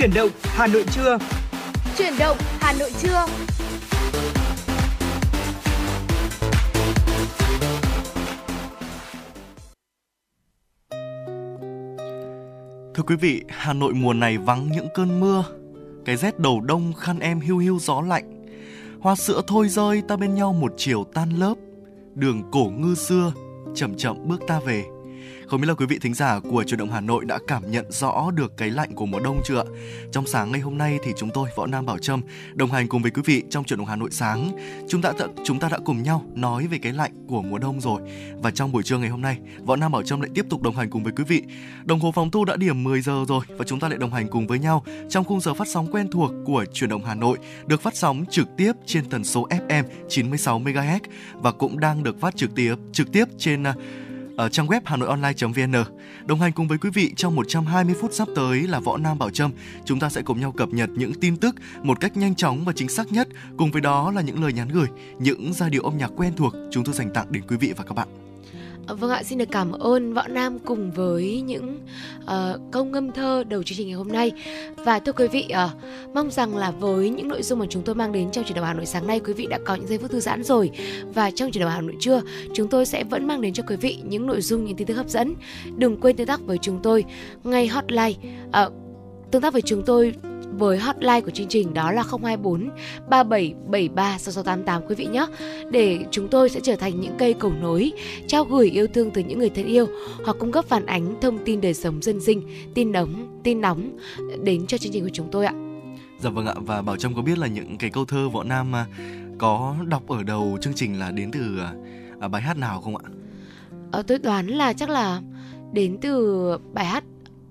Chuyển động Hà Nội trưa. Chuyển động Hà Nội trưa. Thưa quý vị, Hà Nội mùa này vắng những cơn mưa, cái rét đầu đông khăn em hiu hiu gió lạnh. Hoa sữa thôi rơi ta bên nhau một chiều tan lớp, đường cổ ngư xưa chậm chậm bước ta về. Không biết là quý vị thính giả của truyền động Hà Nội đã cảm nhận rõ được cái lạnh của mùa đông chưa ạ? Trong sáng ngày hôm nay thì chúng tôi Võ Nam Bảo Trâm đồng hành cùng với quý vị trong truyền động Hà Nội sáng. Chúng ta đã chúng ta đã cùng nhau nói về cái lạnh của mùa đông rồi. Và trong buổi trưa ngày hôm nay, Võ Nam Bảo Trâm lại tiếp tục đồng hành cùng với quý vị. Đồng hồ phòng thu đã điểm 10 giờ rồi và chúng ta lại đồng hành cùng với nhau trong khung giờ phát sóng quen thuộc của truyền động Hà Nội được phát sóng trực tiếp trên tần số FM 96 MHz và cũng đang được phát trực tiếp trực tiếp trên à, ở trang web hanoionline.vn. Đồng hành cùng với quý vị trong 120 phút sắp tới là Võ Nam Bảo Trâm. Chúng ta sẽ cùng nhau cập nhật những tin tức một cách nhanh chóng và chính xác nhất. Cùng với đó là những lời nhắn gửi, những giai điệu âm nhạc quen thuộc chúng tôi dành tặng đến quý vị và các bạn. Vâng ạ, xin được cảm ơn Võ Nam cùng với những uh, câu ngâm thơ đầu chương trình ngày hôm nay. Và thưa quý vị, uh, mong rằng là với những nội dung mà chúng tôi mang đến trong truyền động Hà Nội sáng nay, quý vị đã có những giây phút thư giãn rồi. Và trong truyền động Hà Nội trưa, chúng tôi sẽ vẫn mang đến cho quý vị những nội dung, những tin tức hấp dẫn. Đừng quên tương tác với chúng tôi ngay hotline. Uh, tương tác với chúng tôi với hotline của chương trình đó là 024 3773 6688 quý vị nhé để chúng tôi sẽ trở thành những cây cầu nối trao gửi yêu thương từ những người thân yêu hoặc cung cấp phản ánh thông tin đời sống dân sinh tin nóng tin nóng đến cho chương trình của chúng tôi ạ Dạ vâng ạ và Bảo Trâm có biết là những cái câu thơ võ nam mà có đọc ở đầu chương trình là đến từ à, bài hát nào không ạ? Ờ, tôi đoán là chắc là đến từ bài hát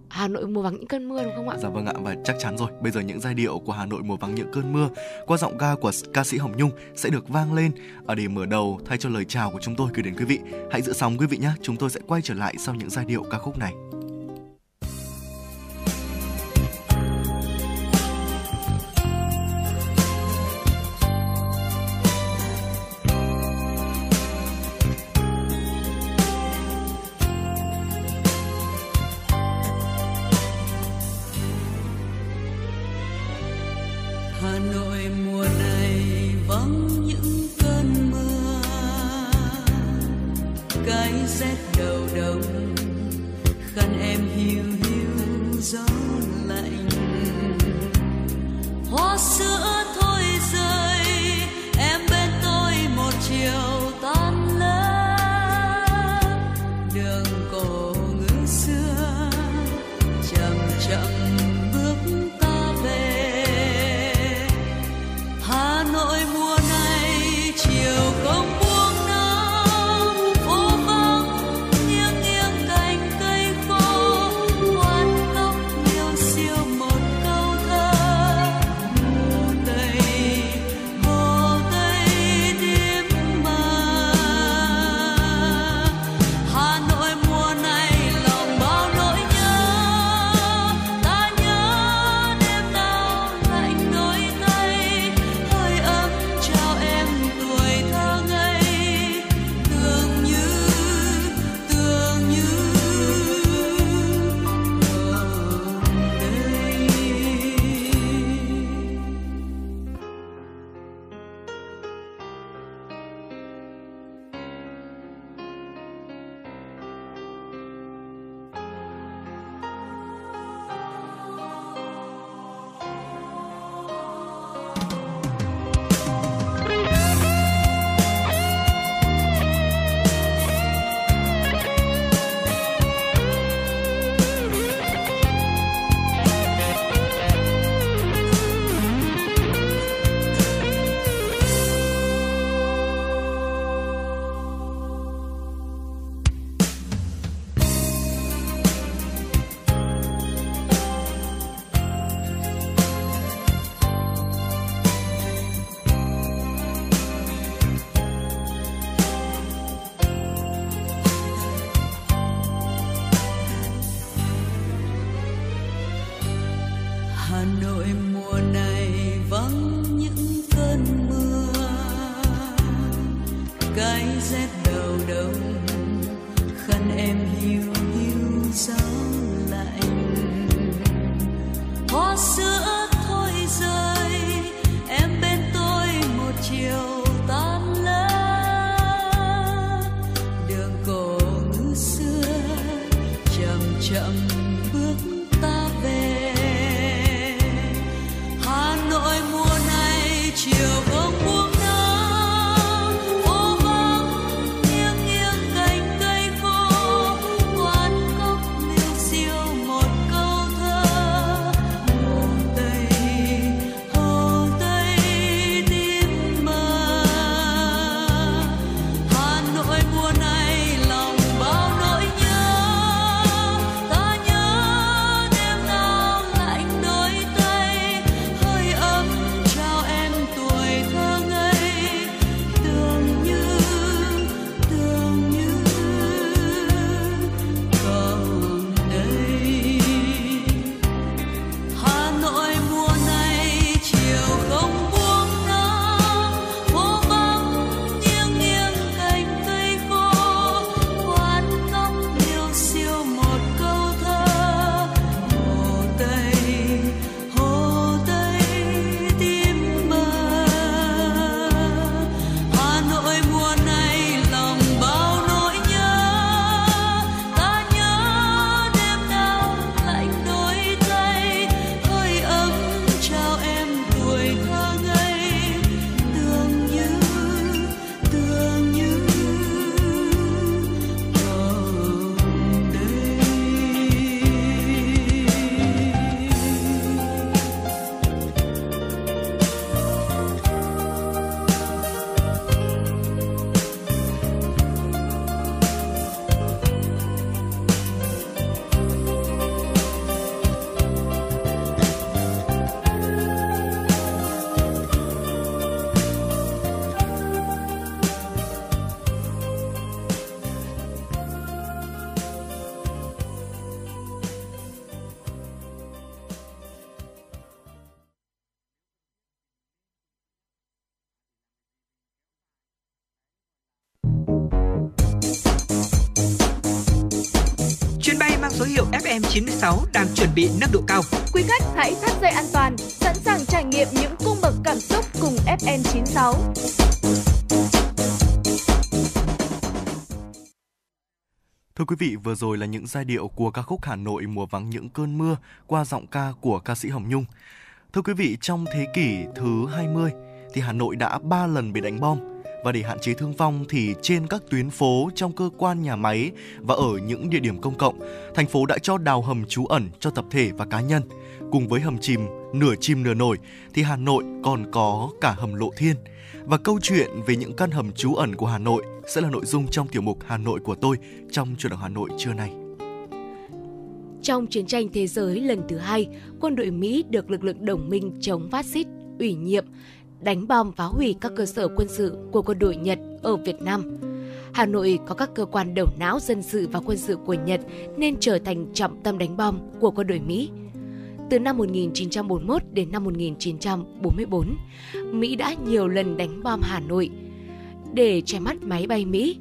Hà Nội mùa vắng những cơn mưa, đúng không ạ? Dạ vâng ạ, và chắc chắn rồi. Bây giờ những giai điệu của Hà Nội mùa vắng những cơn mưa qua giọng ca của ca sĩ Hồng Nhung sẽ được vang lên ở để mở đầu thay cho lời chào của chúng tôi, gửi đến quý vị. Hãy giữ sóng quý vị nhé. Chúng tôi sẽ quay trở lại sau những giai điệu ca khúc này. Số hiệu FM 96 đang chuẩn bị nâng độ cao. Quý khách hãy thắt dây an toàn, sẵn sàng trải nghiệm những cung bậc cảm xúc cùng FM 96. Thưa quý vị, vừa rồi là những giai điệu của ca khúc Hà Nội mùa vắng những cơn mưa qua giọng ca của ca sĩ Hồng Nhung. Thưa quý vị, trong thế kỷ thứ 20 thì Hà Nội đã 3 lần bị đánh bom và để hạn chế thương vong thì trên các tuyến phố, trong cơ quan nhà máy và ở những địa điểm công cộng, thành phố đã cho đào hầm trú ẩn cho tập thể và cá nhân. Cùng với hầm chìm nửa chìm nửa nổi thì Hà Nội còn có cả hầm lộ thiên. Và câu chuyện về những căn hầm trú ẩn của Hà Nội sẽ là nội dung trong tiểu mục Hà Nội của tôi trong truyền động Hà Nội trưa nay. Trong chiến tranh thế giới lần thứ hai, quân đội Mỹ được lực lượng đồng minh chống phát xít ủy nhiệm đánh bom phá hủy các cơ sở quân sự của quân đội Nhật ở Việt Nam. Hà Nội có các cơ quan đầu não dân sự và quân sự của Nhật nên trở thành trọng tâm đánh bom của quân đội Mỹ. Từ năm 1941 đến năm 1944, Mỹ đã nhiều lần đánh bom Hà Nội. Để che mắt máy bay Mỹ,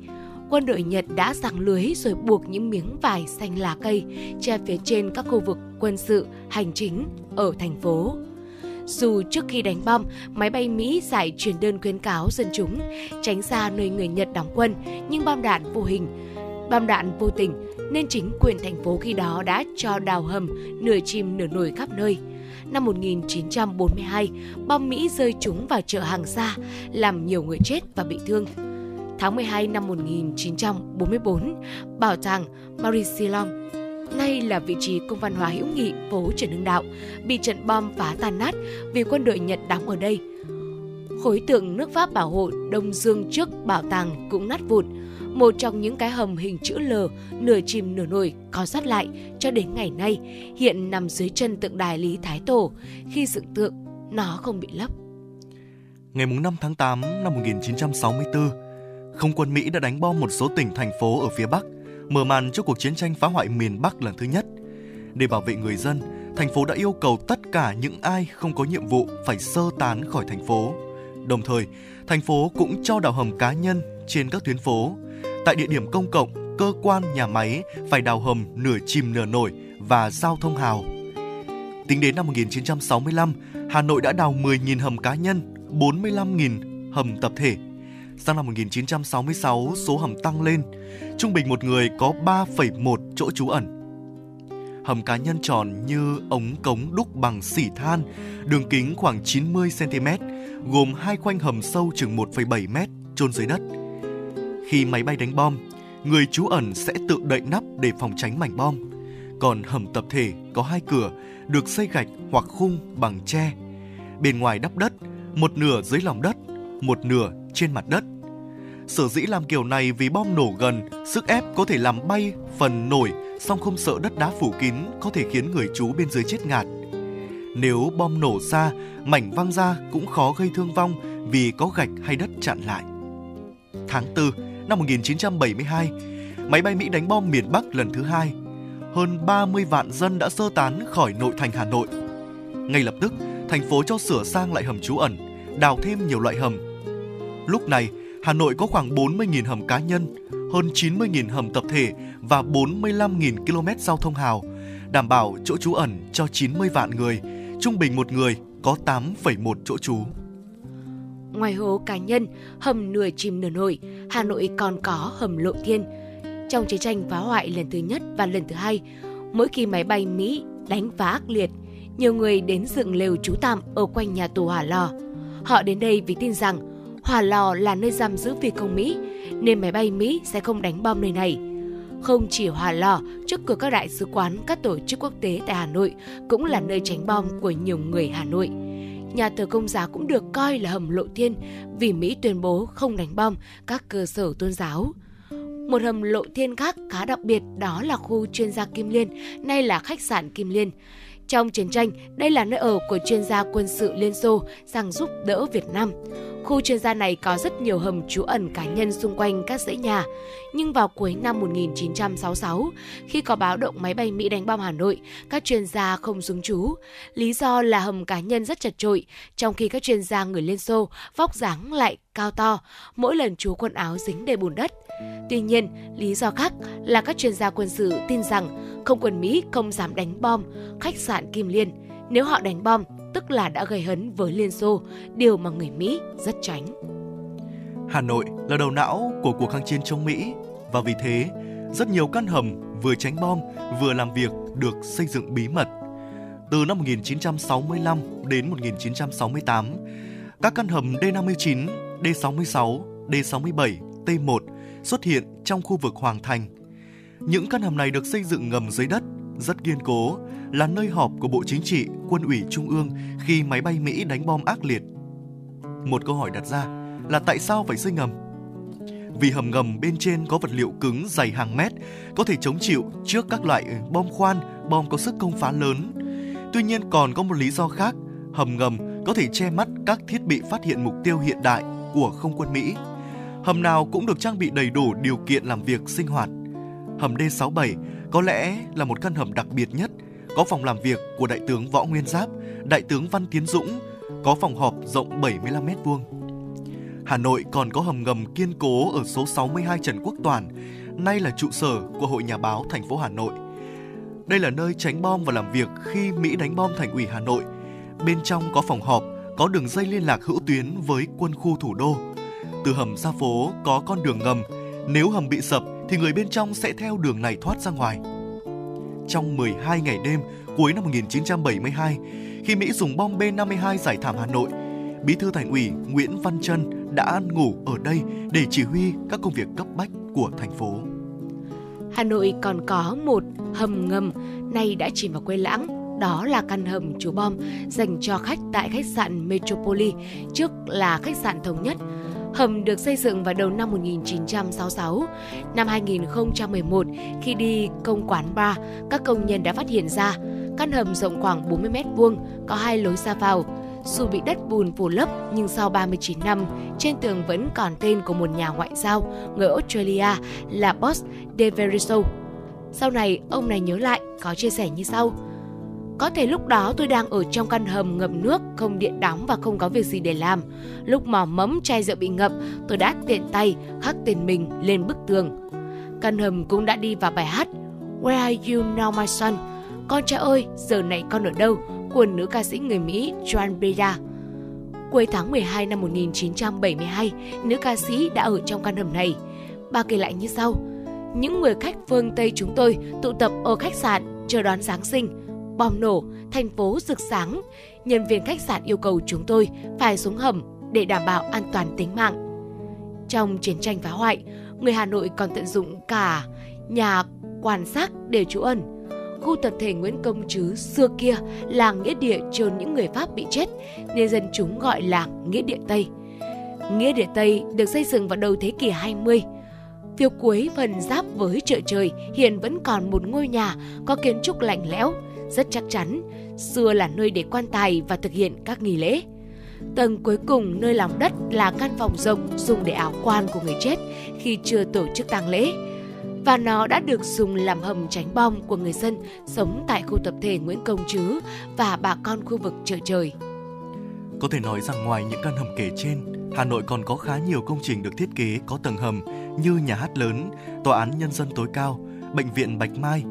quân đội Nhật đã giăng lưới rồi buộc những miếng vải xanh lá cây che phía trên các khu vực quân sự, hành chính ở thành phố. Dù trước khi đánh bom, máy bay Mỹ giải truyền đơn khuyến cáo dân chúng tránh xa nơi người Nhật đóng quân, nhưng bom đạn vô hình, bom đạn vô tình nên chính quyền thành phố khi đó đã cho đào hầm nửa chìm nửa nổi khắp nơi. Năm 1942, bom Mỹ rơi trúng vào chợ hàng xa, làm nhiều người chết và bị thương. Tháng 12 năm 1944, bảo tàng Marie Silong nay là vị trí cung văn hóa hữu nghị phố Trần Hưng Đạo, bị trận bom phá tan nát vì quân đội Nhật đóng ở đây. Khối tượng nước Pháp bảo hộ Đông Dương trước bảo tàng cũng nát vụn. Một trong những cái hầm hình chữ L, nửa chìm nửa nổi, có sót lại cho đến ngày nay, hiện nằm dưới chân tượng đài Lý Thái Tổ. Khi dựng tượng, nó không bị lấp. Ngày 5 tháng 8 năm 1964, không quân Mỹ đã đánh bom một số tỉnh thành phố ở phía Bắc – mở màn cho cuộc chiến tranh phá hoại miền Bắc lần thứ nhất. Để bảo vệ người dân, thành phố đã yêu cầu tất cả những ai không có nhiệm vụ phải sơ tán khỏi thành phố. Đồng thời, thành phố cũng cho đào hầm cá nhân trên các tuyến phố. Tại địa điểm công cộng, cơ quan, nhà máy phải đào hầm nửa chìm nửa nổi và giao thông hào. Tính đến năm 1965, Hà Nội đã đào 10.000 hầm cá nhân, 45.000 hầm tập thể. Sang năm 1966, số hầm tăng lên, Trung bình một người có 3,1 chỗ trú ẩn. Hầm cá nhân tròn như ống cống đúc bằng xỉ than, đường kính khoảng 90 cm, gồm hai khoanh hầm sâu chừng 1,7 m chôn dưới đất. Khi máy bay đánh bom, người trú ẩn sẽ tự đậy nắp để phòng tránh mảnh bom. Còn hầm tập thể có hai cửa được xây gạch hoặc khung bằng tre. Bên ngoài đắp đất, một nửa dưới lòng đất, một nửa trên mặt đất Sở dĩ làm kiểu này vì bom nổ gần, sức ép có thể làm bay phần nổi, song không sợ đất đá phủ kín có thể khiến người chú bên dưới chết ngạt. Nếu bom nổ xa, mảnh văng ra cũng khó gây thương vong vì có gạch hay đất chặn lại. Tháng 4 năm 1972, máy bay Mỹ đánh bom miền Bắc lần thứ hai. Hơn 30 vạn dân đã sơ tán khỏi nội thành Hà Nội. Ngay lập tức, thành phố cho sửa sang lại hầm trú ẩn, đào thêm nhiều loại hầm. Lúc này, Hà Nội có khoảng 40.000 hầm cá nhân, hơn 90.000 hầm tập thể và 45.000 km giao thông hào, đảm bảo chỗ trú ẩn cho 90 vạn người, trung bình một người có 8,1 chỗ trú. Ngoài hố cá nhân, hầm nửa chìm nửa nổi, Hà Nội còn có hầm lộ thiên. Trong chiến tranh phá hoại lần thứ nhất và lần thứ hai, mỗi khi máy bay Mỹ đánh phá ác liệt, nhiều người đến dựng lều trú tạm ở quanh nhà tù Hỏa Lò. Họ đến đây vì tin rằng Hỏa lò là nơi giam giữ phi công Mỹ, nên máy bay Mỹ sẽ không đánh bom nơi này. Không chỉ hỏa lò, trước cửa các đại sứ quán, các tổ chức quốc tế tại Hà Nội cũng là nơi tránh bom của nhiều người Hà Nội. Nhà thờ Công giáo cũng được coi là hầm lộ thiên vì Mỹ tuyên bố không đánh bom các cơ sở tôn giáo. Một hầm lộ thiên khác khá đặc biệt đó là khu chuyên gia Kim Liên, nay là khách sạn Kim Liên. Trong chiến tranh, đây là nơi ở của chuyên gia quân sự Liên Xô sang giúp đỡ Việt Nam. Khu chuyên gia này có rất nhiều hầm trú ẩn cá nhân xung quanh các dãy nhà. Nhưng vào cuối năm 1966, khi có báo động máy bay Mỹ đánh bom Hà Nội, các chuyên gia không xuống trú. Lý do là hầm cá nhân rất chật trội, trong khi các chuyên gia người Liên Xô vóc dáng lại cao to, mỗi lần trú quần áo dính đầy bùn đất. Tuy nhiên, lý do khác là các chuyên gia quân sự tin rằng không quân Mỹ không dám đánh bom khách sạn Kim Liên. Nếu họ đánh bom, tức là đã gây hấn với Liên Xô, điều mà người Mỹ rất tránh. Hà Nội là đầu não của cuộc kháng chiến chống Mỹ và vì thế, rất nhiều căn hầm vừa tránh bom vừa làm việc được xây dựng bí mật. Từ năm 1965 đến 1968, các căn hầm D59, D66, D67, T1 xuất hiện trong khu vực Hoàng Thành. Những căn hầm này được xây dựng ngầm dưới đất, rất kiên cố, là nơi họp của Bộ Chính trị, Quân ủy Trung ương khi máy bay Mỹ đánh bom ác liệt. Một câu hỏi đặt ra là tại sao phải xây ngầm? Vì hầm ngầm bên trên có vật liệu cứng dày hàng mét, có thể chống chịu trước các loại bom khoan, bom có sức công phá lớn. Tuy nhiên còn có một lý do khác, hầm ngầm có thể che mắt các thiết bị phát hiện mục tiêu hiện đại của không quân Mỹ. Hầm nào cũng được trang bị đầy đủ điều kiện làm việc sinh hoạt. Hầm D67 có lẽ là một căn hầm đặc biệt nhất, có phòng làm việc của Đại tướng Võ Nguyên Giáp, Đại tướng Văn Tiến Dũng, có phòng họp rộng 75 m vuông. Hà Nội còn có hầm ngầm kiên cố ở số 62 Trần Quốc toàn nay là trụ sở của Hội Nhà báo thành phố Hà Nội. Đây là nơi tránh bom và làm việc khi Mỹ đánh bom thành ủy Hà Nội. Bên trong có phòng họp, có đường dây liên lạc hữu tuyến với quân khu thủ đô. Từ hầm ra phố có con đường ngầm, nếu hầm bị sập thì người bên trong sẽ theo đường này thoát ra ngoài. Trong 12 ngày đêm cuối năm 1972, khi Mỹ dùng bom B-52 giải thảm Hà Nội, Bí thư Thành ủy Nguyễn Văn Trân đã ăn ngủ ở đây để chỉ huy các công việc cấp bách của thành phố. Hà Nội còn có một hầm ngầm nay đã chìm vào quên lãng, đó là căn hầm chứa bom dành cho khách tại khách sạn metropoli trước là khách sạn thống nhất. Hầm được xây dựng vào đầu năm 1966. Năm 2011, khi đi công quán bar, các công nhân đã phát hiện ra căn hầm rộng khoảng 40 mét vuông, có hai lối ra vào. Dù bị đất bùn phủ lấp nhưng sau 39 năm, trên tường vẫn còn tên của một nhà ngoại giao người Australia là Boss Deveriso. Sau này, ông này nhớ lại có chia sẻ như sau. Có thể lúc đó tôi đang ở trong căn hầm ngập nước, không điện đóng và không có việc gì để làm. Lúc mò mẫm chai rượu bị ngập, tôi đã tiện tay khắc tên mình lên bức tường. Căn hầm cũng đã đi vào bài hát Where are you now my son? Con trai ơi, giờ này con ở đâu? của nữ ca sĩ người Mỹ Joan Baez. Cuối tháng 12 năm 1972, nữ ca sĩ đã ở trong căn hầm này. Bà kể lại như sau. Những người khách phương Tây chúng tôi tụ tập ở khách sạn chờ đón Giáng sinh. Bom nổ, thành phố rực sáng. Nhân viên khách sạn yêu cầu chúng tôi phải xuống hầm để đảm bảo an toàn tính mạng. Trong chiến tranh phá hoại, người Hà Nội còn tận dụng cả nhà quan sát để trú ẩn khu tập thể Nguyễn Công Trứ xưa kia là nghĩa địa chôn những người Pháp bị chết, nên dân chúng gọi là nghĩa địa Tây. Nghĩa địa Tây được xây dựng vào đầu thế kỷ 20. Phía cuối phần giáp với chợ trời hiện vẫn còn một ngôi nhà có kiến trúc lạnh lẽo, rất chắc chắn, xưa là nơi để quan tài và thực hiện các nghi lễ. Tầng cuối cùng nơi lòng đất là căn phòng rộng dùng để áo quan của người chết khi chưa tổ chức tang lễ và nó đã được dùng làm hầm tránh bom của người dân sống tại khu tập thể Nguyễn Công Trứ và bà con khu vực chợ trời. Có thể nói rằng ngoài những căn hầm kể trên, Hà Nội còn có khá nhiều công trình được thiết kế có tầng hầm như nhà hát lớn, tòa án nhân dân tối cao, bệnh viện Bạch Mai.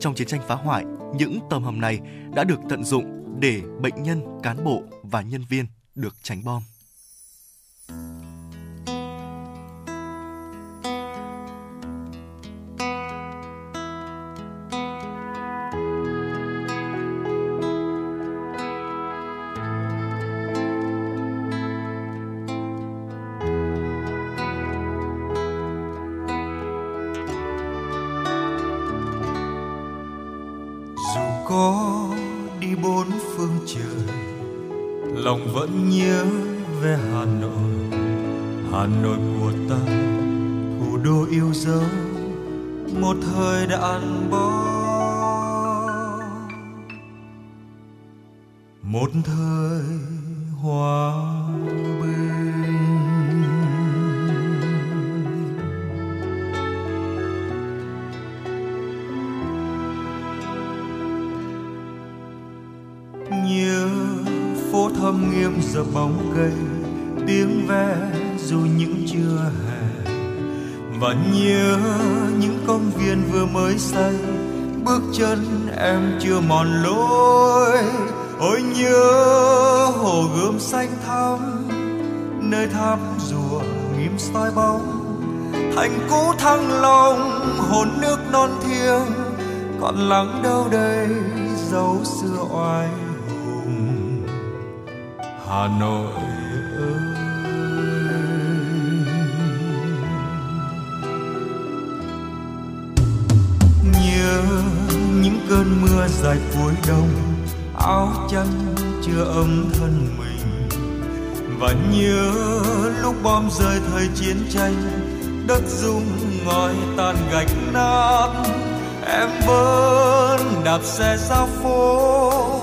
Trong chiến tranh phá hoại, những tầm hầm này đã được tận dụng để bệnh nhân, cán bộ và nhân viên được tránh bom. Chưa mòn lối. Ôi nhớ hồ gươm xanh thắm, nơi tháp rùa nghiêm soi bóng. Thành cũ thăng long, hồn nước non thiêng, còn lắng đâu đây dấu xưa oai hùng. Hà nội. Và nhớ lúc bom rơi thời chiến tranh, đất rung ngói tan gạch nát. Em vẫn đạp xe ra phố,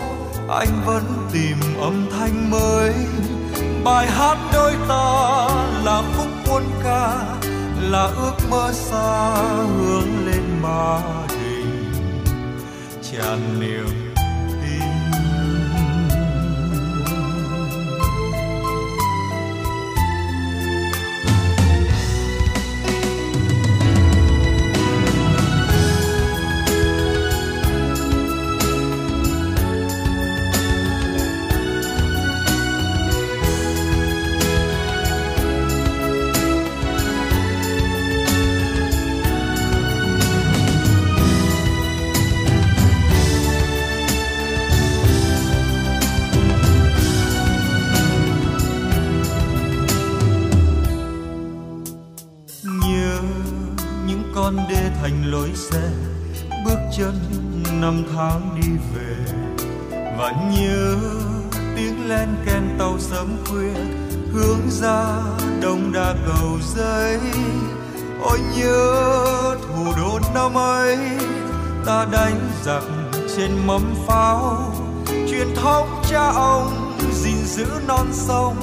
anh vẫn tìm âm thanh mới. Bài hát đôi ta là khúc quân ca, là ước mơ xa hướng lên ba đình. Tràn niềm non sông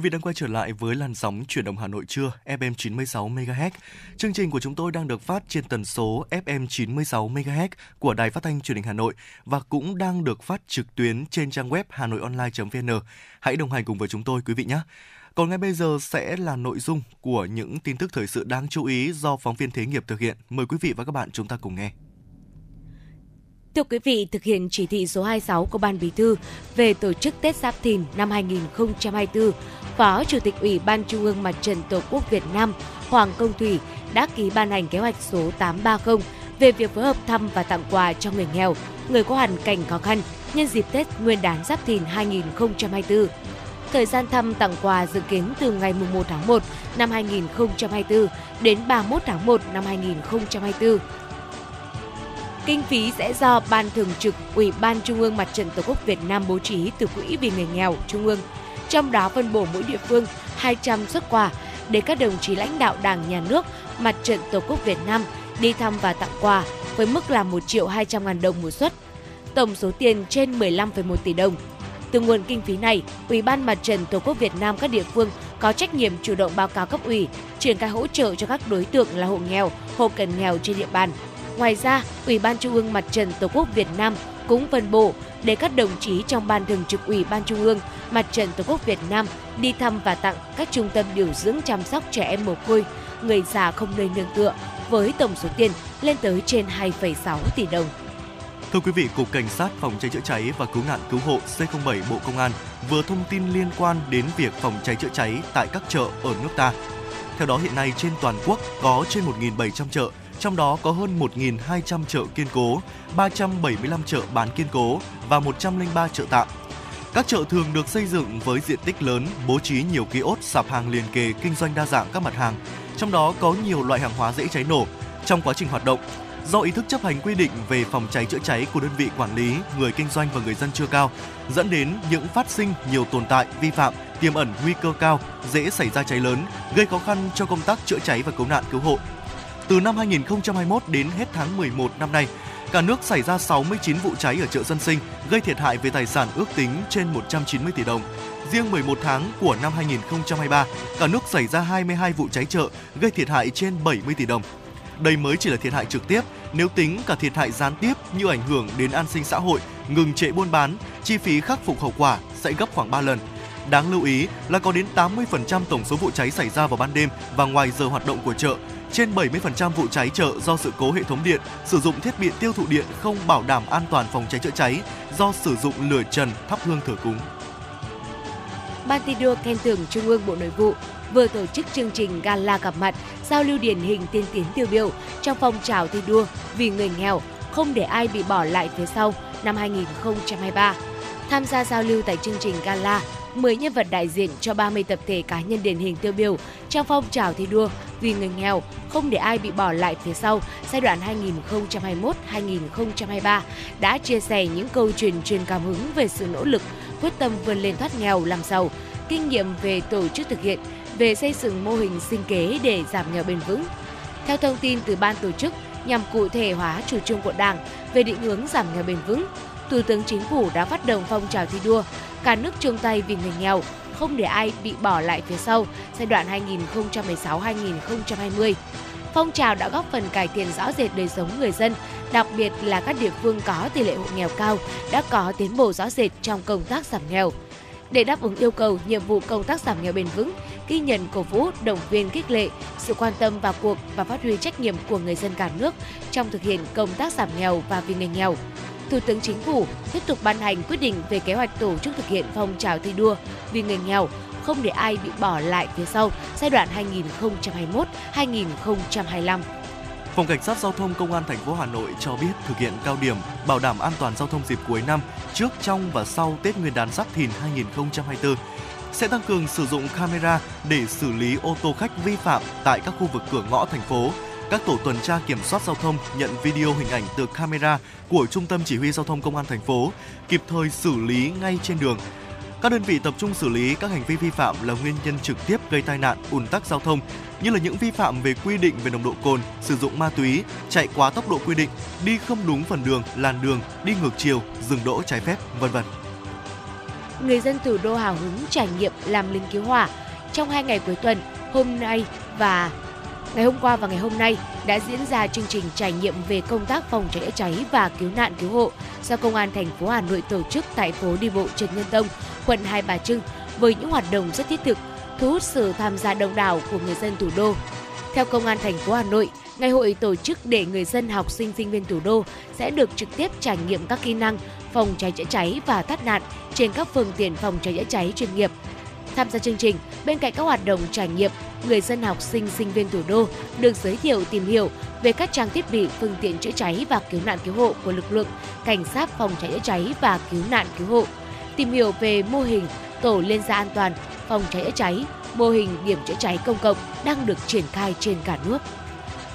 Quý vị đang quay trở lại với làn sóng chuyển động Hà Nội trưa FM 96 MHz. Chương trình của chúng tôi đang được phát trên tần số FM 96 MHz của Đài Phát thanh Truyền hình Hà Nội và cũng đang được phát trực tuyến trên trang web hanoionline.vn. Hãy đồng hành cùng với chúng tôi, quý vị nhé. Còn ngay bây giờ sẽ là nội dung của những tin tức thời sự đáng chú ý do phóng viên Thế nghiệp thực hiện. Mời quý vị và các bạn chúng ta cùng nghe. Thưa quý vị, thực hiện chỉ thị số 26 của Ban Bí thư về tổ chức Tết Giáp Thìn năm 2024, Phó Chủ tịch Ủy ban Trung ương Mặt trận Tổ quốc Việt Nam Hoàng Công Thủy đã ký ban hành kế hoạch số 830 về việc phối hợp thăm và tặng quà cho người nghèo, người có hoàn cảnh khó khăn nhân dịp Tết Nguyên đán Giáp Thìn 2024. Thời gian thăm tặng quà dự kiến từ ngày 1 tháng 1 năm 2024 đến 31 tháng 1 năm 2024 Kinh phí sẽ do Ban Thường trực Ủy ban Trung ương Mặt trận Tổ quốc Việt Nam bố trí từ Quỹ vì người nghèo Trung ương, trong đó phân bổ mỗi địa phương 200 xuất quà để các đồng chí lãnh đạo Đảng, Nhà nước, Mặt trận Tổ quốc Việt Nam đi thăm và tặng quà với mức là 1 triệu 200 ngàn đồng một suất. Tổng số tiền trên 15,1 tỷ đồng. Từ nguồn kinh phí này, Ủy ban Mặt trận Tổ quốc Việt Nam các địa phương có trách nhiệm chủ động báo cáo cấp ủy, triển khai hỗ trợ cho các đối tượng là hộ nghèo, hộ cận nghèo trên địa bàn, Ngoài ra, Ủy ban Trung ương Mặt trận Tổ quốc Việt Nam cũng phân bổ để các đồng chí trong Ban Thường trực Ủy ban Trung ương Mặt trận Tổ quốc Việt Nam đi thăm và tặng các trung tâm điều dưỡng chăm sóc trẻ em mồ côi, người già không nơi nương tựa với tổng số tiền lên tới trên 2,6 tỷ đồng. Thưa quý vị, Cục Cảnh sát Phòng cháy chữa cháy và Cứu nạn Cứu hộ C07 Bộ Công an vừa thông tin liên quan đến việc phòng cháy chữa cháy tại các chợ ở nước ta. Theo đó hiện nay trên toàn quốc có trên 1.700 chợ trong đó có hơn 1.200 chợ kiên cố, 375 chợ bán kiên cố và 103 chợ tạm. Các chợ thường được xây dựng với diện tích lớn, bố trí nhiều ký ốt sạp hàng liền kề kinh doanh đa dạng các mặt hàng, trong đó có nhiều loại hàng hóa dễ cháy nổ. Trong quá trình hoạt động, do ý thức chấp hành quy định về phòng cháy chữa cháy của đơn vị quản lý, người kinh doanh và người dân chưa cao, dẫn đến những phát sinh nhiều tồn tại vi phạm tiềm ẩn nguy cơ cao, dễ xảy ra cháy lớn, gây khó khăn cho công tác chữa cháy và cứu nạn cứu hộ. Từ năm 2021 đến hết tháng 11 năm nay, cả nước xảy ra 69 vụ cháy ở chợ dân sinh, gây thiệt hại về tài sản ước tính trên 190 tỷ đồng. Riêng 11 tháng của năm 2023, cả nước xảy ra 22 vụ cháy chợ, gây thiệt hại trên 70 tỷ đồng. Đây mới chỉ là thiệt hại trực tiếp, nếu tính cả thiệt hại gián tiếp như ảnh hưởng đến an sinh xã hội, ngừng trệ buôn bán, chi phí khắc phục hậu quả sẽ gấp khoảng 3 lần. Đáng lưu ý là có đến 80% tổng số vụ cháy xảy ra vào ban đêm và ngoài giờ hoạt động của chợ, trên 70% vụ cháy chợ do sự cố hệ thống điện, sử dụng thiết bị tiêu thụ điện không bảo đảm an toàn phòng cháy chữa cháy do sử dụng lửa trần thắp hương thờ cúng. Ban thi đua khen thưởng Trung ương Bộ Nội vụ vừa tổ chức chương trình gala gặp mặt giao lưu điển hình tiên tiến tiêu biểu trong phong trào thi đua vì người nghèo không để ai bị bỏ lại phía sau năm 2023. Tham gia giao lưu tại chương trình gala, 10 nhân vật đại diện cho 30 tập thể cá nhân điển hình tiêu biểu trong phong trào thi đua vì người nghèo, không để ai bị bỏ lại phía sau giai đoạn 2021-2023 đã chia sẻ những câu chuyện truyền cảm hứng về sự nỗ lực, quyết tâm vươn lên thoát nghèo làm giàu, kinh nghiệm về tổ chức thực hiện, về xây dựng mô hình sinh kế để giảm nghèo bền vững. Theo thông tin từ ban tổ chức, nhằm cụ thể hóa chủ trương của Đảng về định hướng giảm nghèo bền vững, Thủ tướng Chính phủ đã phát động phong trào thi đua cả nước chung tay vì người nghèo, không để ai bị bỏ lại phía sau giai đoạn 2016-2020. Phong trào đã góp phần cải thiện rõ rệt đời sống người dân, đặc biệt là các địa phương có tỷ lệ hộ nghèo cao đã có tiến bộ rõ rệt trong công tác giảm nghèo. Để đáp ứng yêu cầu, nhiệm vụ công tác giảm nghèo bền vững, ghi nhận cổ vũ, động viên khích lệ sự quan tâm vào cuộc và phát huy trách nhiệm của người dân cả nước trong thực hiện công tác giảm nghèo và vì người nghèo. Thủ tướng Chính phủ tiếp tục ban hành quyết định về kế hoạch tổ chức thực hiện phong trào thi đua vì người nghèo, không để ai bị bỏ lại phía sau giai đoạn 2021-2025. Phòng Cảnh sát Giao thông Công an thành phố Hà Nội cho biết thực hiện cao điểm bảo đảm an toàn giao thông dịp cuối năm trước, trong và sau Tết Nguyên đán Giáp Thìn 2024 sẽ tăng cường sử dụng camera để xử lý ô tô khách vi phạm tại các khu vực cửa ngõ thành phố. Các tổ tuần tra kiểm soát giao thông nhận video hình ảnh từ camera của Trung tâm Chỉ huy Giao thông Công an thành phố, kịp thời xử lý ngay trên đường. Các đơn vị tập trung xử lý các hành vi vi phạm là nguyên nhân trực tiếp gây tai nạn, ùn tắc giao thông, như là những vi phạm về quy định về nồng độ cồn, sử dụng ma túy, chạy quá tốc độ quy định, đi không đúng phần đường, làn đường, đi ngược chiều, dừng đỗ trái phép, vân vân. người dân thủ đô hào hứng trải nghiệm làm lính cứu hỏa. Trong hai ngày cuối tuần, hôm nay và ngày hôm qua và ngày hôm nay đã diễn ra chương trình trải nghiệm về công tác phòng cháy chữa cháy và cứu nạn cứu hộ do Công an thành phố Hà Nội tổ chức tại phố đi bộ Trần Nhân Tông, quận Hai Bà Trưng với những hoạt động rất thiết thực, thu hút sự tham gia đông đảo của người dân thủ đô. Theo Công an thành phố Hà Nội, ngày hội tổ chức để người dân học sinh sinh viên thủ đô sẽ được trực tiếp trải nghiệm các kỹ năng phòng cháy chữa cháy và thoát nạn trên các phương tiện phòng cháy chữa cháy chuyên nghiệp. Tham gia chương trình, bên cạnh các hoạt động trải nghiệm, người dân học sinh sinh viên thủ đô được giới thiệu tìm hiểu về các trang thiết bị phương tiện chữa cháy và cứu nạn cứu hộ của lực lượng cảnh sát phòng cháy chữa cháy và cứu nạn cứu hộ, tìm hiểu về mô hình tổ liên gia an toàn phòng cháy chữa cháy, mô hình điểm chữa cháy công cộng đang được triển khai trên cả nước.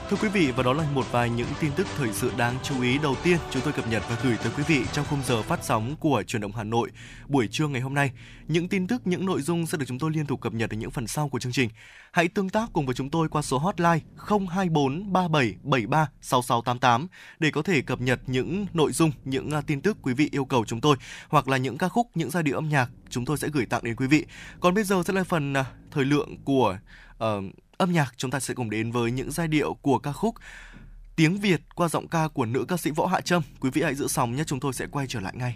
Thưa quý vị và đó là một vài những tin tức thời sự đáng chú ý đầu tiên chúng tôi cập nhật và gửi tới quý vị trong khung giờ phát sóng của truyền động Hà Nội buổi trưa ngày hôm nay. Những tin tức, những nội dung sẽ được chúng tôi liên tục cập nhật ở những phần sau của chương trình. Hãy tương tác cùng với chúng tôi qua số hotline 024 3773 6688 để có thể cập nhật những nội dung, những à, tin tức quý vị yêu cầu chúng tôi hoặc là những ca khúc, những giai điệu âm nhạc chúng tôi sẽ gửi tặng đến quý vị. Còn bây giờ sẽ là phần à, thời lượng của uh, âm nhạc chúng ta sẽ cùng đến với những giai điệu của ca khúc Tiếng Việt qua giọng ca của nữ ca sĩ Võ Hạ Trâm. Quý vị hãy giữ sóng nhé, chúng tôi sẽ quay trở lại ngay.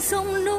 Hồn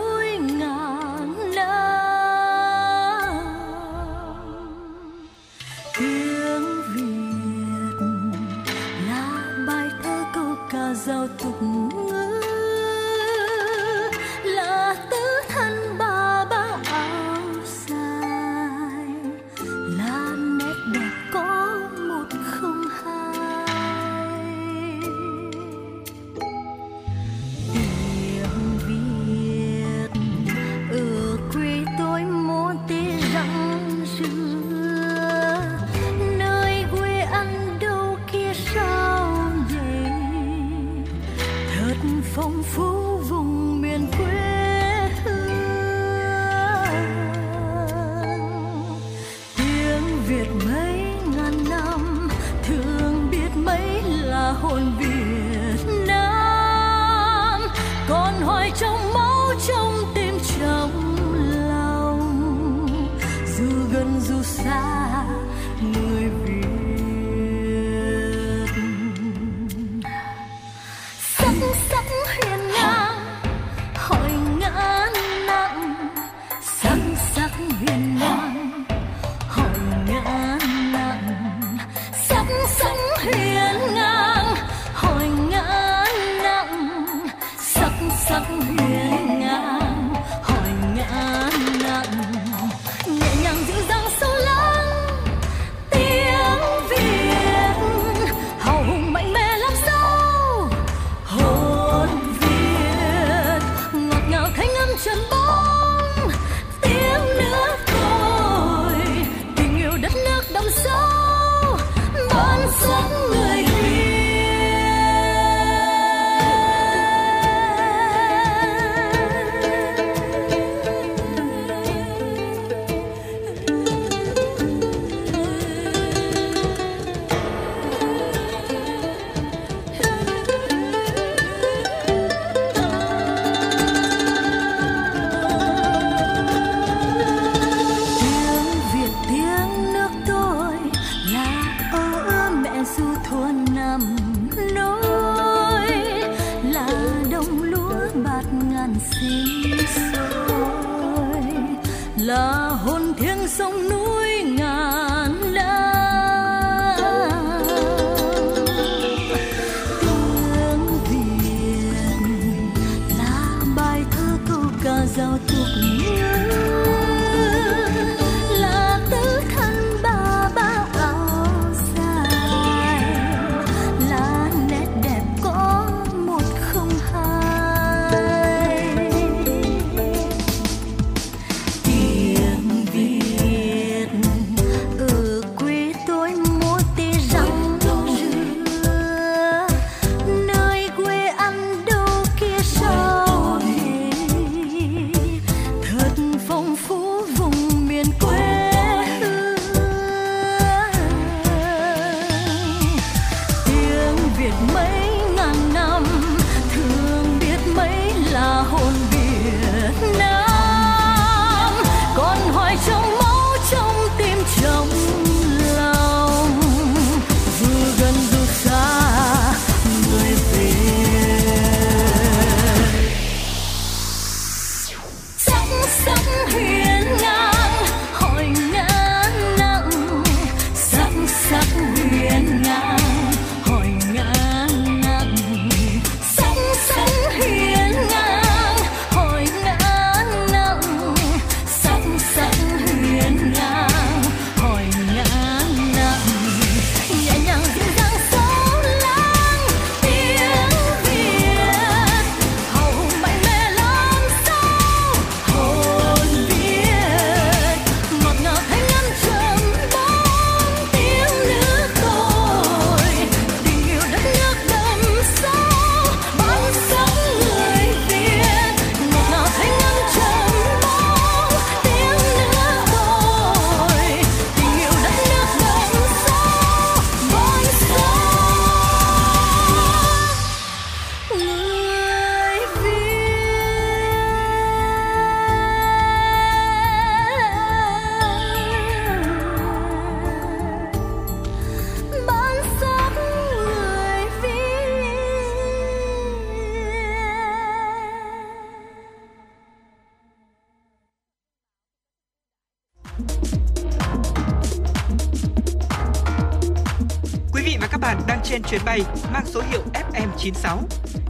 FM96.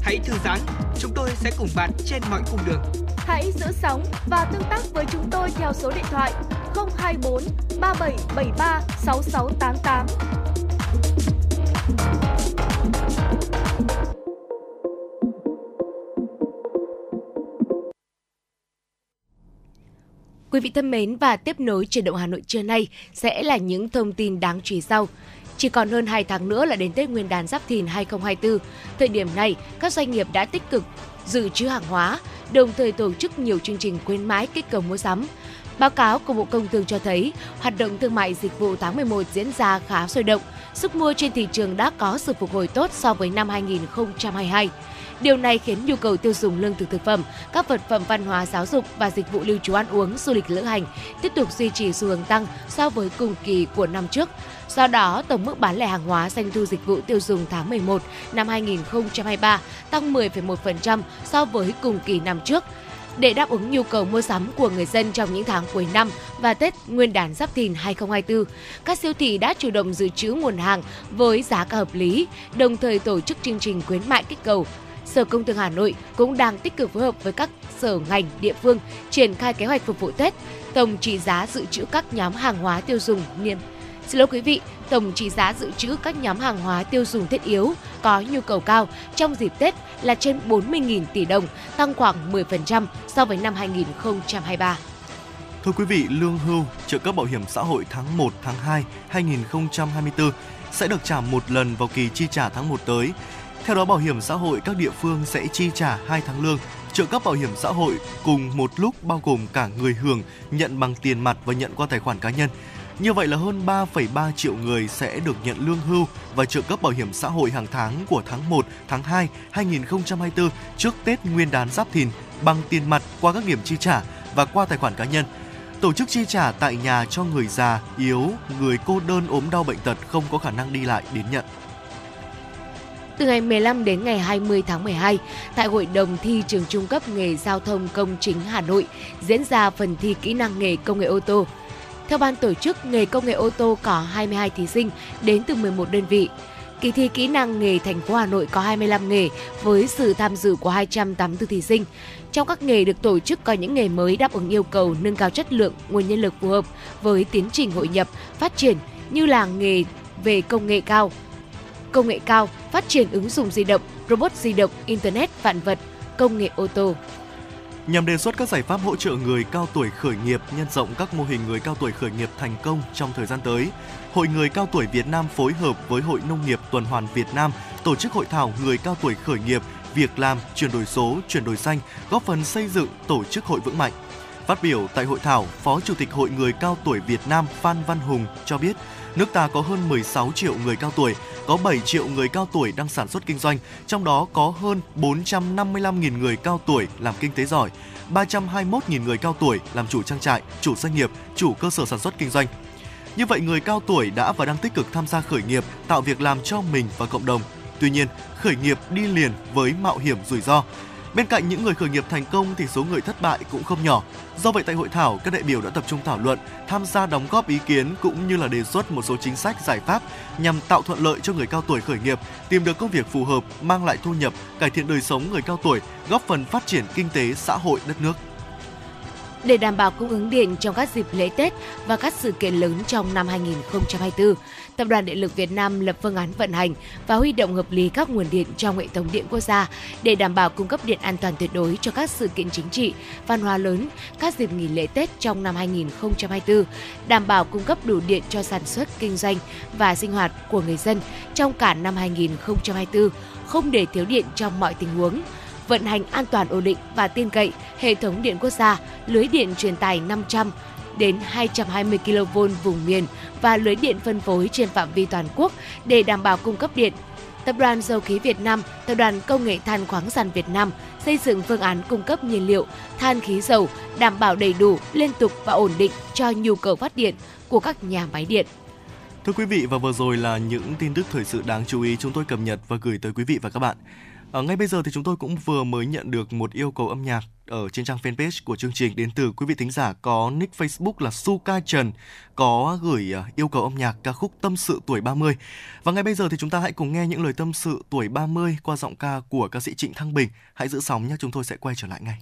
Hãy thư giãn, chúng tôi sẽ cùng bạn trên mọi cung đường. Hãy giữ sóng và tương tác với chúng tôi theo số điện thoại 024 3773 6688. Quý vị thân mến và tiếp nối chuyển động Hà Nội trưa nay sẽ là những thông tin đáng chú ý sau. Chỉ còn hơn 2 tháng nữa là đến Tết Nguyên đán Giáp Thìn 2024. Thời điểm này, các doanh nghiệp đã tích cực dự trữ hàng hóa, đồng thời tổ chức nhiều chương trình khuyến mãi kích cầu mua sắm. Báo cáo của Bộ Công Thương cho thấy, hoạt động thương mại dịch vụ tháng 11 diễn ra khá sôi động, sức mua trên thị trường đã có sự phục hồi tốt so với năm 2022. Điều này khiến nhu cầu tiêu dùng lương thực thực phẩm, các vật phẩm văn hóa giáo dục và dịch vụ lưu trú ăn uống, du lịch lữ hành tiếp tục duy trì xu hướng tăng so với cùng kỳ của năm trước. Do đó, tổng mức bán lẻ hàng hóa doanh thu dịch vụ tiêu dùng tháng 11 năm 2023 tăng 10,1% so với cùng kỳ năm trước. Để đáp ứng nhu cầu mua sắm của người dân trong những tháng cuối năm và Tết Nguyên đán Giáp Thìn 2024, các siêu thị đã chủ động dự trữ nguồn hàng với giá cả hợp lý, đồng thời tổ chức chương trình khuyến mại kích cầu Sở Công Thương Hà Nội cũng đang tích cực phối hợp với các sở ngành địa phương triển khai kế hoạch phục vụ Tết, tổng trị giá dự trữ các nhóm hàng hóa tiêu dùng niêm Xin lỗi quý vị, tổng trị giá dự trữ các nhóm hàng hóa tiêu dùng thiết yếu có nhu cầu cao trong dịp Tết là trên 40.000 tỷ đồng, tăng khoảng 10% so với năm 2023. Thưa quý vị, lương hưu, trợ cấp bảo hiểm xã hội tháng 1, tháng 2 2024 sẽ được trả một lần vào kỳ chi trả tháng 1 tới. Theo đó, bảo hiểm xã hội các địa phương sẽ chi trả 2 tháng lương, trợ cấp bảo hiểm xã hội cùng một lúc bao gồm cả người hưởng nhận bằng tiền mặt và nhận qua tài khoản cá nhân. Như vậy là hơn 3,3 triệu người sẽ được nhận lương hưu và trợ cấp bảo hiểm xã hội hàng tháng của tháng 1, tháng 2 2024 trước Tết Nguyên đán Giáp Thìn bằng tiền mặt qua các điểm chi trả và qua tài khoản cá nhân. Tổ chức chi trả tại nhà cho người già, yếu, người cô đơn ốm đau bệnh tật không có khả năng đi lại đến nhận. Từ ngày 15 đến ngày 20 tháng 12, tại Hội đồng thi trường trung cấp nghề giao thông công chính Hà Nội diễn ra phần thi kỹ năng nghề công nghệ ô tô. Theo ban tổ chức, nghề công nghệ ô tô có 22 thí sinh đến từ 11 đơn vị. Kỳ thi kỹ năng nghề thành phố Hà Nội có 25 nghề với sự tham dự của 284 thí sinh. Trong các nghề được tổ chức có những nghề mới đáp ứng yêu cầu nâng cao chất lượng nguồn nhân lực phù hợp với tiến trình hội nhập, phát triển như là nghề về công nghệ cao, công nghệ cao, phát triển ứng dụng di động, robot di động, internet vạn vật, công nghệ ô tô. Nhằm đề xuất các giải pháp hỗ trợ người cao tuổi khởi nghiệp, nhân rộng các mô hình người cao tuổi khởi nghiệp thành công trong thời gian tới, Hội Người Cao Tuổi Việt Nam phối hợp với Hội Nông nghiệp Tuần hoàn Việt Nam tổ chức hội thảo Người cao tuổi khởi nghiệp, việc làm, chuyển đổi số, chuyển đổi xanh, góp phần xây dựng tổ chức hội vững mạnh. Phát biểu tại hội thảo, Phó Chủ tịch Hội Người Cao Tuổi Việt Nam Phan Văn Hùng cho biết, nước ta có hơn 16 triệu người cao tuổi, có 7 triệu người cao tuổi đang sản xuất kinh doanh, trong đó có hơn 455.000 người cao tuổi làm kinh tế giỏi, 321.000 người cao tuổi làm chủ trang trại, chủ doanh nghiệp, chủ cơ sở sản xuất kinh doanh. Như vậy, người cao tuổi đã và đang tích cực tham gia khởi nghiệp, tạo việc làm cho mình và cộng đồng. Tuy nhiên, khởi nghiệp đi liền với mạo hiểm rủi ro. Bên cạnh những người khởi nghiệp thành công thì số người thất bại cũng không nhỏ. Do vậy tại hội thảo, các đại biểu đã tập trung thảo luận, tham gia đóng góp ý kiến cũng như là đề xuất một số chính sách giải pháp nhằm tạo thuận lợi cho người cao tuổi khởi nghiệp, tìm được công việc phù hợp, mang lại thu nhập, cải thiện đời sống người cao tuổi, góp phần phát triển kinh tế xã hội đất nước. Để đảm bảo cung ứng điện trong các dịp lễ Tết và các sự kiện lớn trong năm 2024, Tập đoàn Điện lực Việt Nam lập phương án vận hành và huy động hợp lý các nguồn điện trong hệ thống điện quốc gia để đảm bảo cung cấp điện an toàn tuyệt đối cho các sự kiện chính trị, văn hóa lớn, các dịp nghỉ lễ Tết trong năm 2024, đảm bảo cung cấp đủ điện cho sản xuất, kinh doanh và sinh hoạt của người dân trong cả năm 2024, không để thiếu điện trong mọi tình huống vận hành an toàn ổn định và tin cậy hệ thống điện quốc gia, lưới điện truyền tải 500 đến 220 kV vùng miền và lưới điện phân phối trên phạm vi toàn quốc để đảm bảo cung cấp điện. Tập đoàn Dầu khí Việt Nam, Tập đoàn Công nghệ than khoáng sản Việt Nam xây dựng phương án cung cấp nhiên liệu, than khí dầu đảm bảo đầy đủ, liên tục và ổn định cho nhu cầu phát điện của các nhà máy điện. Thưa quý vị và vừa rồi là những tin tức thời sự đáng chú ý chúng tôi cập nhật và gửi tới quý vị và các bạn. À, ngay bây giờ thì chúng tôi cũng vừa mới nhận được một yêu cầu âm nhạc ở trên trang fanpage của chương trình đến từ quý vị thính giả có nick Facebook là Suka Trần có gửi ờ, yêu cầu âm nhạc ca khúc Tâm sự tuổi 30. Và ngay bây giờ thì chúng ta hãy cùng nghe những lời tâm sự tuổi 30 qua giọng ca của ca sĩ Trịnh Thăng Bình. Hãy giữ sóng nhé, chúng tôi sẽ quay trở lại ngay.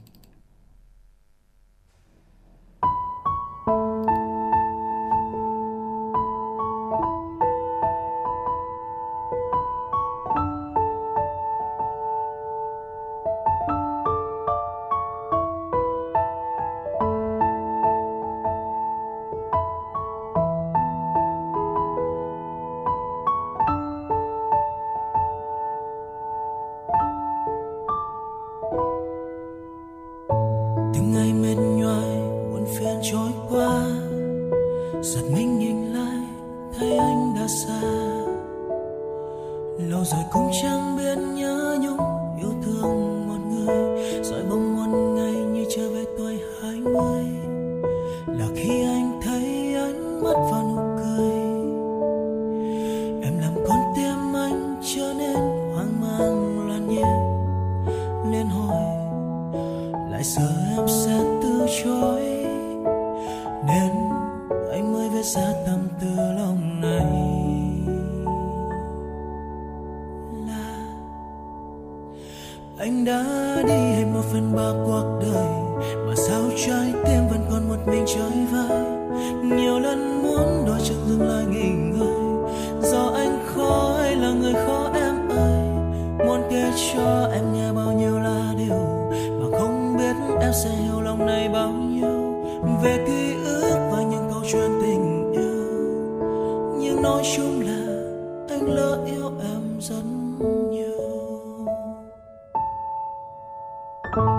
Nói chung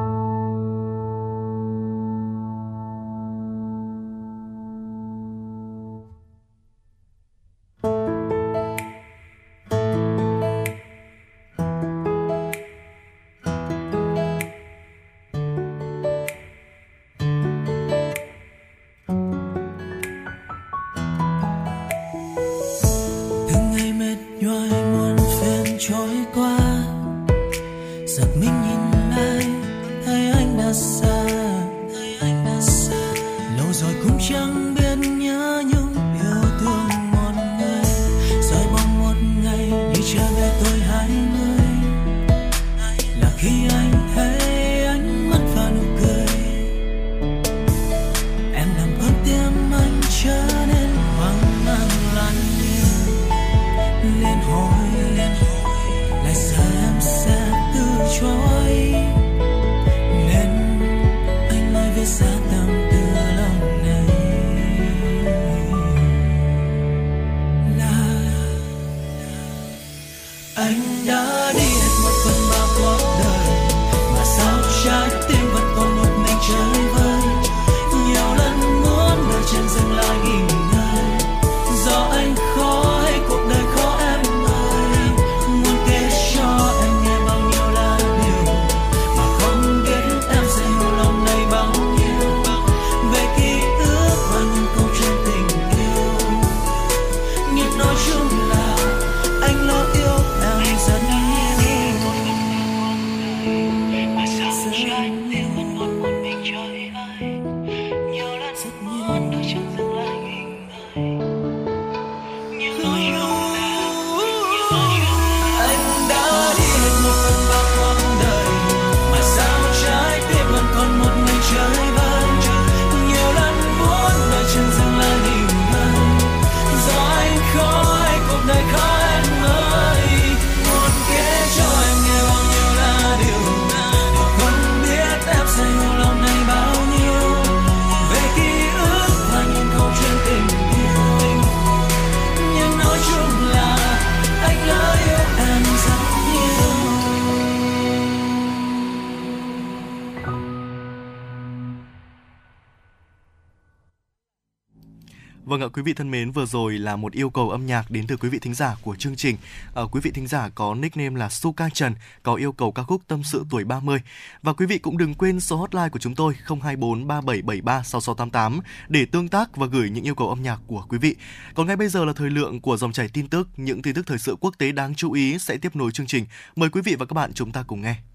quý vị thân mến, vừa rồi là một yêu cầu âm nhạc đến từ quý vị thính giả của chương trình. À, quý vị thính giả có nickname là Suka Trần có yêu cầu ca khúc Tâm sự tuổi 30. Và quý vị cũng đừng quên số hotline của chúng tôi 024 3773 6688 để tương tác và gửi những yêu cầu âm nhạc của quý vị. Còn ngay bây giờ là thời lượng của dòng chảy tin tức, những tin tức thời sự quốc tế đáng chú ý sẽ tiếp nối chương trình. Mời quý vị và các bạn chúng ta cùng nghe.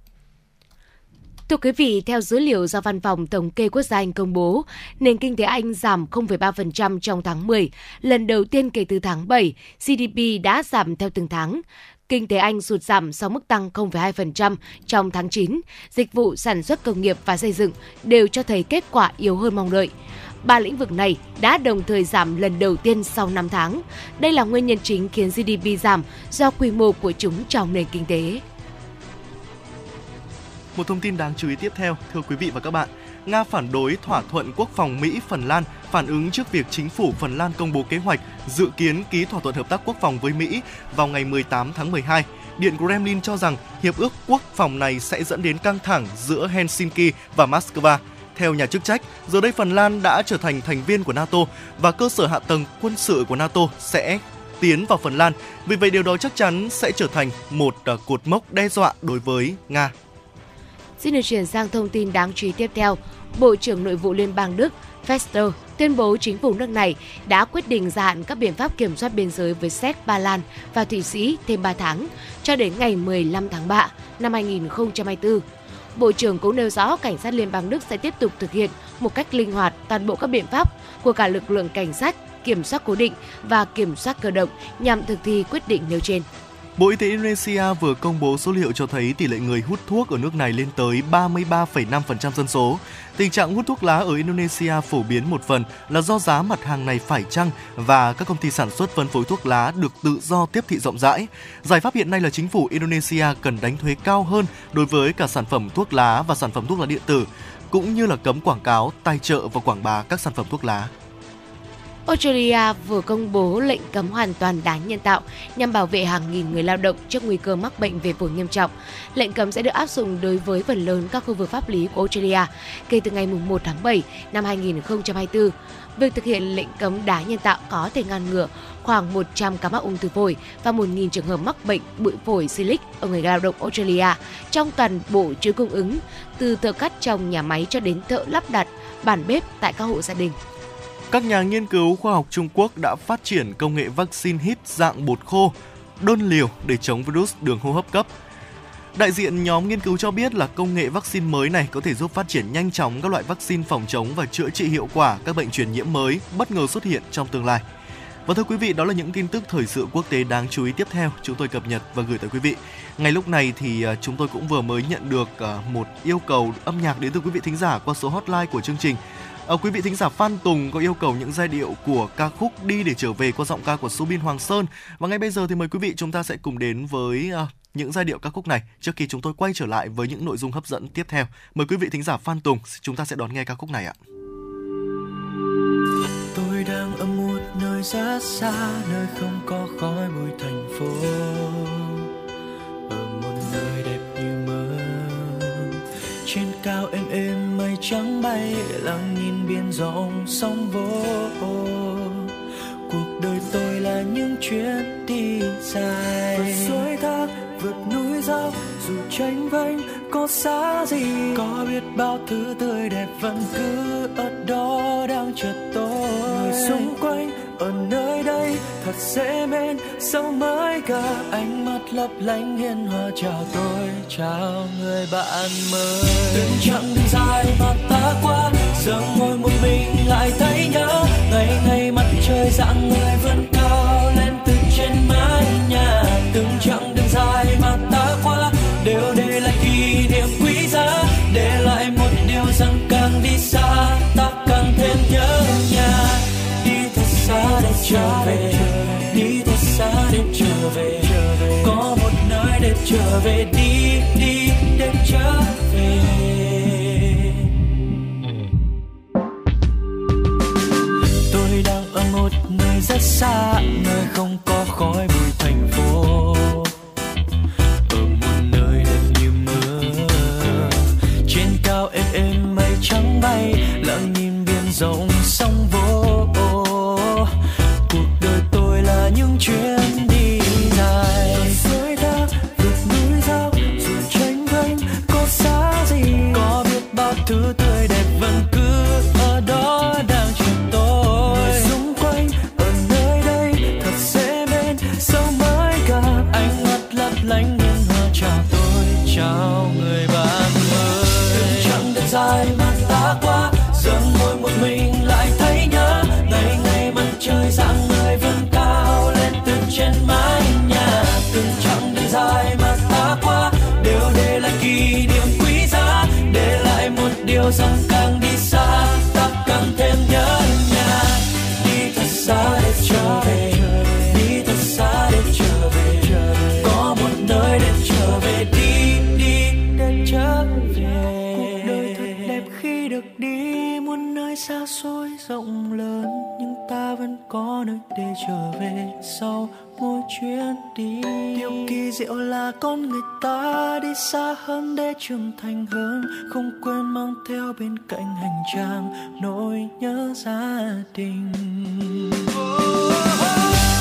Thưa quý vị, theo dữ liệu do Văn phòng Thống kê Quốc gia Anh công bố, nền kinh tế Anh giảm 0,3% trong tháng 10. Lần đầu tiên kể từ tháng 7, GDP đã giảm theo từng tháng. Kinh tế Anh sụt giảm sau mức tăng 0,2% trong tháng 9. Dịch vụ sản xuất công nghiệp và xây dựng đều cho thấy kết quả yếu hơn mong đợi. Ba lĩnh vực này đã đồng thời giảm lần đầu tiên sau 5 tháng. Đây là nguyên nhân chính khiến GDP giảm do quy mô của chúng trong nền kinh tế. Một thông tin đáng chú ý tiếp theo, thưa quý vị và các bạn, Nga phản đối thỏa thuận quốc phòng Mỹ-Phần Lan phản ứng trước việc chính phủ Phần Lan công bố kế hoạch dự kiến ký thỏa thuận hợp tác quốc phòng với Mỹ vào ngày 18 tháng 12. Điện Kremlin cho rằng hiệp ước quốc phòng này sẽ dẫn đến căng thẳng giữa Helsinki và Moscow. Theo nhà chức trách, giờ đây Phần Lan đã trở thành thành viên của NATO và cơ sở hạ tầng quân sự của NATO sẽ tiến vào Phần Lan. Vì vậy điều đó chắc chắn sẽ trở thành một à, cột mốc đe dọa đối với Nga. Xin được chuyển sang thông tin đáng chú ý tiếp theo. Bộ trưởng Nội vụ Liên bang Đức Fester tuyên bố chính phủ nước này đã quyết định gia hạn các biện pháp kiểm soát biên giới với Séc, Ba Lan và Thụy Sĩ thêm 3 tháng, cho đến ngày 15 tháng 3 năm 2024. Bộ trưởng cũng nêu rõ cảnh sát Liên bang Đức sẽ tiếp tục thực hiện một cách linh hoạt toàn bộ các biện pháp của cả lực lượng cảnh sát, kiểm soát cố định và kiểm soát cơ động nhằm thực thi quyết định nêu trên. Bộ Y tế Indonesia vừa công bố số liệu cho thấy tỷ lệ người hút thuốc ở nước này lên tới 33,5% dân số. Tình trạng hút thuốc lá ở Indonesia phổ biến một phần là do giá mặt hàng này phải chăng và các công ty sản xuất phân phối thuốc lá được tự do tiếp thị rộng rãi. Giải pháp hiện nay là chính phủ Indonesia cần đánh thuế cao hơn đối với cả sản phẩm thuốc lá và sản phẩm thuốc lá điện tử, cũng như là cấm quảng cáo, tài trợ và quảng bá các sản phẩm thuốc lá. Australia vừa công bố lệnh cấm hoàn toàn đá nhân tạo nhằm bảo vệ hàng nghìn người lao động trước nguy cơ mắc bệnh về phổi nghiêm trọng. Lệnh cấm sẽ được áp dụng đối với phần lớn các khu vực pháp lý của Australia kể từ ngày 1 tháng 7 năm 2024. Việc thực hiện lệnh cấm đá nhân tạo có thể ngăn ngừa khoảng 100 ca mắc ung thư phổi và 1.000 trường hợp mắc bệnh bụi phổi silic ở người lao động Australia trong toàn bộ chuỗi cung ứng, từ thợ cắt trong nhà máy cho đến thợ lắp đặt bàn bếp tại các hộ gia đình. Các nhà nghiên cứu khoa học Trung Quốc đã phát triển công nghệ vaccine hít dạng bột khô, đơn liều để chống virus đường hô hấp cấp. Đại diện nhóm nghiên cứu cho biết là công nghệ vaccine mới này có thể giúp phát triển nhanh chóng các loại vaccine phòng chống và chữa trị hiệu quả các bệnh truyền nhiễm mới bất ngờ xuất hiện trong tương lai. Và thưa quý vị, đó là những tin tức thời sự quốc tế đáng chú ý tiếp theo chúng tôi cập nhật và gửi tới quý vị. Ngay lúc này thì à, chúng tôi cũng vừa mới nhận được à, một yêu cầu âm nhạc đến từ quý vị thính giả qua số hotline của chương trình À, quý vị thính giả Phan Tùng có yêu cầu những giai điệu của ca khúc Đi để trở về qua giọng ca của Subin Hoàng Sơn. Và ngay bây giờ thì mời quý vị chúng ta sẽ cùng đến với à, những giai điệu ca khúc này trước khi chúng tôi quay trở lại với những nội dung hấp dẫn tiếp theo. Mời quý vị thính giả Phan Tùng, chúng ta sẽ đón nghe ca khúc này ạ. Tôi đang ở một nơi rất xa, nơi không có khói bụi thành phố. Trên cao êm êm mây trắng bay, lặng nhìn biển rộng sóng vỗ. Cuộc đời tôi là những chuyến đi dài. Vượt suối thác, vượt núi dốc, dù tranh vênh có xa gì. Có biết bao thứ tươi đẹp vẫn cứ ở đó đang chờ tôi. Người xung quanh ở nơi đây thật dễ mến sau mới cả ánh mắt lấp lánh hiền hòa chào tôi chào người bạn mới từng chặng đường dài mà ta qua giờ ngồi một mình lại thấy nhớ ngày ngày mặt trời dạng người vẫn cao lên từ trên mái nhà từng chặng đường dài mà ta qua đều để lại kỷ niệm quý giá, để lại một điều rằng càng đi xa, ta càng thêm nhớ nhà. Đi thật xa để trở về, đi thật xa để trở về, có một nơi để trở về, đi đi để trở về. Tôi đang ở một nơi rất xa, nơi không có khói bụi thành phố. Bay lặng nhìn biển rộng sông. Xa hơn để trưởng thành hơn, không quên mang theo bên cạnh hành trang nỗi nhớ gia đình.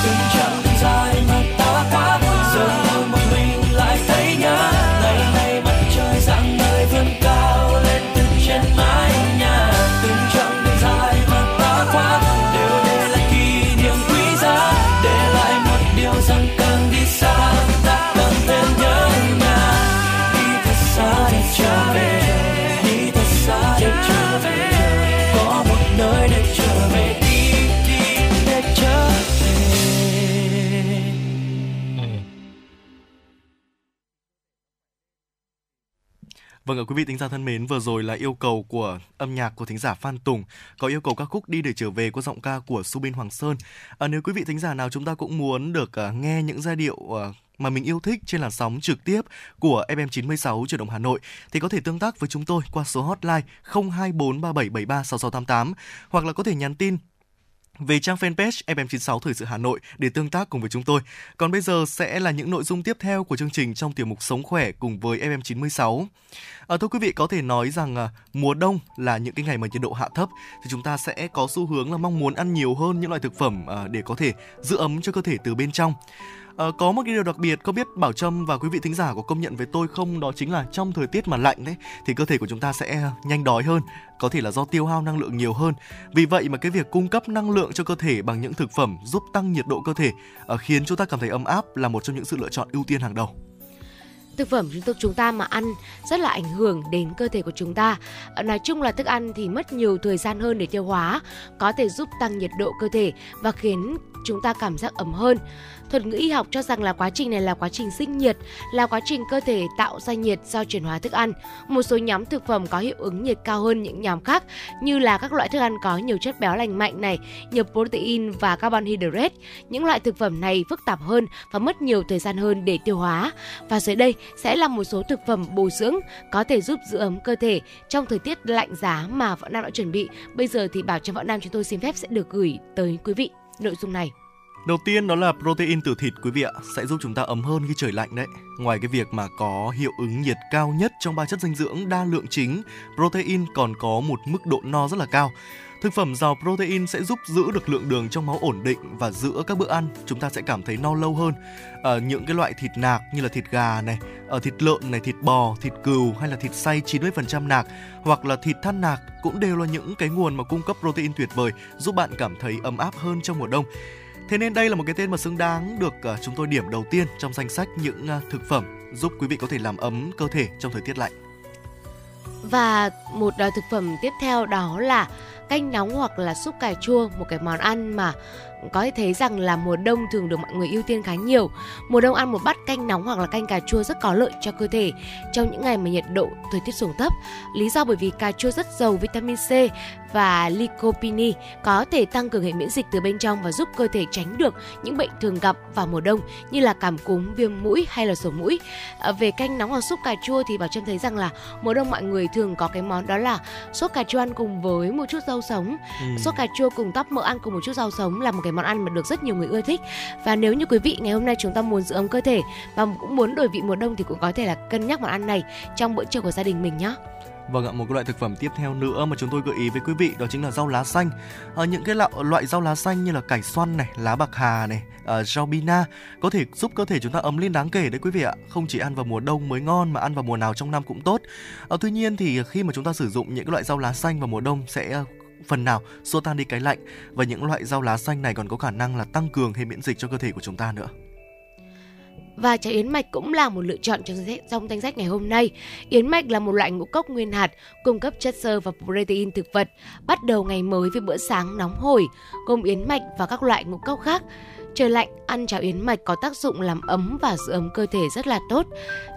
Tình chặng dài mà ta qua giờ Vâng ạ quý vị thính giả thân mến, vừa rồi là yêu cầu của âm nhạc của thính giả Phan Tùng, có yêu cầu các khúc đi để trở về của giọng ca của Subin Hoàng Sơn. À, nếu quý vị thính giả nào chúng ta cũng muốn được uh, nghe những giai điệu uh, mà mình yêu thích trên làn sóng trực tiếp của FM96 Truyền động Hà Nội thì có thể tương tác với chúng tôi qua số hotline 02437736688 hoặc là có thể nhắn tin về trang fanpage FM96 Thời sự Hà Nội để tương tác cùng với chúng tôi. Còn bây giờ sẽ là những nội dung tiếp theo của chương trình trong tiểu mục Sống khỏe cùng với FM96. À, thưa quý vị, có thể nói rằng à, mùa đông là những cái ngày mà nhiệt độ hạ thấp thì chúng ta sẽ có xu hướng là mong muốn ăn nhiều hơn những loại thực phẩm à, để có thể giữ ấm cho cơ thể từ bên trong. À, có một cái điều đặc biệt, có biết Bảo Trâm và quý vị thính giả có công nhận với tôi không? Đó chính là trong thời tiết mà lạnh đấy thì cơ thể của chúng ta sẽ nhanh đói hơn, có thể là do tiêu hao năng lượng nhiều hơn. Vì vậy mà cái việc cung cấp năng lượng cho cơ thể bằng những thực phẩm giúp tăng nhiệt độ cơ thể à, khiến chúng ta cảm thấy ấm áp là một trong những sự lựa chọn ưu tiên hàng đầu thực phẩm chúng chúng ta mà ăn rất là ảnh hưởng đến cơ thể của chúng ta ờ, nói chung là thức ăn thì mất nhiều thời gian hơn để tiêu hóa có thể giúp tăng nhiệt độ cơ thể và khiến chúng ta cảm giác ấm hơn thuật ngữ y học cho rằng là quá trình này là quá trình sinh nhiệt, là quá trình cơ thể tạo ra nhiệt do chuyển hóa thức ăn một số nhóm thực phẩm có hiệu ứng nhiệt cao hơn những nhóm khác, như là các loại thức ăn có nhiều chất béo lành mạnh này nhiều protein và carbon hydrate những loại thực phẩm này phức tạp hơn và mất nhiều thời gian hơn để tiêu hóa và dưới đây sẽ là một số thực phẩm bổ dưỡng có thể giúp giữ ấm cơ thể trong thời tiết lạnh giá mà Võ Nam đã chuẩn bị. Bây giờ thì Bảo Trâm Võ Nam chúng tôi xin phép sẽ được gửi tới quý vị nội dung này. Đầu tiên đó là protein từ thịt quý vị ạ, sẽ giúp chúng ta ấm hơn khi trời lạnh đấy. Ngoài cái việc mà có hiệu ứng nhiệt cao nhất trong ba chất dinh dưỡng đa lượng chính, protein còn có một mức độ no rất là cao. Thực phẩm giàu protein sẽ giúp giữ được lượng đường trong máu ổn định và giữa các bữa ăn chúng ta sẽ cảm thấy no lâu hơn. Ở những cái loại thịt nạc như là thịt gà này, ở thịt lợn này, thịt bò, thịt cừu hay là thịt xay 90% nạc hoặc là thịt than nạc cũng đều là những cái nguồn mà cung cấp protein tuyệt vời giúp bạn cảm thấy ấm áp hơn trong mùa đông. Thế nên đây là một cái tên mà xứng đáng được ờ, chúng tôi điểm đầu tiên trong danh sách những ờ, thực phẩm giúp quý vị có thể làm ấm cơ thể trong thời tiết lạnh. Và một ờ, thực phẩm tiếp theo đó là canh nóng hoặc là súp cà chua, một cái món ăn mà có thể thấy rằng là mùa đông thường được mọi người ưu tiên khá nhiều. Mùa đông ăn một bát canh nóng hoặc là canh cà chua rất có lợi cho cơ thể trong những ngày mà nhiệt độ thời tiết xuống thấp. Lý do bởi vì cà chua rất giàu vitamin C và lycopene có thể tăng cường hệ miễn dịch từ bên trong và giúp cơ thể tránh được những bệnh thường gặp vào mùa đông như là cảm cúm, viêm mũi hay là sổ mũi. À, về canh nóng hoặc súp cà chua thì Bảo Trâm thấy rằng là mùa đông mọi người thường có cái món đó là sốt cà chua ăn cùng với một chút rau sống. Ừ. Sốt cà chua cùng tóp mỡ ăn cùng một chút rau sống là một cái món ăn mà được rất nhiều người ưa thích. Và nếu như quý vị ngày hôm nay chúng ta muốn giữ ấm cơ thể và cũng muốn đổi vị mùa đông thì cũng có thể là cân nhắc món ăn này trong bữa trưa của gia đình mình nhé. Vâng ạ, một cái loại thực phẩm tiếp theo nữa mà chúng tôi gợi ý với quý vị đó chính là rau lá xanh. À, những cái loại, loại rau lá xanh như là cải xoăn này, lá bạc hà này, à, rau bina có thể giúp cơ thể chúng ta ấm lên đáng kể đấy quý vị ạ. Không chỉ ăn vào mùa đông mới ngon mà ăn vào mùa nào trong năm cũng tốt. À, tuy nhiên thì khi mà chúng ta sử dụng những cái loại rau lá xanh vào mùa đông sẽ phần nào xua tan đi cái lạnh và những loại rau lá xanh này còn có khả năng là tăng cường hệ miễn dịch cho cơ thể của chúng ta nữa. Và trái yến mạch cũng là một lựa chọn trong danh sách, trong danh sách ngày hôm nay. Yến mạch là một loại ngũ cốc nguyên hạt cung cấp chất xơ và protein thực vật. Bắt đầu ngày mới với bữa sáng nóng hổi, gồm yến mạch và các loại ngũ cốc khác. Trời lạnh, ăn cháo yến mạch có tác dụng làm ấm và giữ ấm cơ thể rất là tốt.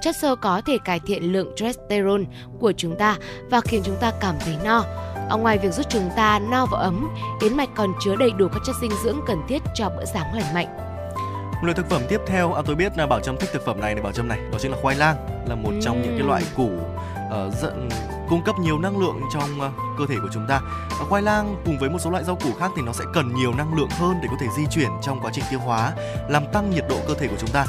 Chất xơ có thể cải thiện lượng testosterone của chúng ta và khiến chúng ta cảm thấy no. Ở ngoài việc giúp chúng ta no và ấm, yến mạch còn chứa đầy đủ các chất dinh dưỡng cần thiết cho bữa sáng lành mạnh. Loại thực phẩm tiếp theo, à, tôi biết là Bảo Trâm thích thực phẩm này này Bảo Trâm này, đó chính là khoai lang, là một Uhm. trong những cái loại củ uh, dẫn cung cấp nhiều năng lượng trong uh, cơ thể của chúng ta. Ờ, khoai lang cùng với một số loại rau củ khác thì nó sẽ cần nhiều năng lượng hơn để có thể di chuyển trong quá trình tiêu hóa, làm tăng nhiệt độ cơ thể của chúng ta.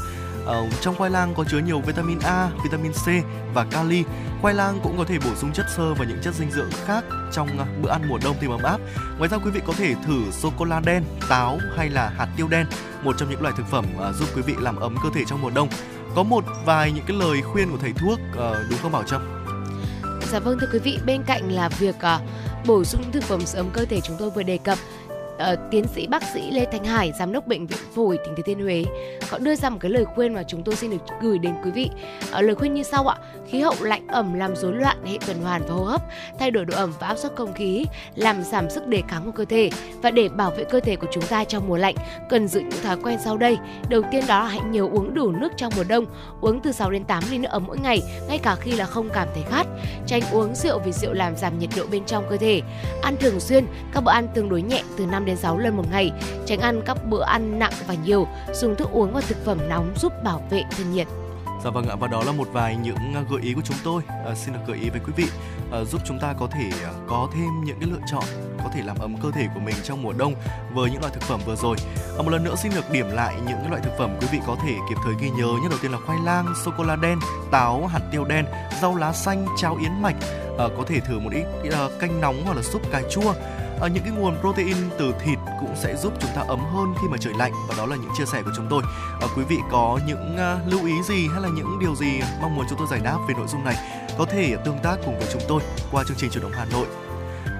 Uh, trong khoai lang có chứa nhiều vitamin A, vitamin C và kali. Khoai lang cũng có thể bổ sung chất xơ và những chất dinh dưỡng khác trong à, bữa ăn mùa đông thêm ấm áp. Ngoài ra quý vị có thể thử sô cô la đen, táo hay là hạt tiêu đen, một trong những loại thực phẩm uh, giúp quý vị làm ấm cơ thể trong mùa đông. Có một vài những cái lời khuyên của thầy thuốc uh, đúng không Bảo Trâm? Dạ vâng thưa quý vị, bên cạnh là việc uh, bổ sung những thực phẩm giữ ấm cơ thể chúng tôi vừa đề cập, uh, tiến sĩ bác sĩ Lê Thanh Hải, giám đốc bệnh viện phổi tỉnh Thừa Thiên Huế có đưa ra một cái lời khuyên mà chúng tôi xin được gửi đến quý vị. Uh, lời khuyên như sau ạ: khí hậu lạnh ẩm làm rối loạn hệ tuần hoàn và hô hấp, thay đổi độ ẩm và áp suất không khí, làm giảm sức đề kháng của cơ thể và để bảo vệ cơ thể của chúng ta trong mùa lạnh cần giữ những thói quen sau đây. Đầu tiên đó là hãy nhớ uống đủ nước trong mùa đông, uống từ 6 đến 8 ly nước ấm mỗi ngày, ngay cả khi là không cảm thấy khát. Tránh uống rượu vì rượu làm giảm nhiệt độ bên trong cơ thể. Ăn thường xuyên, các bữa ăn tương đối nhẹ từ 5 đến 6 lần một ngày. Tránh ăn các bữa ăn nặng và nhiều. Dùng thức uống và thực phẩm nóng giúp bảo vệ thân nhiệt. Dạ vâng ạ, và đó là một vài những à, gợi ý của chúng tôi à, xin được gợi ý với quý vị à, giúp chúng ta có thể à, có thêm những cái lựa chọn có thể làm ấm cơ thể của mình trong mùa đông với những loại thực phẩm vừa rồi. À, một lần nữa xin được điểm lại những cái loại thực phẩm quý vị có thể kịp thời ghi nhớ. Nhất đầu tiên là khoai lang, sô cô la đen, táo, hạt tiêu đen, rau lá xanh, cháo yến mạch. à, có thể thử một ít à, canh nóng hoặc là súp cà chua ở những cái nguồn protein từ thịt cũng sẽ giúp chúng ta ấm hơn khi mà trời lạnh và đó là những chia sẻ của chúng tôi. Ờ, quý vị có những ờ, lưu ý gì hay là những điều gì mong muốn chúng tôi giải đáp về nội dung này có thể tương tác cùng với chúng tôi qua chương trình chủ động Hà Nội.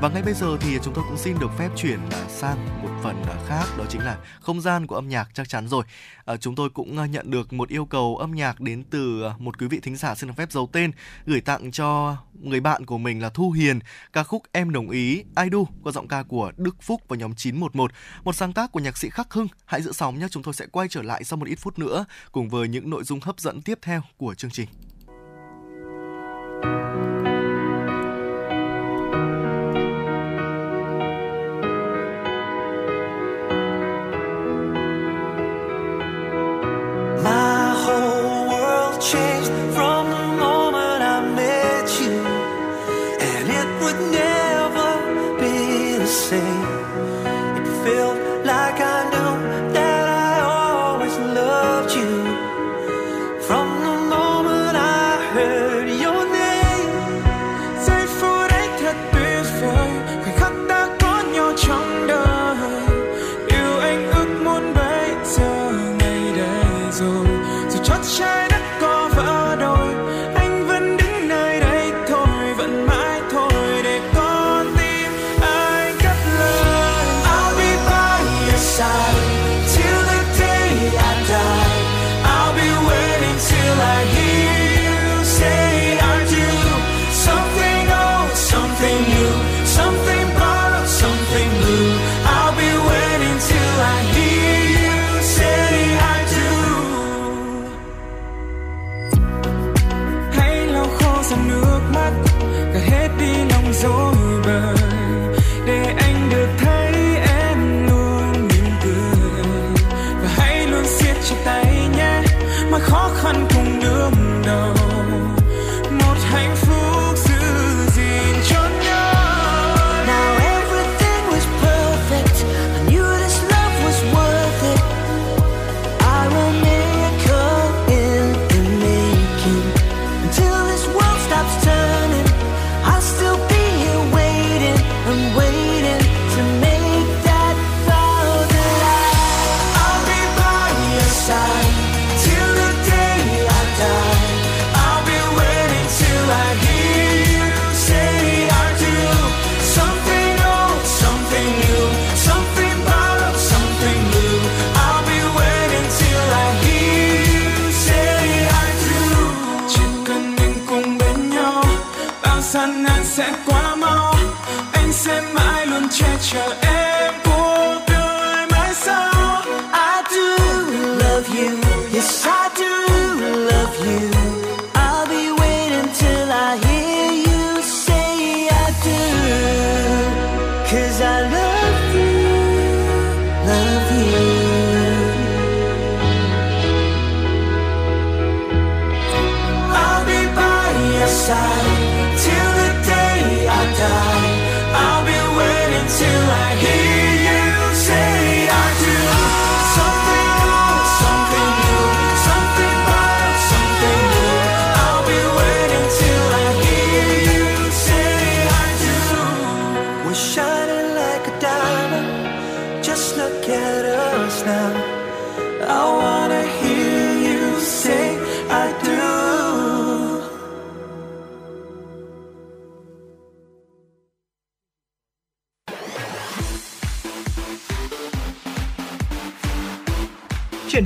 Và ngay bây giờ thì chúng tôi cũng xin được phép chuyển sang một phần à, khác, đó chính là không gian của âm nhạc chắc chắn rồi. À, chúng tôi cũng à, nhận được một yêu cầu âm nhạc đến từ một quý vị thính giả xin được phép giấu tên, gửi tặng cho người bạn của mình là Thu Hiền, ca khúc Em đồng ý I Do qua giọng ca của Đức Phúc và nhóm 911 một sáng tác của nhạc sĩ Khắc Hưng. Hãy giữ sóng nhé, chúng tôi sẽ quay trở lại sau một ít phút nữa cùng với những nội dung hấp dẫn tiếp theo của chương trình. Changed from the moment I met you, and it would never be the same. It felt like I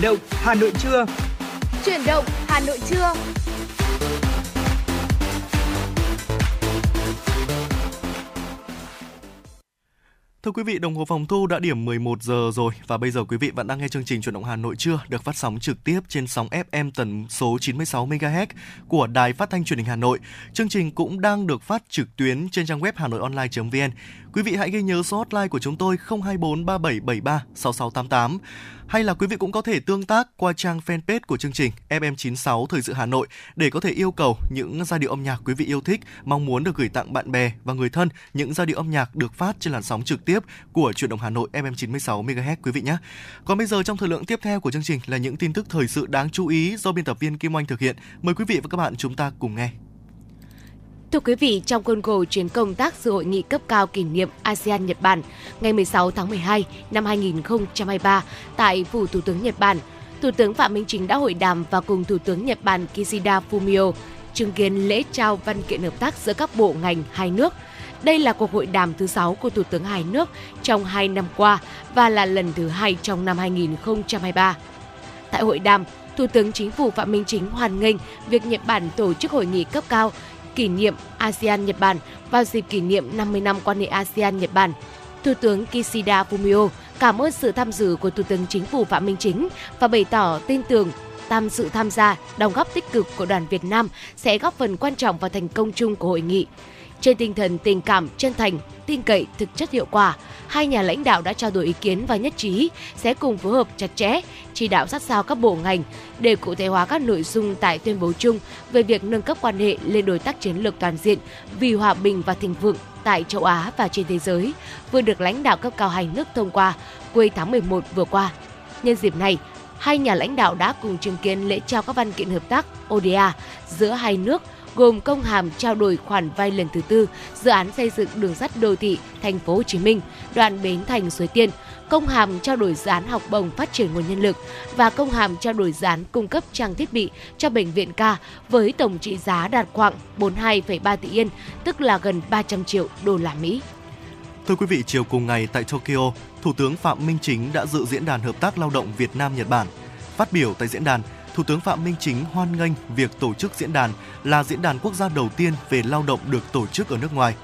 động Hà Nội trưa. Chuyển động Hà Nội trưa. Thưa quý vị, đồng hồ phòng thu đã điểm 11 giờ rồi và bây giờ quý vị vẫn đang nghe chương trình Chuyển động Hà Nội trưa được phát sóng trực tiếp trên sóng FM tần số 96 MHz của Đài Phát thanh Truyền hình Hà Nội. Chương trình cũng đang được phát trực tuyến trên trang web hanoionline.vn. Quý vị hãy ghi nhớ số hotline của chúng tôi 024 3773 6688 hay là quý vị cũng có thể tương tác qua trang fanpage của chương trình FM96 Thời sự Hà Nội để có thể yêu cầu những giai điệu âm nhạc quý vị yêu thích, mong muốn được gửi tặng bạn bè và người thân những giai điệu âm nhạc được phát trên làn sóng trực tiếp của Truyền động Hà Nội FM96 MHz quý vị nhé. Còn bây giờ trong thời lượng tiếp theo của chương trình là những tin tức thời sự đáng chú ý do biên tập viên Kim Oanh thực hiện. Mời quý vị và các bạn chúng ta cùng nghe. Thưa quý vị, trong khuôn khổ chuyến công tác dự hội nghị cấp cao kỷ niệm ASEAN Nhật Bản ngày 16 tháng 12 năm 2023 tại phủ Thủ tướng Nhật Bản, Thủ tướng Phạm Minh Chính đã hội đàm và cùng Thủ tướng Nhật Bản Kishida Fumio chứng kiến lễ trao văn kiện hợp tác giữa các bộ ngành hai nước. Đây là cuộc hội đàm thứ 6 của Thủ tướng hai nước trong hai năm qua và là lần thứ hai trong năm 2023. Tại hội đàm, Thủ tướng Chính phủ Phạm Minh Chính hoan nghênh việc Nhật Bản tổ chức hội nghị cấp cao kỷ niệm ASEAN Nhật Bản vào dịp kỷ niệm 50 năm quan hệ ASEAN Nhật Bản. Thủ tướng Kishida Fumio cảm ơn sự tham dự của Thủ tướng Chính phủ Phạm Minh Chính và bày tỏ tin tưởng tam sự tham gia, đóng góp tích cực của đoàn Việt Nam sẽ góp phần quan trọng vào thành công chung của hội nghị. Trên tinh thần tình cảm, chân thành, tin cậy, thực chất hiệu quả, hai nhà lãnh đạo đã trao đổi ý kiến và nhất trí sẽ cùng phối hợp chặt chẽ, chỉ đạo sát sao các bộ ngành để cụ thể hóa các nội dung tại tuyên bố chung về việc nâng cấp quan hệ lên đối tác chiến lược toàn diện vì hòa bình và thịnh vượng tại châu Á và trên thế giới, vừa được lãnh đạo cấp cao hai nước thông qua cuối tháng 11 vừa qua. Nhân dịp này, hai nhà lãnh đạo đã cùng chứng kiến lễ trao các văn kiện hợp tác ODA giữa hai nước gồm công hàm trao đổi khoản vay lần thứ tư dự án xây dựng đường sắt đô thị thành phố Hồ Chí Minh, đoạn Bến Thành Suối Tiên, công hàm trao đổi dự án học bổng phát triển nguồn nhân lực và công hàm trao đổi dự án cung cấp trang thiết bị cho bệnh viện ca với tổng trị giá đạt khoảng 42,3 tỷ yên, tức là gần 300 triệu đô la Mỹ. Thưa quý vị, chiều cùng ngày tại Tokyo, Thủ tướng Phạm Minh Chính đã dự diễn đàn hợp tác lao động Việt Nam Nhật Bản. Phát biểu tại diễn đàn, Thủ tướng Phạm Minh Chính hoan nghênh việc tổ chức diễn đàn là diễn đàn quốc gia đầu tiên về lao động được tổ chức ở nước ngoài.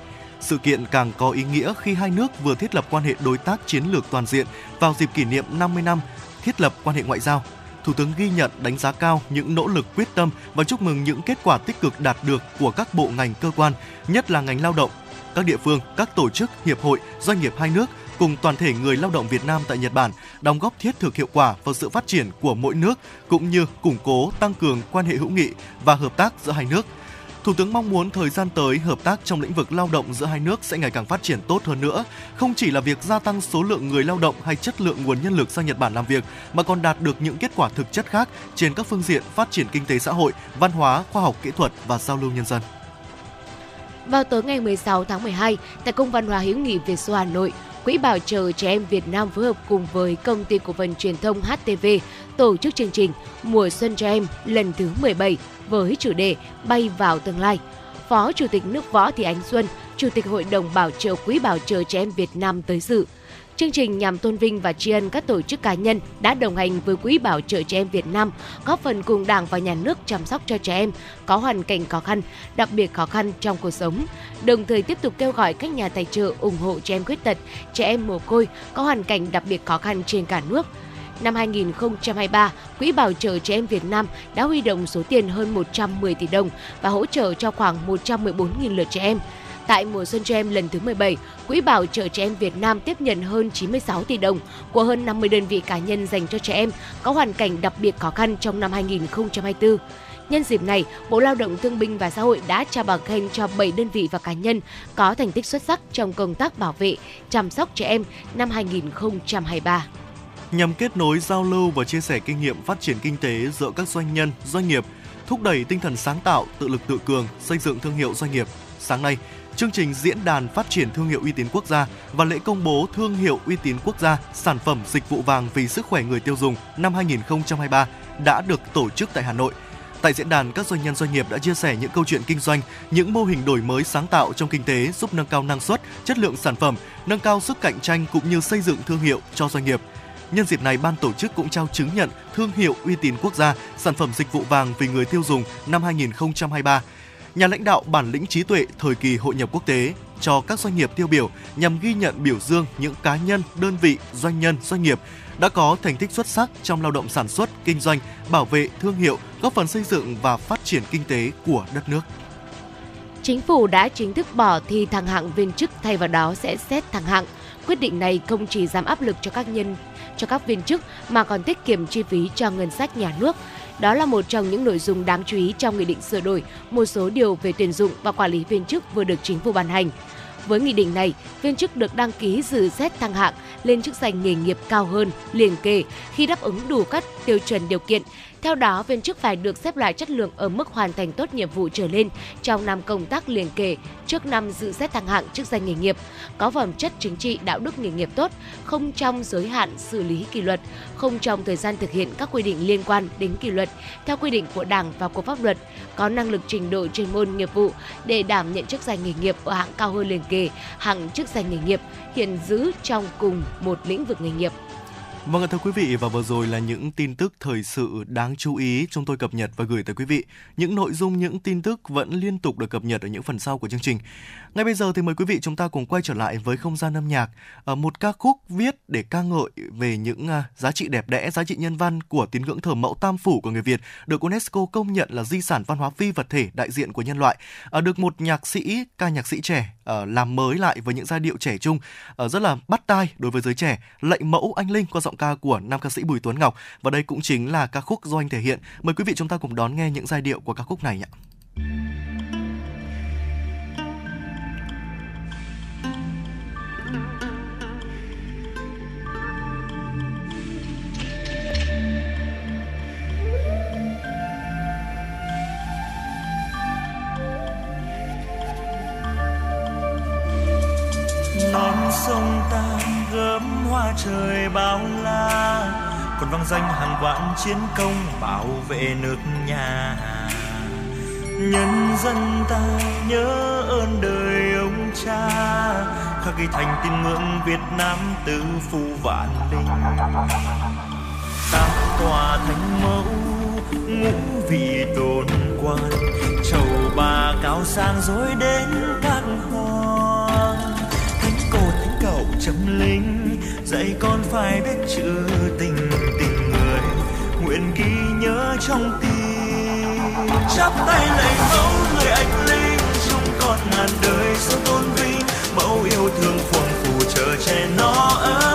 Sự kiện càng có ý nghĩa khi hai nước vừa thiết lập quan hệ đối tác chiến lược toàn diện vào dịp kỷ niệm 50 năm thiết lập quan hệ ngoại giao. Thủ tướng ghi nhận đánh giá cao những nỗ lực quyết tâm và chúc mừng những kết quả tích cực đạt được của các bộ ngành cơ quan, nhất là ngành lao động, các địa phương, các tổ chức, hiệp hội, doanh nghiệp hai nước cùng toàn thể người lao động Việt Nam tại Nhật Bản đóng góp thiết thực hiệu quả vào sự phát triển của mỗi nước cũng như củng cố tăng cường quan hệ hữu nghị và hợp tác giữa hai nước. Thủ tướng mong muốn thời gian tới hợp tác trong lĩnh vực lao động giữa hai nước sẽ ngày càng phát triển tốt hơn nữa, không chỉ là việc gia tăng số lượng người lao động hay chất lượng nguồn nhân lực sang Nhật Bản làm việc mà còn đạt được những kết quả thực chất khác trên các phương diện phát triển kinh tế xã hội, văn hóa, khoa học kỹ thuật và giao lưu nhân dân. Vào tối ngày 16 tháng 12, tại Cung văn hóa hữu nghị Việt Xô Hà Nội, Quỹ Bảo trợ Trẻ Em Việt Nam phối hợp cùng với Công ty Cổ phần Truyền thông HTV tổ chức chương trình Mùa Xuân Trẻ Em lần thứ 17 với chủ đề Bay vào tương lai. Phó Chủ tịch nước Võ Thị Ánh Xuân, Chủ tịch Hội đồng Bảo trợ Quỹ Bảo trợ Trẻ Em Việt Nam tới dự. Chương trình nhằm tôn vinh và tri ân các tổ chức cá nhân đã đồng hành với Quỹ Bảo trợ Trẻ Em Việt Nam, góp phần cùng Đảng và Nhà nước chăm sóc cho trẻ em có hoàn cảnh khó khăn, đặc biệt khó khăn trong cuộc sống. Đồng thời tiếp tục kêu gọi các nhà tài trợ ủng hộ trẻ em khuyết tật, trẻ em mồ côi có hoàn cảnh đặc biệt khó khăn trên cả nước. Năm 2023, Quỹ Bảo trợ Trẻ Em Việt Nam đã huy động số tiền hơn 110 tỷ đồng và hỗ trợ cho khoảng 114.000 lượt trẻ em. Tại mùa xuân trẻ em lần thứ 17, Quỹ Bảo trợ Trẻ Em Việt Nam tiếp nhận hơn 96 tỷ đồng của hơn 50 đơn vị cá nhân dành cho trẻ em có hoàn cảnh đặc biệt khó khăn trong năm 2024. Nhân dịp này, Bộ Lao động Thương binh và Xã hội đã trao bằng khen cho 7 đơn vị và cá nhân có thành tích xuất sắc trong công tác bảo vệ, chăm sóc trẻ em năm 2023 nhằm kết nối giao lưu và chia sẻ kinh nghiệm phát triển kinh tế giữa các doanh nhân, doanh nghiệp, thúc đẩy tinh thần sáng tạo, tự lực tự cường, xây dựng thương hiệu doanh nghiệp. Sáng nay, chương trình diễn đàn phát triển thương hiệu uy tín quốc gia và lễ công bố thương hiệu uy tín quốc gia sản phẩm dịch vụ vàng vì sức khỏe người tiêu dùng năm 2023 đã được tổ chức tại Hà Nội. Tại diễn đàn, các doanh nhân doanh nghiệp đã chia sẻ những câu chuyện kinh doanh, những mô hình đổi mới sáng tạo trong kinh tế giúp nâng cao năng suất, chất lượng sản phẩm, nâng cao sức cạnh tranh cũng như xây dựng thương hiệu cho doanh nghiệp. Nhân dịp này, ban tổ chức cũng trao chứng nhận thương hiệu uy tín quốc gia, sản phẩm dịch vụ vàng vì người tiêu dùng năm 2023. Nhà lãnh đạo bản lĩnh trí tuệ thời kỳ hội nhập quốc tế cho các doanh nghiệp tiêu biểu nhằm ghi nhận biểu dương những cá nhân, đơn vị, doanh nhân, doanh nghiệp đã có thành tích xuất sắc trong lao động sản xuất, kinh doanh, bảo vệ thương hiệu, góp phần xây dựng và phát triển kinh tế của đất nước. Chính phủ đã chính thức bỏ thi thăng hạng viên chức thay vào đó sẽ xét thăng hạng. Quyết định này không chỉ giảm áp lực cho các nhân cho các viên chức mà còn tiết kiệm chi phí cho ngân sách nhà nước. Đó là một trong những nội dung đáng chú ý trong nghị định sửa đổi một số điều về tuyển dụng và quản lý viên chức vừa được chính phủ ban hành. Với nghị định này, viên chức được đăng ký dự xét thăng hạng lên chức danh nghề nghiệp cao hơn liền kề khi đáp ứng đủ các tiêu chuẩn điều kiện theo đó, viên chức phải được xếp loại chất lượng ở mức hoàn thành tốt nhiệm vụ trở lên trong năm công tác liền kề trước năm dự xét thăng hạng chức danh nghề nghiệp, có phẩm chất chính trị đạo đức nghề nghiệp tốt, không trong giới hạn xử lý kỷ luật, không trong thời gian thực hiện các quy định liên quan đến kỷ luật theo quy định của Đảng và của pháp luật, có năng lực trình độ chuyên môn nghiệp vụ để đảm nhận chức danh nghề nghiệp ở hạng cao hơn liền kề, hạng chức danh nghề nghiệp hiện giữ trong cùng một lĩnh vực nghề nghiệp. Vâng thưa quý vị và vừa rồi là những tin tức thời sự đáng chú ý chúng tôi cập nhật và gửi tới quý vị. Những nội dung những tin tức vẫn liên tục được cập nhật ở những phần sau của chương trình. Ngay bây giờ thì mời quý vị chúng ta cùng quay trở lại với không gian âm nhạc, ở một ca khúc viết để ca ngợi về những à, giá trị đẹp đẽ, giá trị nhân văn của tín ngưỡng thờ mẫu Tam phủ của người Việt, được UNESCO công nhận là di sản văn hóa phi vật thể đại diện của nhân loại, ờ, được một nhạc sĩ, ca nhạc sĩ trẻ Ờ, làm mới lại với những giai điệu trẻ trung ờ, rất là bắt tai đối với giới trẻ. Lệnh mẫu anh Linh qua giọng ca của nam ca sĩ Bùi Tuấn Ngọc và đây cũng chính là ca khúc do anh thể hiện. Mời quý vị chúng ta cùng đón nghe những giai điệu của ca khúc này nhé. Sông ta gấm hoa trời bao la. Còn vang danh hàng vạn chiến công bảo vệ nước nhà. Nhân dân ta nhớ ơn đời ông cha. Khắc ghi thành tin ngưỡng Việt Nam tứ phu vạn linh. Tam tòa thánh mẫu, ngũ vị đồn quan. Chầu bà cao sang dối đến các hoa chấm linh. Dạy con phải biết chữ tình tình người, nguyện ghi nhớ trong tim. Chắp tay lạy mẫu người anh linh trong con ngàn đời sống tôn vinh. Mẫu yêu thương phồn phù chờ che nó ơi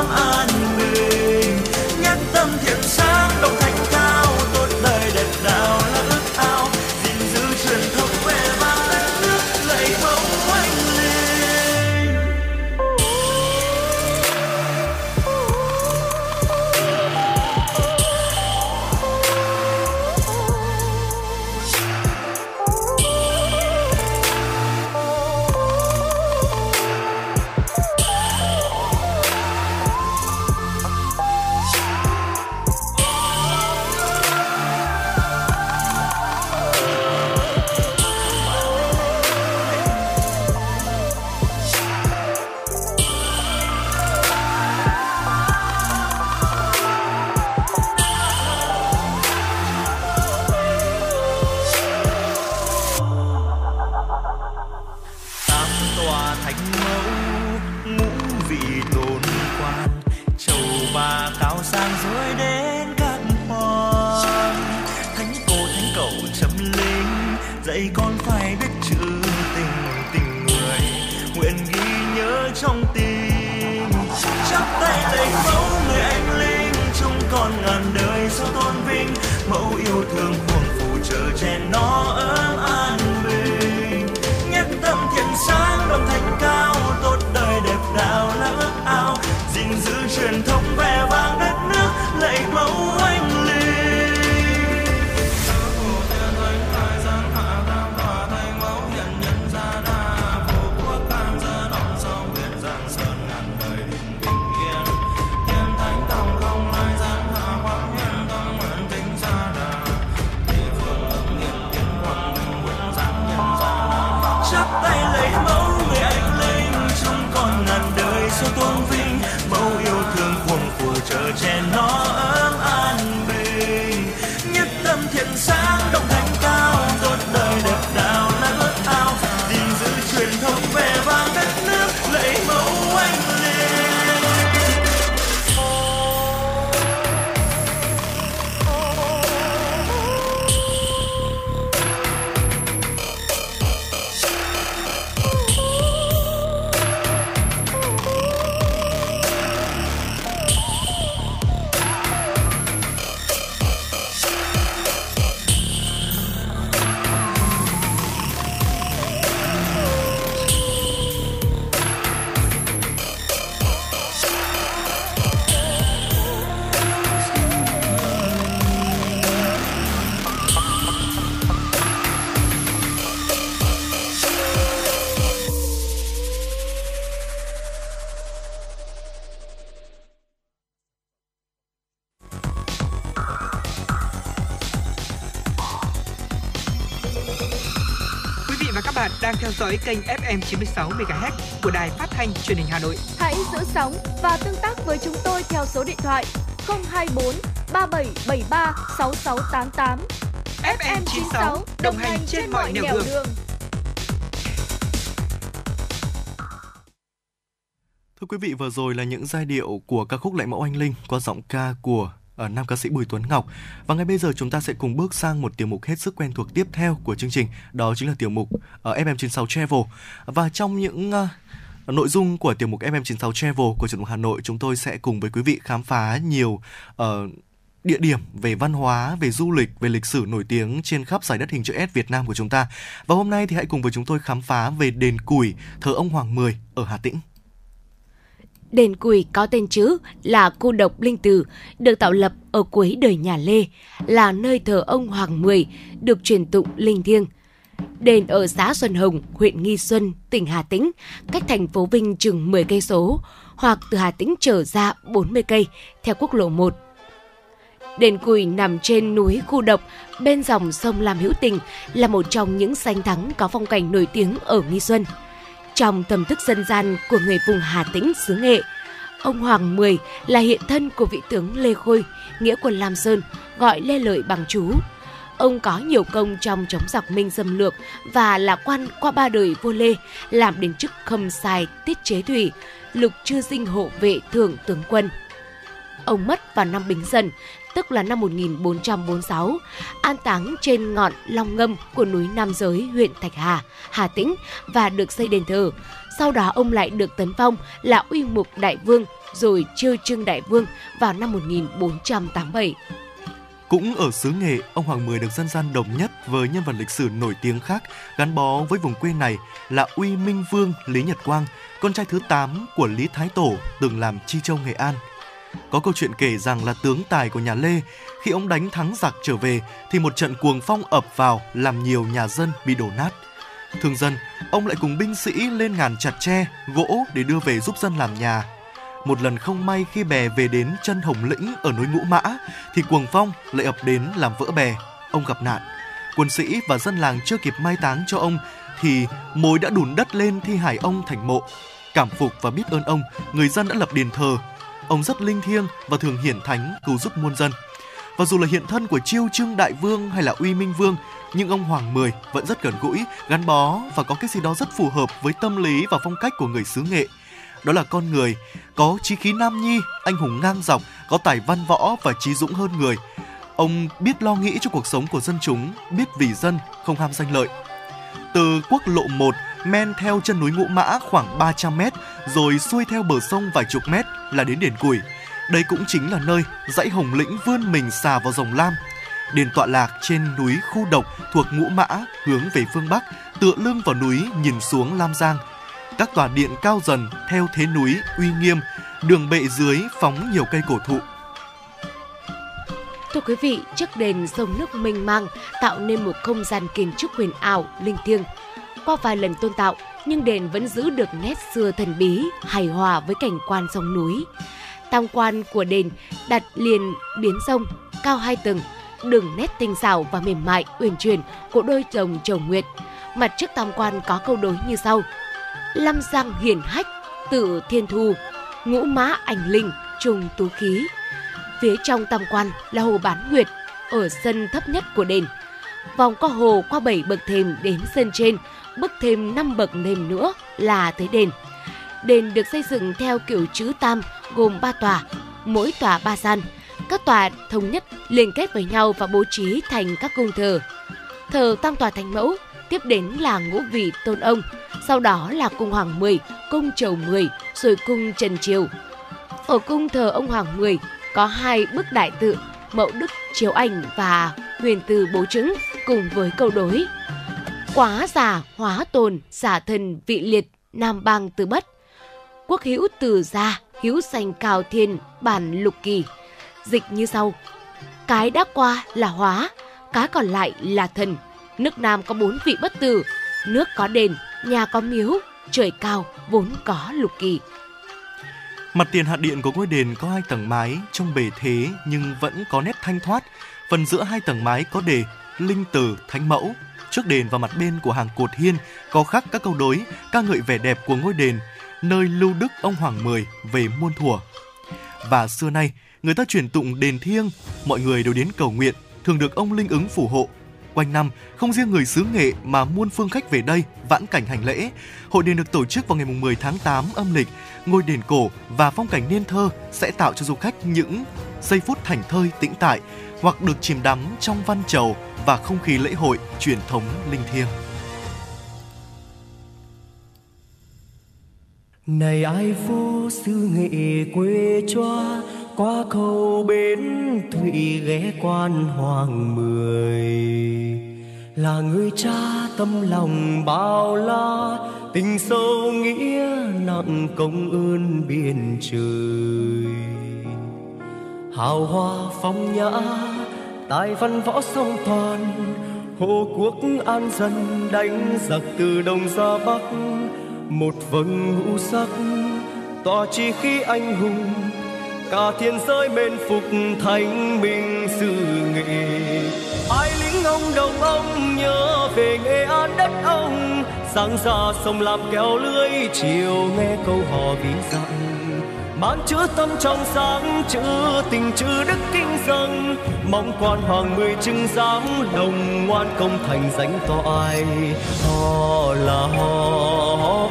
đang theo dõi kênh FM 96 MHz của đài phát thanh truyền hình Hà Nội. Hãy giữ sóng và tương tác với chúng tôi theo số điện thoại 024 3773 6688. FM 96 đồng hành trên mọi nẻo đường. đường. Thưa quý vị, vừa rồi là những giai điệu của ca khúc Lại Mẫu Anh Linh qua giọng ca của ở nam ca sĩ Bùi Tuấn Ngọc. Và ngay bây giờ chúng ta sẽ cùng bước sang một tiểu mục hết sức quen thuộc tiếp theo của chương trình, đó chính là tiểu mục ờ, ở FM96 Travel. Và trong những uh, nội dung của tiểu mục FM96 Travel của truyền hình Hà Nội, chúng tôi sẽ cùng với quý vị khám phá nhiều uh, địa điểm về văn hóa, về du lịch, về lịch sử nổi tiếng trên khắp giải đất hình chữ S Việt Nam của chúng ta. Và hôm nay thì hãy cùng với chúng tôi khám phá về đền Củi, thờ ông Hoàng Mười ở Hà Tĩnh. Đền Cùi có tên chữ là Cô Độc Linh Từ, được tạo lập ở cuối đời nhà Lê, là nơi thờ ông Hoàng Mười, được truyền tụng linh thiêng. Đền ở xã Xuân Hồng, huyện Nghi Xuân, tỉnh Hà Tĩnh, cách thành phố Vinh chừng 10 cây số, hoặc từ Hà Tĩnh trở ra 40 cây theo quốc lộ 1. Đền Cùi nằm trên núi Khu Độc, bên dòng sông Lam Hữu Tình, là một trong những danh thắng có phong cảnh nổi tiếng ở Nghi Xuân. Trong tâm thức dân gian của người vùng Hà Tĩnh xứ Nghệ, ông Hoàng Mười là hiện thân của vị tướng Lê Khôi, nghĩa quân Lam Sơn, gọi Lê Lợi bằng chú. Ông có nhiều công trong chống giặc Minh xâm lược và là quan qua ba đời vua Lê, làm đến chức khâm sai tiết chế thủy, lục chư dinh hộ vệ thượng tướng quân. Ông mất vào năm Bính Dần, tức là năm 1446, an táng trên ngọn Long Ngâm của núi Nam Giới, huyện Thạch Hà, Hà Tĩnh và được xây đền thờ. Sau đó ông lại được tấn phong là uy mục đại vương rồi chiêu trưng đại vương vào năm 1487. Cũng ở xứ Nghệ, ông Hoàng Mười được dân gian đồng nhất với nhân vật lịch sử nổi tiếng khác gắn bó với vùng quê này là Uy Minh Vương Lý Nhật Quang, con trai thứ 8 của Lý Thái Tổ từng làm Chi Châu Nghệ An. Có câu chuyện kể rằng là tướng tài của nhà Lê, khi ông đánh thắng giặc trở về thì một trận cuồng phong ập vào làm nhiều nhà dân bị đổ nát. Thường dân, ông lại cùng binh sĩ lên ngàn chặt tre, gỗ để đưa về giúp dân làm nhà. Một lần không may khi bè về đến chân Hồng Lĩnh ở núi Ngũ Mã thì cuồng phong lại ập đến làm vỡ bè. Ông gặp nạn. Quân sĩ và dân làng chưa kịp mai táng cho ông thì mối đã đùn đất lên thi hài ông thành mộ. Cảm phục và biết ơn ông, người dân đã lập đền thờ ông rất linh thiêng và thường hiển thánh cứu giúp muôn dân. Và dù là hiện thân của Chiêu trương Đại Vương hay là Uy Minh Vương, nhưng ông Hoàng Mười vẫn rất gần gũi, gắn bó và có cái gì đó rất phù hợp với tâm lý và phong cách của người xứ nghệ. Đó là con người có chí khí nam nhi, anh hùng ngang dọc, có tài văn võ và trí dũng hơn người. Ông biết lo nghĩ cho cuộc sống của dân chúng, biết vì dân, không ham danh lợi. Từ quốc lộ 1 men theo chân núi Ngũ Mã khoảng 300 mét, rồi xuôi theo bờ sông vài chục mét là đến đền Củi. Đây cũng chính là nơi dãy Hồng Lĩnh vươn mình xà vào dòng Lam. Đền tọa lạc trên núi Khu Độc thuộc Ngũ Mã hướng về phương Bắc, tựa lưng vào núi nhìn xuống Lam Giang. Các tòa điện cao dần theo thế núi uy nghiêm, đường bệ dưới phóng nhiều cây cổ thụ. Thưa quý vị, trước đền sông nước mênh mang tạo nên một không gian kiến trúc huyền ảo, linh thiêng. Qua vài lần tôn tạo, nhưng đền vẫn giữ được nét xưa thần bí, hài hòa với cảnh quan sông núi. Tam quan của đền đặt liền biến sông, cao hai tầng, đường nét tinh xảo và mềm mại uyển chuyển của đôi chồng chồng nguyệt. Mặt trước tam quan có câu đối như sau: Lâm giang hiển hách, tự thiên thu, ngũ mã ảnh linh, trùng tú khí. Phía trong tam quan là hồ bán nguyệt ở sân thấp nhất của đền. Vòng qua hồ qua bảy bậc thềm đến sân trên, bước thêm 5 bậc nền nữa là tới đền. Đền được xây dựng theo kiểu chữ tam gồm 3 tòa, mỗi tòa ba gian. Các tòa thống nhất liên kết với nhau và bố trí thành các cung thờ. Thờ tam tòa thánh mẫu, tiếp đến là ngũ vị tôn ông, sau đó là cung hoàng mười, cung chầu mười, rồi cung trần triều. Ở cung thờ ông hoàng mười có hai bức đại tự mẫu đức chiếu ảnh và huyền từ bố trứng cùng với câu đối quá giả hóa tồn giả thần vị liệt nam bang từ bất quốc hữu từ gia hữu sành cao thiên bản lục kỳ dịch như sau cái đã qua là hóa cái còn lại là thần nước nam có bốn vị bất tử nước có đền nhà có miếu trời cao vốn có lục kỳ Mặt tiền hạ điện của ngôi đền có hai tầng mái trông bề thế nhưng vẫn có nét thanh thoát. Phần giữa hai tầng mái có đề linh từ, thánh mẫu. Trước đền và mặt bên của hàng cột hiên có khắc các câu đối ca ngợi vẻ đẹp của ngôi đền, nơi lưu đức ông Hoàng Mười về muôn thuở. Và xưa nay, người ta truyền tụng đền thiêng, mọi người đều đến cầu nguyện, thường được ông linh ứng phù hộ. Quanh năm, không riêng người xứ Nghệ mà muôn phương khách về đây vãn cảnh hành lễ. Hội đền được tổ chức vào ngày 10 tháng 8 âm lịch. Ngôi đền cổ và phong cảnh niên thơ sẽ tạo cho du khách những giây phút thành thơi tĩnh tại hoặc được chìm đắm trong văn chầu và không khí lễ hội truyền thống linh thiêng. Này ai vô xứ nghệ quê choa qua cầu bến thủy ghé quan hoàng mười là người cha tâm lòng bao la, tình sâu nghĩa nặng công ơn biển trời hào hoa phong nhã, tài văn võ song toàn. Hộ quốc an dân đánh giặc từ đông ra bắc. Một vầng ngũ sắc, tỏa chi khí anh hùng. Cả thiên giới bên phục thánh minh sự nghệ ai lính ông đồng ông nhớ về nghệ an đất ông. Sáng ra sông làm kéo lưới chiều nghe câu hò ví dặm mang chữ tâm trong sáng, chữ tình, chữ đức kinh dâng. Mong quan hoàng mười chứng giám đồng ngoan công thành danh ai. Họ là họ họ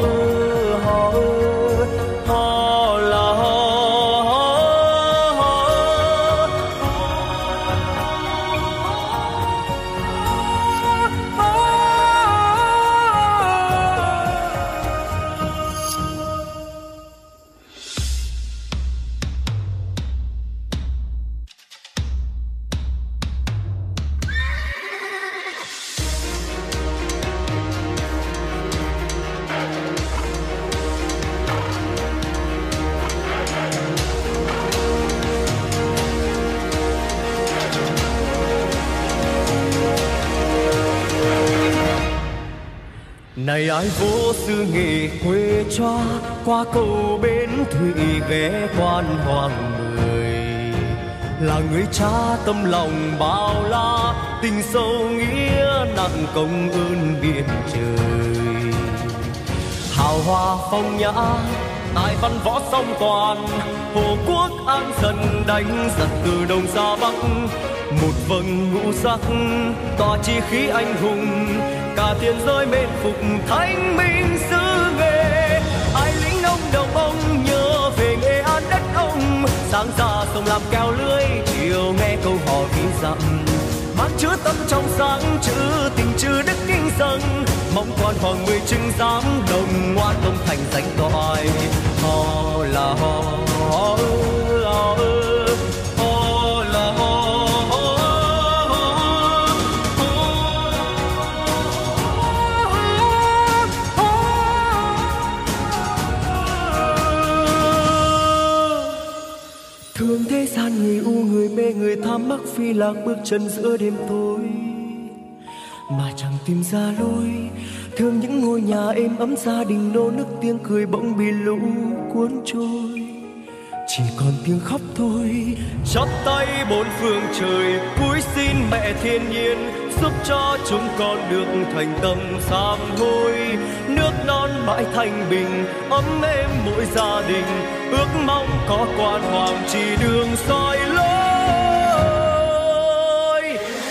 này ai vô sư nghề quê cho, qua cầu bến thủy ghé quan hoàng mười là người cha tâm lòng bao la, tình sâu nghĩa nặng công ơn biển trời. Hào hoa phong nhã tài văn võ song toàn, hồ quốc an dần đánh giặc từ đông ra bắc. Một vầng ngũ sắc, tỏa chi khí anh hùng tiền rơi mệt phục thanh minh xứ nghệ ai lính ông đồng ông nhớ về nghệ an đất ông. Sáng ra sông làm keo lưới chiều nghe câu hò ví dặm. Mang chứa tâm trong sáng chữ tình chữ đức kinh dâng. Mong quan hoàng mười chứng giám đồng ngoan công thành danh toại họ là họ họ ơ, họ ơ, thương người u người mê người tham mắc phi lạc bước chân giữa đêm tối. Mà chẳng tìm ra lối, thương những ngôi nhà êm ấm gia đình nô nức tiếng cười bỗng bị lũ cuốn trôi. Chỉ còn tiếng khóc thôi chắp tay bốn phương trời, cúi xin mẹ thiên nhiên giúp cho chúng con được thành tâm sám hối. Nước non mãi thanh bình, ấm êm mỗi gia đình. Ước mong có quan hoàng chỉ đường soi lối.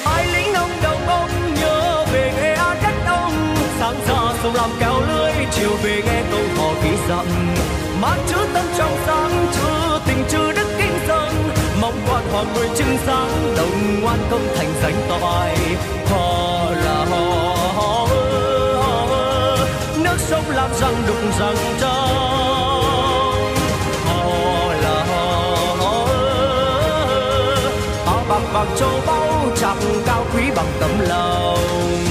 Ai lính ông đồng ông nhớ về nghe an đất ông sáng ra sông làm kéo lưới, chiều về nghe câu hò ký dặm. Mang chữ tâm trong sáng, chữ tình chữ đức mong quan họ người chứng sáng đồng ngoan công thành danh toại họ là họ họ họ, nước sông làm răng đục răng trong họ là họ áo bạc bạc châu báu chẳng cao quý bằng tấm lòng.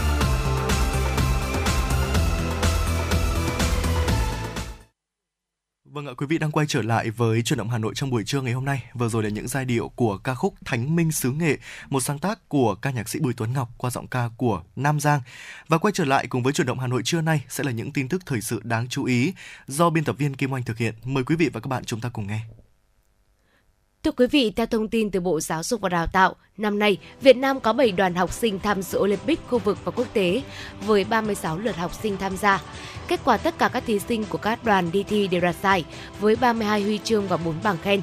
Vâng ạ, quý vị đang quay trở lại với chuyển động Hà Nội trong buổi trưa ngày hôm nay. Vừa rồi là những giai điệu của ca khúc Thánh Minh xứ nghệ, một sáng tác của ca nhạc sĩ Bùi Tuấn Ngọc qua giọng ca của Nam Giang. Và quay trở lại cùng với chuyển động Hà Nội trưa nay sẽ là những tin tức thời sự đáng chú ý do biên tập viên Kim Oanh thực hiện. Mời quý vị và các bạn chúng ta cùng nghe. Thưa quý vị, theo thông tin từ Bộ Giáo dục và Đào tạo, năm nay Việt Nam có 7 đoàn học sinh tham dự Olympic khu vực và quốc tế với 36 lượt học sinh tham gia. Kết quả tất cả các thí sinh của các đoàn đi thi đều đạt giải với 32 huy chương và 4 bằng khen.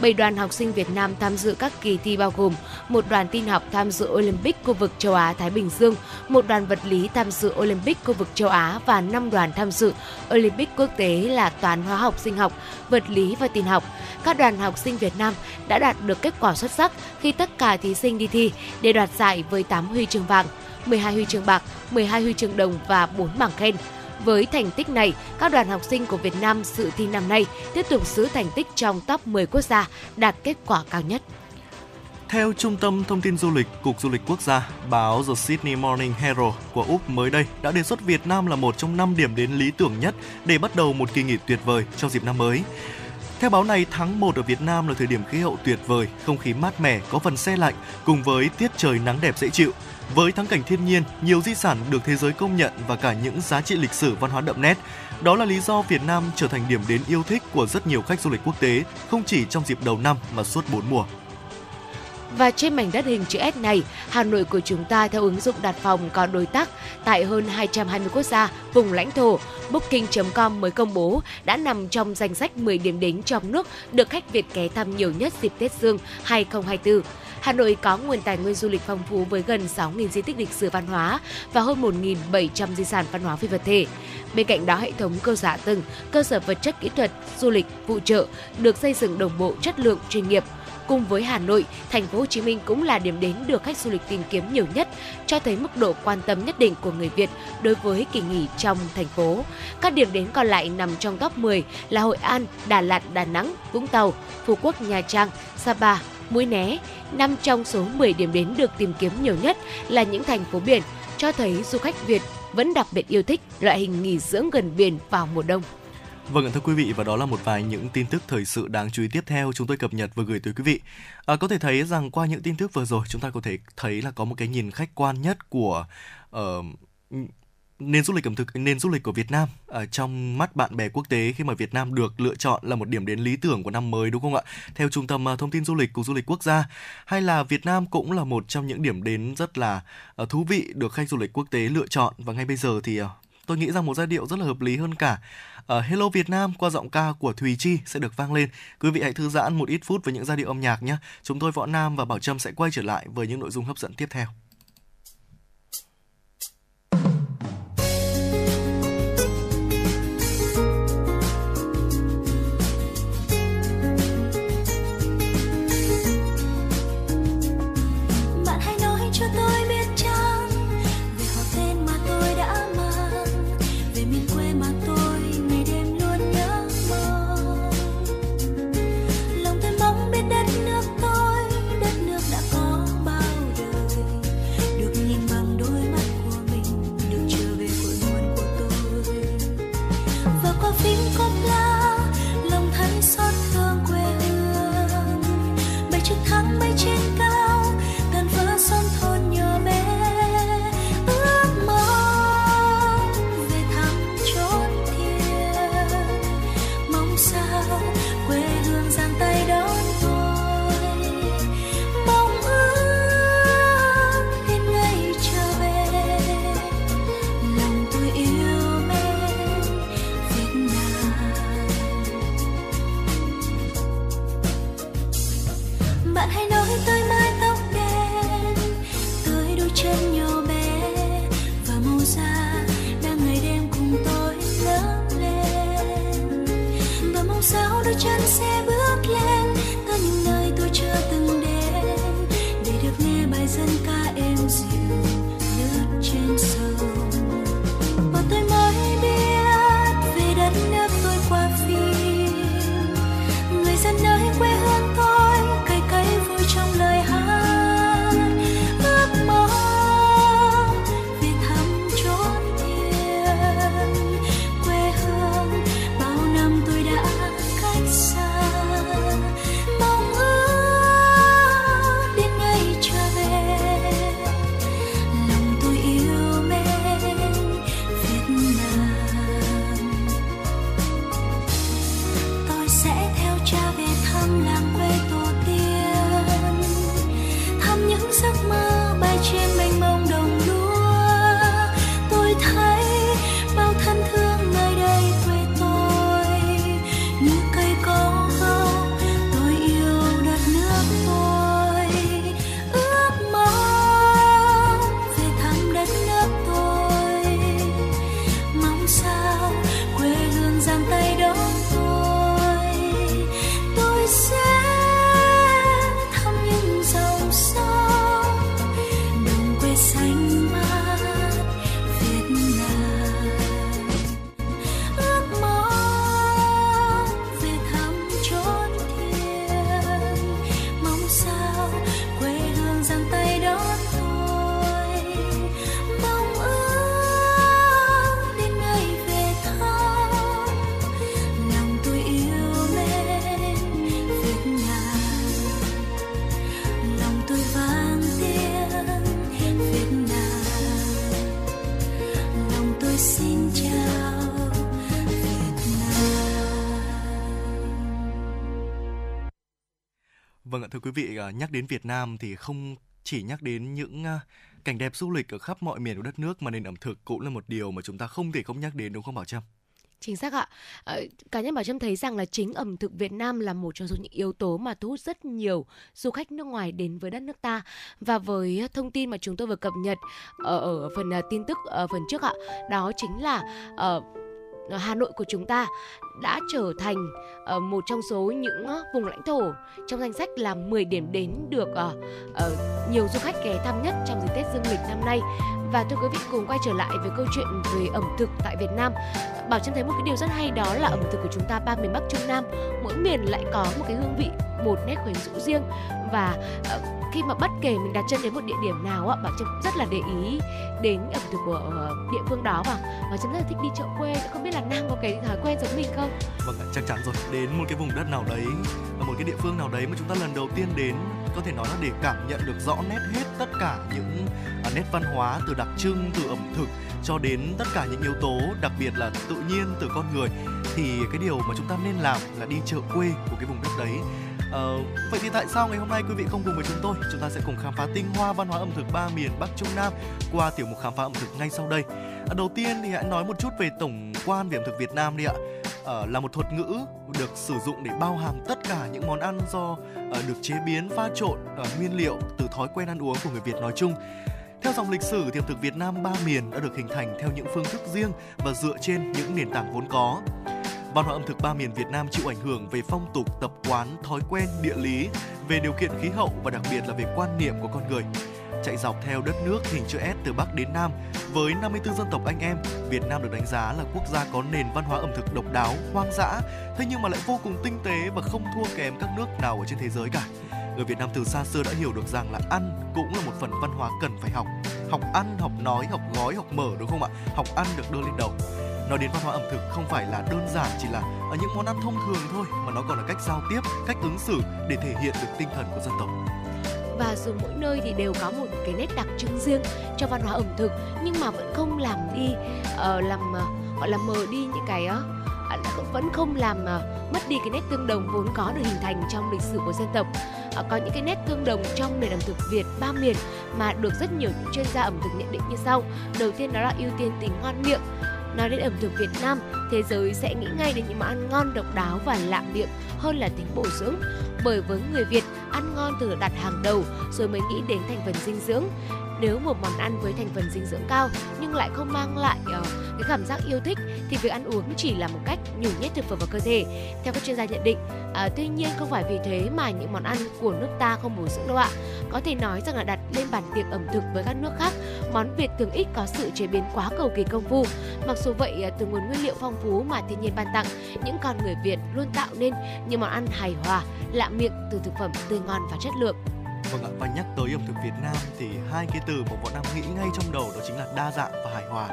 7 đoàn học sinh Việt Nam tham dự các kỳ thi bao gồm một đoàn tin học tham dự Olympic khu vực châu Á Thái Bình Dương, một đoàn vật lý tham dự Olympic khu vực châu Á và 5 đoàn tham dự Olympic quốc tế là toán hóa học sinh học, vật lý và tin học. Các đoàn học sinh Việt Nam đã đạt được kết quả xuất sắc khi tất cả thí sinh đi thi đều đoạt giải với 8 huy chương vàng, 12 huy chương bạc, 12 huy chương đồng và 4 bằng khen. Với thành tích này, các đoàn học sinh của Việt Nam dự thi năm nay tiếp tục giữ thành tích trong top 10 quốc gia, đạt kết quả cao nhất. Theo Trung tâm Thông tin Du lịch, Cục Du lịch Quốc gia, báo The Sydney Morning Herald của Úc mới đây đã đề xuất Việt Nam là một trong 5 điểm đến lý tưởng nhất để bắt đầu một kỳ nghỉ tuyệt vời trong dịp năm mới. Theo báo này, tháng 1 ở Việt Nam là thời điểm khí hậu tuyệt vời, không khí mát mẻ, có phần se lạnh cùng với tiết trời nắng đẹp dễ chịu. Với thắng cảnh thiên nhiên, nhiều di sản được thế giới công nhận và cả những giá trị lịch sử văn hóa đậm nét. Đó là lý do Việt Nam trở thành điểm đến yêu thích của rất nhiều khách du lịch quốc tế, không chỉ trong dịp đầu năm mà suốt 4 mùa. Và trên mảnh đất hình chữ S này, Hà Nội của chúng ta theo ứng dụng đặt phòng có đối tác tại hơn 220 quốc gia, vùng lãnh thổ. Booking.com mới công bố đã nằm trong danh sách 10 điểm đến trong nước được khách Việt ghé thăm nhiều nhất dịp Tết Dương 2024. Hà Nội có nguồn tài nguyên du lịch phong phú với gần 6.000 di tích lịch sử văn hóa và hơn 1.700 di sản văn hóa phi vật thể. Bên cạnh đó, hệ thống cơ sở tầng, cơ sở vật chất kỹ thuật, du lịch, phụ trợ được xây dựng đồng bộ chất lượng chuyên nghiệp, cùng với Hà Nội, thành phố Hồ Chí Minh cũng là điểm đến được khách du lịch tìm kiếm nhiều nhất, cho thấy mức độ quan tâm nhất định của người Việt đối với kỳ nghỉ trong thành phố. Các điểm đến còn lại nằm trong top 10 là Hội An, Đà Lạt, Đà Nẵng, Vũng Tàu, Phú Quốc, Nha Trang, Sapa, Mũi Né. Năm trong số 10 điểm đến được tìm kiếm nhiều nhất là những thành phố biển, cho thấy du khách Việt vẫn đặc biệt yêu thích loại hình nghỉ dưỡng gần biển vào mùa đông. Vâng thưa quý vị và đó là một vài những tin tức thời sự đáng chú ý tiếp theo chúng tôi cập nhật và gửi tới quý vị. À, có thể thấy rằng qua những tin tức vừa rồi chúng ta có thể thấy là có một cái nhìn khách quan nhất của uh, nền du lịch ẩm thực nền du lịch của Việt Nam ở trong mắt bạn bè quốc tế khi mà Việt Nam được lựa chọn là một điểm đến lý tưởng của năm mới đúng không ạ? Theo Trung tâm ờ, Thông tin Du lịch của Du lịch Quốc gia hay là Việt Nam cũng là một trong những điểm đến rất là ờ, thú vị được khách du lịch quốc tế lựa chọn và ngay bây giờ thì tôi nghĩ rằng một giai điệu rất là hợp lý hơn cả uh, Hello Việt Nam qua giọng ca của Thùy Chi sẽ được vang lên. Quý vị hãy thư giãn một ít phút với những giai điệu âm nhạc nhé. Chúng tôi Võ Nam và Bảo Trâm sẽ quay trở lại với những nội dung hấp dẫn tiếp theo. bạn hãy nói tôi mái tóc đen, tới đôi chân nhỏ bé và màu da đang ngày đêm cùng tôi lớn lên. Và mong sao đôi chân sẽ thưa quý vị, à, nhắc đến Việt Nam thì không chỉ nhắc đến những à, cảnh đẹp du lịch ở khắp mọi miền của đất nước mà nền ẩm thực cũng là một điều mà chúng ta không thể không nhắc đến đúng không Bảo Trâm? Chính xác ạ. Ờ, cá nhân Bảo Trâm thấy rằng là chính ẩm thực Việt Nam là một trong số những yếu tố mà thu hút rất nhiều du khách nước ngoài đến với đất nước ta. Và với thông tin mà chúng tôi vừa cập nhật ở, ở phần à, tin tức ở phần trước ạ, đó chính là ở Hà Nội của chúng ta đã trở thành uh, một trong số những uh, vùng lãnh thổ trong danh sách là 10 điểm đến được uh, uh, nhiều du khách ghé thăm nhất trong dịp Tết Dương lịch năm nay. Và thưa quý vị cùng quay trở lại với câu chuyện về ẩm thực tại Việt Nam. Bảo Trâm thấy một cái điều rất hay đó là ẩm thực của chúng ta ba miền Bắc Trung Nam, mỗi miền lại có một cái hương vị, một nét quyến rũ riêng và uh, khi mà bất kể mình đặt chân đến một địa điểm nào á, Bảo Trâm rất là để ý đến ẩm thực của địa phương đó và Bảo Trâm rất là thích đi chợ quê. Không biết là Nam có cái thói quen giống mình không? Vâng ạ, chắc chắn rồi. Đến một cái vùng đất nào đấy, ở một cái địa phương nào đấy mà chúng ta lần đầu tiên đến có thể nói là để cảm nhận được rõ nét hết tất cả những à, nét văn hóa từ đặc trưng từ ẩm thực cho đến tất cả những yếu tố đặc biệt là tự nhiên từ con người thì cái điều mà chúng ta nên làm là đi chợ quê của cái vùng đất đấy Ờ, vậy thì tại sao ngày hôm nay quý vị không cùng với chúng tôi? Chúng ta sẽ cùng khám phá tinh hoa văn hóa ẩm thực ba miền Bắc Trung Nam qua tiểu mục khám phá ẩm thực ngay sau đây. À, đầu tiên thì hãy nói một chút về tổng quan về ẩm thực Việt Nam đi ạ. Ờ, là một thuật ngữ được sử dụng để bao hàm tất cả những món ăn do ờ, được chế biến pha trộn ờ, nguyên liệu từ thói quen ăn uống của người Việt nói chung. Theo dòng lịch sử thì ẩm thực Việt Nam ba miền đã được hình thành theo những phương thức riêng và dựa trên những nền tảng vốn có. Văn hóa ẩm thực ba miền Việt Nam chịu ảnh hưởng về phong tục, tập quán, thói quen, địa lý, về điều kiện khí hậu và đặc biệt là về quan niệm của con người. Chạy dọc theo đất nước hình chữ S từ Bắc đến Nam, với 54 dân tộc anh em, Việt Nam được đánh giá là quốc gia có nền văn hóa ẩm thực độc đáo, hoang dã, thế nhưng mà lại vô cùng tinh tế và không thua kém các nước nào ở trên thế giới cả. Người Việt Nam từ xa xưa đã hiểu được rằng là ăn cũng là một phần văn hóa cần phải học. Học ăn, học nói, học gói, học mở đúng không ạ? Học ăn được đưa lên đầu nói đến văn hóa ẩm thực không phải là đơn giản chỉ là ở những món ăn thông thường thôi mà nó còn là cách giao tiếp cách ứng xử để thể hiện được tinh thần của dân tộc. Và dù mỗi nơi thì đều có một cái nét đặc trưng riêng cho văn hóa ẩm thực nhưng mà vẫn không làm đi uh, làm uh, gọi là mờ đi những cái uh, vẫn không làm uh, mất đi cái nét tương đồng vốn có được hình thành trong lịch sử của dân tộc. Uh, có những cái nét tương đồng trong nền ẩm thực Việt ba miền mà được rất nhiều những chuyên gia ẩm thực nhận định như sau. Đầu tiên đó là ưu tiên tính ngon miệng. Nói đến ẩm thực Việt Nam, thế giới sẽ nghĩ ngay đến những món ăn ngon độc đáo và lạ miệng hơn là tính bổ dưỡng. Bởi với người Việt, ăn ngon thường được đặt hàng đầu rồi mới nghĩ đến thành phần dinh dưỡng. Nếu một món ăn với thành phần dinh dưỡng cao nhưng lại không mang lại uh, cái cảm giác yêu thích thì việc ăn uống chỉ là một cách nhồi nhét thực phẩm vào cơ thể. Theo các chuyên gia nhận định, uh, tuy nhiên không phải vì thế mà những món ăn của nước ta không bổ dưỡng đâu ạ. Có thể nói rằng là đặt lên bàn tiệc ẩm thực với các nước khác, món Việt thường ít có sự chế biến quá cầu kỳ công phu. Mặc dù vậy, uh, từ nguồn nguyên liệu phong phú mà thiên nhiên ban tặng, những con người Việt luôn tạo nên những món ăn hài hòa, lạ miệng từ thực phẩm tươi ngon và chất lượng. Vâng ạ, và nhắc tới ẩm thực Việt Nam thì hai cái từ mà bọn Nam nghĩ ngay trong đầu đó chính là đa dạng và hài hòa.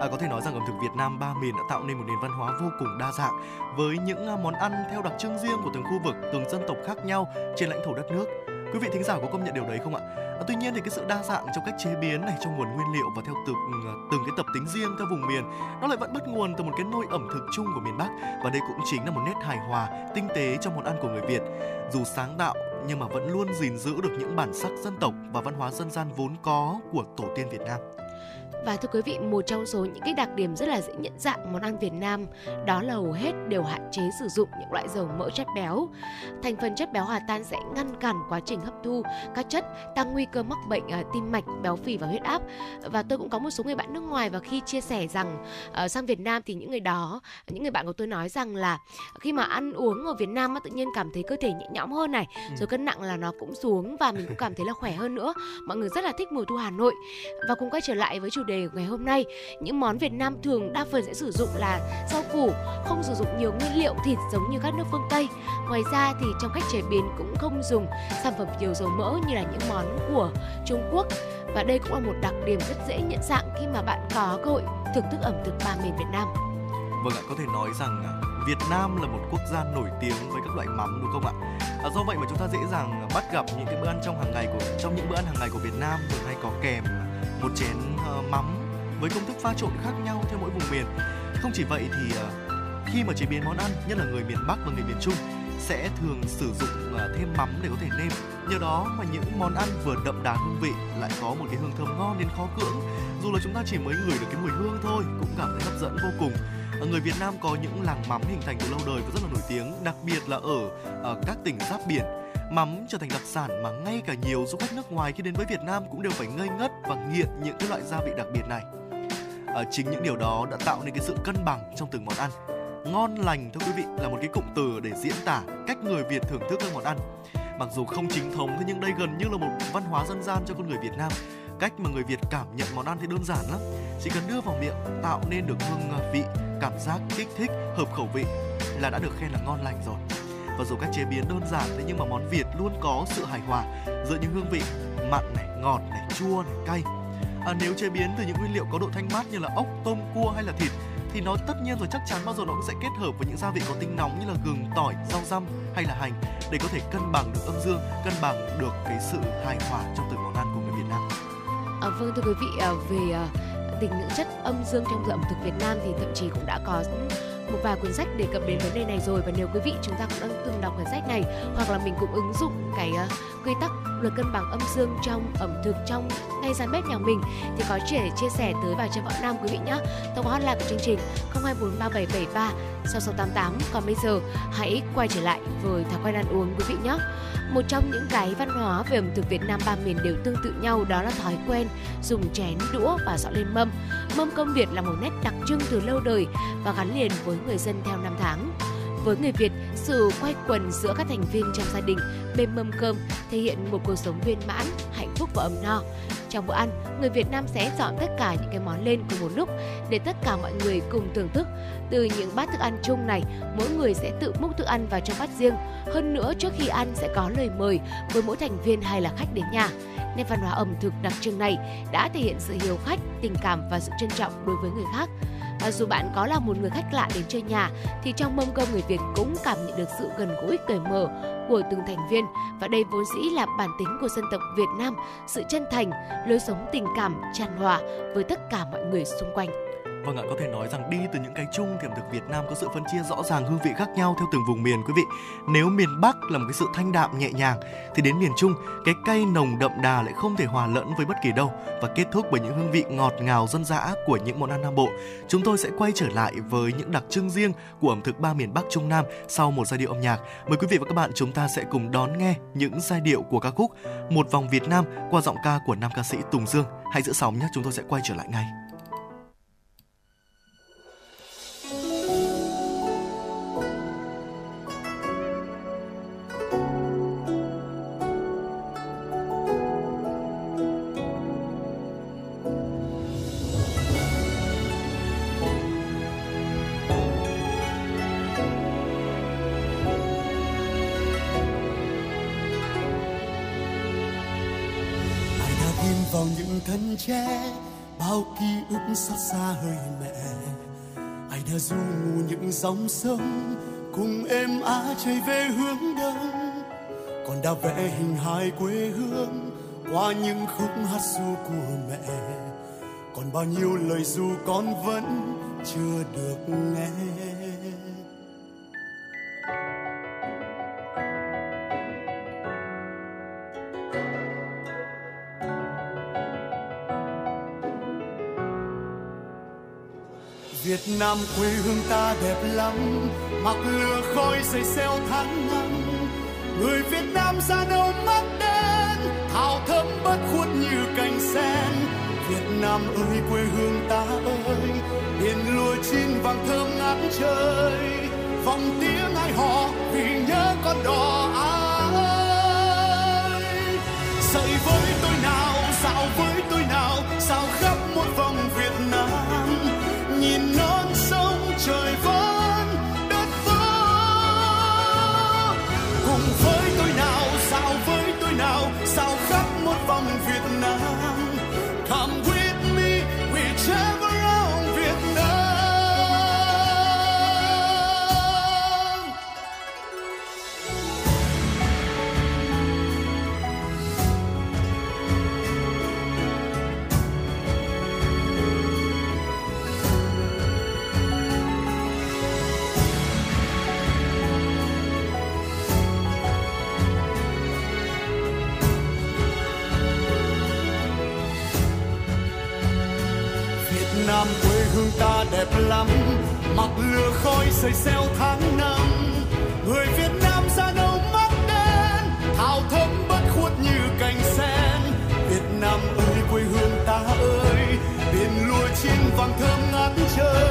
À, có thể nói rằng ẩm thực Việt Nam ba miền đã tạo nên một nền văn hóa vô cùng đa dạng với những à, món ăn theo đặc trưng riêng của từng khu vực, từng dân tộc khác nhau trên lãnh thổ đất nước. Quý vị thính giả có công nhận điều đấy không ạ? À, tuy nhiên thì cái sự đa dạng trong cách chế biến này, trong nguồn nguyên liệu và theo từng à, từng cái tập tính riêng theo vùng miền, nó lại vẫn bắt nguồn từ một cái nôi ẩm thực chung của miền Bắc và đây cũng chính là một nét hài hòa, tinh tế trong món ăn của người Việt. Dù sáng tạo nhưng mà vẫn luôn gìn giữ được những bản sắc dân tộc và văn hóa dân gian vốn có của tổ tiên Việt Nam. Và thưa quý vị, một trong số những cái đặc điểm rất là dễ nhận dạng món ăn Việt Nam đó là hầu hết đều hạn chế sử dụng những loại dầu mỡ chất béo. Thành phần chất béo hòa tan sẽ ngăn cản quá trình hấp thu các chất, tăng nguy cơ mắc bệnh uh, tim mạch, béo phì và huyết áp. Và tôi cũng có một số người bạn nước ngoài và khi chia sẻ rằng uh, sang Việt Nam thì những người đó, những người bạn của tôi nói rằng là khi mà ăn uống ở Việt Nam tự nhiên cảm thấy cơ thể nhẹ nhõm hơn này, ừ. rồi cân nặng là nó cũng xuống và mình cũng cảm thấy là khỏe hơn nữa. Mọi người rất là thích mùa thu Hà Nội. Và cùng quay trở lại với chủ đề đề của ngày hôm nay những món Việt Nam thường đa phần sẽ sử dụng là rau củ không sử dụng nhiều nguyên liệu thịt giống như các nước phương Tây ngoài ra thì trong cách chế biến cũng không dùng sản phẩm nhiều dầu mỡ như là những món của Trung Quốc và đây cũng là một đặc điểm rất dễ nhận dạng khi mà bạn có cơ hội thưởng thức ẩm thực ba miền Việt Nam. Vâng ạ, có thể nói rằng à, Việt Nam là một quốc gia nổi tiếng với các loại mắm đúng không ạ? À, do vậy mà chúng ta dễ dàng bắt gặp những cái bữa ăn trong hàng ngày của trong những bữa ăn hàng ngày của Việt Nam thường hay có kèm à, một chén uh, mắm với công thức pha trộn khác nhau theo mỗi vùng miền. Không chỉ vậy thì uh, khi mà chế biến món ăn, nhất là người miền Bắc và người miền Trung sẽ thường sử dụng uh, thêm mắm để có thể nêm. Nhờ đó mà những món ăn vừa đậm đà hương vị lại có một cái hương thơm ngon đến khó cưỡng. Dù là chúng ta chỉ mới ngửi được cái mùi hương thôi cũng cảm thấy hấp dẫn vô cùng. Ở người Việt Nam có những làng mắm hình thành từ lâu đời và rất là nổi tiếng, đặc biệt là ở, ở các tỉnh giáp biển. Mắm trở thành đặc sản mà ngay cả nhiều du khách nước ngoài khi đến với Việt Nam cũng đều phải ngây ngất và nghiện những cái loại gia vị đặc biệt này. À, chính những điều đó đã tạo nên cái sự cân bằng trong từng món ăn. Ngon lành thưa quý vị là một cái cụm từ để diễn tả cách người Việt thưởng thức các món ăn. Mặc dù không chính thống thế nhưng đây gần như là một văn hóa dân gian cho con người Việt Nam. Cách mà người Việt cảm nhận món ăn thì đơn giản lắm, chỉ cần đưa vào miệng tạo nên được hương vị, cảm giác kích thích, hợp khẩu vị là đã được khen là ngon lành rồi. Và dù cách chế biến đơn giản thế nhưng mà món Việt luôn có sự hài hòa giữa những hương vị mặn này, ngọt này, chua này, cay. À, nếu chế biến từ những nguyên liệu có độ thanh mát như là ốc, tôm, cua hay là thịt thì nó tất nhiên rồi chắc chắn bao giờ nó cũng sẽ kết hợp với những gia vị có tính nóng như là gừng, tỏi, rau răm hay là hành để có thể cân bằng được âm dương, cân bằng được cái sự hài hòa trong từng món ăn của người Việt Nam. À, vâng thưa quý vị à, về à, tình những chất âm dương trong ẩm thực Việt Nam thì thậm chí cũng đã có một vài cuốn sách đề cập đến vấn đề này rồi. Và nếu quý vị chúng ta cũng đang từng đọc cuốn sách này hoặc là mình cũng ứng dụng cái uh, quy tắc luật cân bằng âm dương trong ẩm thực trong ngay gian bếp nhà mình thì có thể chia sẻ tới vào cho võ nam quý vị nhé thông qua hotline của chương trình 02437773 6688 còn bây giờ hãy quay trở lại với thói quen ăn uống quý vị nhé một trong những cái văn hóa về ẩm thực Việt Nam ba miền đều tương tự nhau đó là thói quen dùng chén, đũa và dọn lên mâm. Mâm cơm Việt là một nét đặc trưng từ lâu đời và gắn liền với người dân theo năm tháng với người Việt, sự quay quần giữa các thành viên trong gia đình bên mâm cơm thể hiện một cuộc sống viên mãn, hạnh phúc và ấm no. Trong bữa ăn, người Việt Nam sẽ dọn tất cả những cái món lên cùng một lúc để tất cả mọi người cùng thưởng thức. Từ những bát thức ăn chung này, mỗi người sẽ tự múc thức ăn vào trong bát riêng. Hơn nữa, trước khi ăn sẽ có lời mời với mỗi thành viên hay là khách đến nhà. Nét văn hóa ẩm thực đặc trưng này đã thể hiện sự hiếu khách, tình cảm và sự trân trọng đối với người khác. À, dù bạn có là một người khách lạ đến chơi nhà thì trong mâm cơm người Việt cũng cảm nhận được sự gần gũi cởi mở của từng thành viên và đây vốn dĩ là bản tính của dân tộc Việt Nam, sự chân thành, lối sống tình cảm tràn hòa với tất cả mọi người xung quanh. Vâng ạ, có thể nói rằng đi từ những cái chung thì ẩm thực Việt Nam có sự phân chia rõ ràng hương vị khác nhau theo từng vùng miền quý vị. Nếu miền Bắc là một cái sự thanh đạm nhẹ nhàng thì đến miền Trung cái cay nồng đậm đà lại không thể hòa lẫn với bất kỳ đâu và kết thúc bởi những hương vị ngọt ngào dân dã của những món ăn Nam Bộ. Chúng tôi sẽ quay trở lại với những đặc trưng riêng của ẩm thực ba miền Bắc Trung Nam sau một giai điệu âm nhạc. Mời quý vị và các bạn chúng ta sẽ cùng đón nghe những giai điệu của ca khúc Một vòng Việt Nam qua giọng ca của nam ca sĩ Tùng Dương. Hãy giữ sóng nhé, chúng tôi sẽ quay trở lại ngay. Thân che, bao ký ức xót xa hơi mẹ. Ai đã du mù những dòng sông, cùng em á chạy về hướng đông. Còn đã vẽ hình hài quê hương qua những khúc hát ru của mẹ. Còn bao nhiêu lời ru con vẫn chưa được nghe. Việt Nam quê hương ta đẹp lắm, mặc lửa khói dày xeo tháng năm. Người Việt Nam ra đâu mắt đen, thảo thơm bất khuất như cành sen. Việt Nam ơi, quê hương ta ơi, biển lúa chín vàng thơm ngát trời. Vòng tiếng ai họ vì nhớ con đò ai? Dậy với tôi nào, dạo với tôi nào sao khắp lửa khói sợi xeo tháng năm. Người Việt Nam ra đâu mắt đen thao thấm bất khuất như cành sen. Việt Nam ơi, quê hương ta ơi, biển lúa chín vàng thơm ngát trời.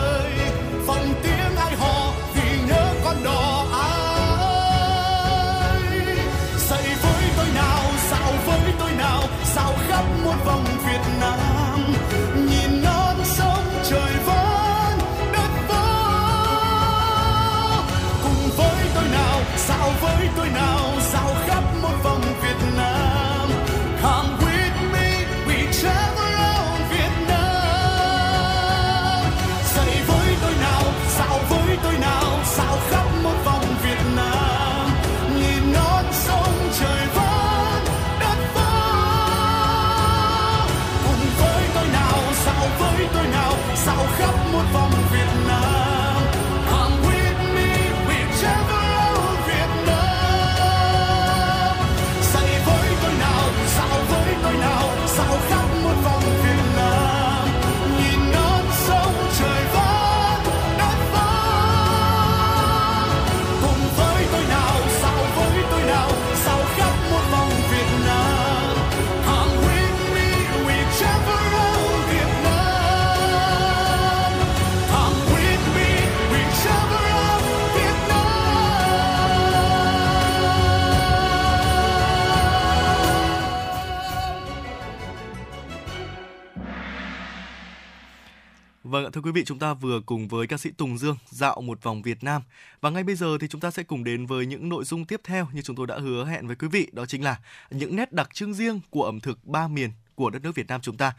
Vâng thưa quý vị, chúng ta vừa cùng với ca sĩ Tùng Dương dạo một vòng Việt Nam. Và ngay bây giờ thì chúng ta sẽ cùng đến với những nội dung tiếp theo như chúng tôi đã hứa hẹn với quý vị. Đó chính là những nét đặc trưng riêng của ẩm thực ba miền của đất nước Việt Nam chúng ta.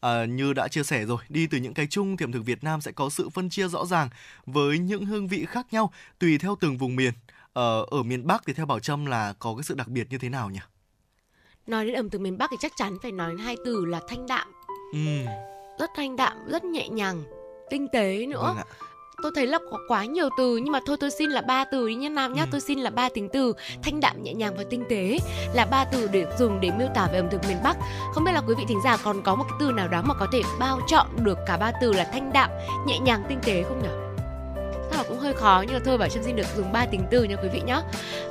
À, như đã chia sẻ rồi, đi từ những cái chung thì ẩm thực Việt Nam sẽ có sự phân chia rõ ràng với những hương vị khác nhau tùy theo từng vùng miền. Ờ, ở miền Bắc thì theo Bảo Trâm là có cái sự đặc biệt như thế nào nhỉ? Nói đến ẩm thực miền Bắc thì chắc chắn phải nói đến hai từ là thanh đạm, Ừm, rất thanh đạm, rất nhẹ nhàng, tinh tế nữa. vâng tôi thấy là có quá nhiều từ nhưng mà thôi tôi xin là ba từ đi nhé nam nhá. Ừ. tôi xin là ba tính từ thanh đạm nhẹ nhàng và tinh tế là ba từ để dùng để miêu tả về ẩm thực miền bắc. Không biết là quý vị thính giả còn có một cái từ nào đó mà có thể bao trọn được cả ba từ là thanh đạm nhẹ nhàng tinh tế không nhỉ chắc cũng hơi khó nhưng mà thôi bảo trâm xin được dùng ba tính từ nha quý vị nhé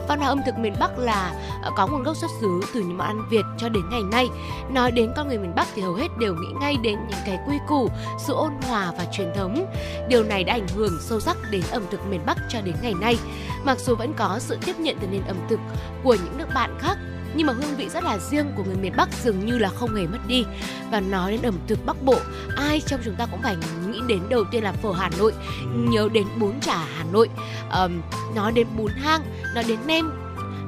văn hóa ẩm thực miền bắc là ờ, có nguồn gốc xuất xứ từ những món ăn việt cho đến ngày nay nói đến con người miền bắc thì hầu hết đều nghĩ ngay đến những cái quy củ sự ôn hòa và truyền thống Điều này đã ảnh hưởng sâu sắc đến ẩm thực miền Bắc cho đến ngày nay. Mặc dù vẫn có sự tiếp nhận từ nền ẩm thực của những nước bạn khác, nhưng mà hương vị rất là riêng của người miền Bắc dường như là không hề mất đi. Và nói đến ẩm thực Bắc Bộ, ai trong chúng ta cũng phải đến đầu tiên là phở Hà Nội, nhớ đến bún chả Hà Nội, Ờm, nói đến bún hang, nói đến nem,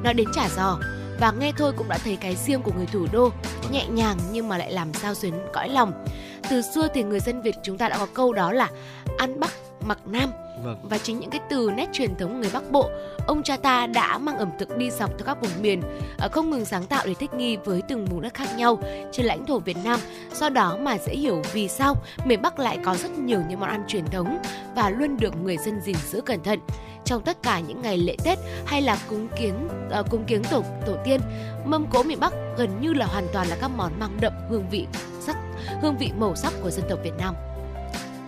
nói đến chả giò. Và nghe thôi cũng đã thấy cái riêng của người thủ đô, nhẹ nhàng nhưng mà lại làm sao xuyến cõi lòng. Từ xưa thì người dân Việt chúng ta đã có câu đó là ăn Bắc mặc Nam Vâng. và chính những cái từ nét truyền thống người Bắc Bộ, ông cha ta đã mang ẩm thực đi dọc theo các vùng miền, ờ, không ngừng sáng tạo để thích nghi với từng vùng đất khác nhau trên lãnh thổ Việt Nam. Do đó mà dễ hiểu vì sao miền Bắc lại có rất nhiều những món ăn truyền thống và luôn được người dân gìn giữ cẩn thận. Trong tất cả những ngày lễ Tết hay là cúng kiến ờ, cúng kiến tổ tổ tiên, mâm cỗ miền Bắc gần như là hoàn toàn là các món mang đậm hương vị sắc hương vị màu sắc của dân tộc Việt Nam.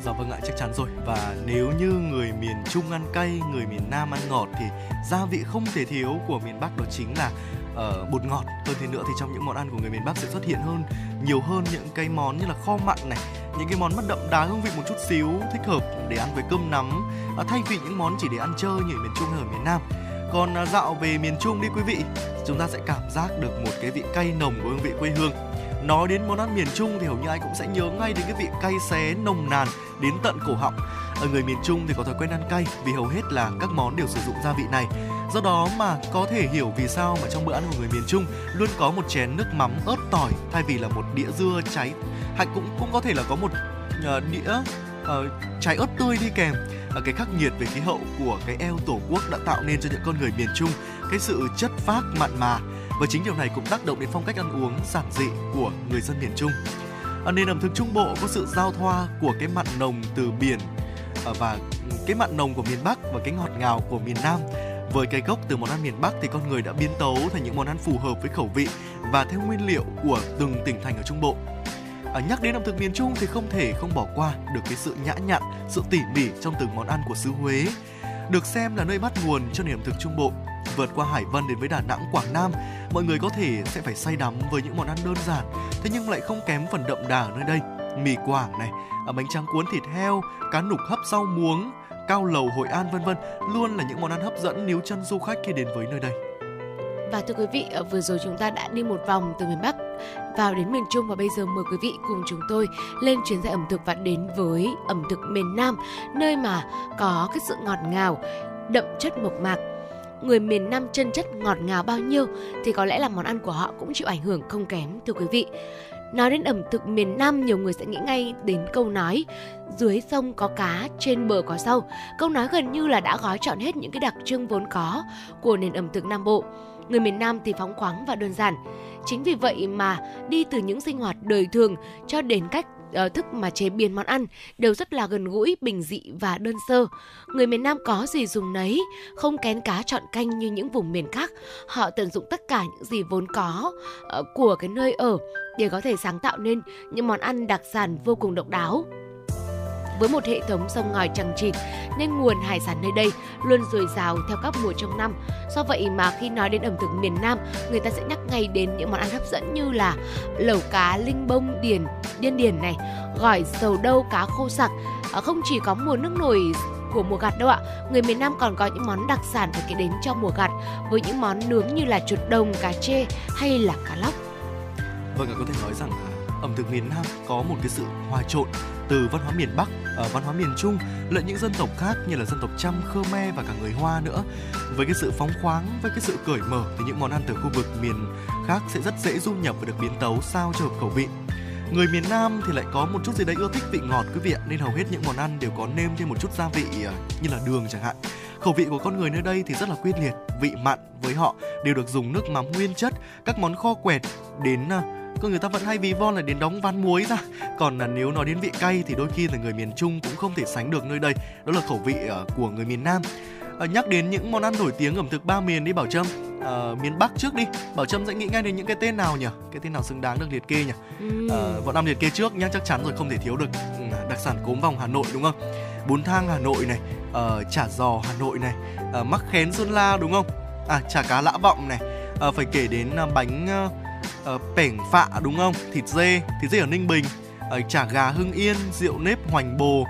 Dạ vâng ạ, chắc chắn rồi. Và nếu như người miền Trung ăn cay, người miền Nam ăn ngọt thì gia vị không thể thiếu của miền Bắc đó chính là uh, bột ngọt. Hơn thế nữa thì trong những món ăn của người miền Bắc sẽ xuất hiện hơn nhiều hơn những cái món như là kho mặn này, những cái món mất đậm đà hương vị một chút xíu thích hợp để ăn với cơm nắm uh, thay vì những món chỉ để ăn chơi như ở miền Trung hay ở miền Nam. Còn uh, dạo về miền Trung đi quý vị, chúng ta sẽ cảm giác được một cái vị cay nồng của hương vị quê hương. Nói đến món ăn miền Trung thì hầu như ai cũng sẽ nhớ ngay đến cái vị cay xé nồng nàn đến tận cổ họng. Ở người miền Trung thì có thói quen ăn cay vì hầu hết là các món đều sử dụng gia vị này. Do đó mà có thể hiểu vì sao mà trong bữa ăn của người miền Trung luôn có một chén nước mắm ớt tỏi thay vì là một đĩa dưa cháy hạnh cũng cũng có thể là có một uh, đĩa uh, trái ớt tươi đi kèm. uh, cái khắc nghiệt về khí hậu của cái eo tổ quốc đã tạo nên cho những con người miền Trung cái sự chất phác mặn mà và chính điều này cũng tác động đến phong cách ăn uống giản dị của người dân miền Trung. Ở nền ẩm thực Trung Bộ có sự giao thoa của cái mặn nồng từ biển à, và cái mặn nồng của miền Bắc và cái ngọt ngào của miền Nam. Với cái gốc từ món ăn miền Bắc thì con người đã biến tấu thành những món ăn phù hợp với khẩu vị và theo nguyên liệu của từng tỉnh thành ở Trung Bộ. À, nhắc đến ẩm thực miền Trung thì không thể không bỏ qua được cái sự nhã nhặn, sự tỉ mỉ trong từng món ăn của xứ Huế. Được xem là nơi bắt nguồn cho nền ẩm thực Trung Bộ. Vượt qua Hải Vân đến với Đà Nẵng, Quảng Nam, mọi người có thể sẽ phải say đắm với những món ăn đơn giản, thế nhưng lại không kém phần đậm đà ở nơi đây. Mì Quảng này, à, bánh tráng cuốn thịt heo, cá nục hấp rau muống, cao lầu Hội An vân vân luôn là những món ăn hấp dẫn níu chân du khách khi đến với nơi đây. Và thưa quý vị, ờ, vừa rồi chúng ta đã đi một vòng từ miền Bắc vào đến miền Trung và bây giờ mời quý vị cùng chúng tôi lên chuyến xe ẩm thực và đến với ẩm thực miền Nam, nơi mà có cái sự ngọt ngào, đậm chất mộc mạc. Người miền Nam chân chất ngọt ngào bao nhiêu thì có lẽ là món ăn của họ cũng chịu ảnh hưởng không kém thưa quý vị. Nói đến ẩm thực miền Nam, nhiều người sẽ nghĩ ngay đến câu nói dưới sông có cá, trên bờ có rau. Câu nói gần như là đã gói trọn hết những cái đặc trưng vốn có của nền ẩm thực Nam Bộ. Người miền Nam thì phóng khoáng và đơn giản. Chính vì vậy mà đi từ những sinh hoạt đời thường cho đến cách uh, thức mà chế biến món ăn đều rất là gần gũi, bình dị và đơn sơ. Người miền Nam có gì dùng nấy, không kén cá chọn canh như những vùng miền khác. Họ tận dụng tất cả những gì vốn có uh, của cái nơi ở để có thể sáng tạo nên những món ăn đặc sản vô cùng độc đáo với một hệ thống sông ngòi chẳng chịt nên nguồn hải sản nơi đây luôn dồi dào theo các mùa trong năm. Do vậy mà khi nói đến ẩm thực miền Nam, người ta sẽ nhắc ngay đến những món ăn hấp dẫn như là lẩu cá linh bông điền, điên điền này, gỏi sầu đâu cá khô sặc. À, không chỉ có mùa nước nổi của mùa gặt đâu ạ. Người miền Nam còn có những món đặc sản phải kể đến trong mùa gặt với những món nướng như là chuột đồng, cá chê hay là cá lóc. Vâng, có thể nói rằng à, ẩm thực miền Nam có một cái sự hòa trộn từ văn hóa miền Bắc, ở văn hóa miền Trung lẫn những dân tộc khác như là dân tộc Chăm, Khmer và cả người Hoa nữa. Với cái sự phóng khoáng, với cái sự cởi mở thì những món ăn từ khu vực miền khác sẽ rất dễ du nhập và được biến tấu sao cho hợp khẩu vị. Người miền Nam thì lại có một chút gì đấy ưa thích vị ngọt quý vị ạ, nên hầu hết những món ăn đều có nêm thêm một chút gia vị ờ, như là đường chẳng hạn. Khẩu vị của con người nơi đây thì rất là quyết liệt, vị mặn với họ đều được dùng nước mắm nguyên chất, các món kho quẹt đến ờ, con người ta vẫn hay ví von là đến đóng ván muối ra. Còn là nếu nói đến vị cay thì đôi khi là người miền trung cũng không thể sánh được nơi đây. Đó là khẩu vị uh, của người miền nam. Uh, nhắc đến những món ăn nổi tiếng ẩm thực ba miền đi bảo trâm. Uh, miền bắc trước đi. Bảo trâm sẽ nghĩ ngay đến những cái tên nào nhỉ? Cái tên nào xứng đáng được liệt kê nhỉ? Uh, bọn năm liệt kê trước nhá chắc chắn rồi không thể thiếu được. Ừ, đặc sản cốm vòng hà nội đúng không? Bún thang hà nội này uh, chả giò hà nội này uh, mắc khén sơn la đúng không? À chả cá lã vọng này. Uh, phải kể đến uh, bánh uh, uh, pẻng phạ đúng không? Thịt dê thịt dê ở ninh bình. Uh, chả gà hưng yên rượu nếp hoành bồ.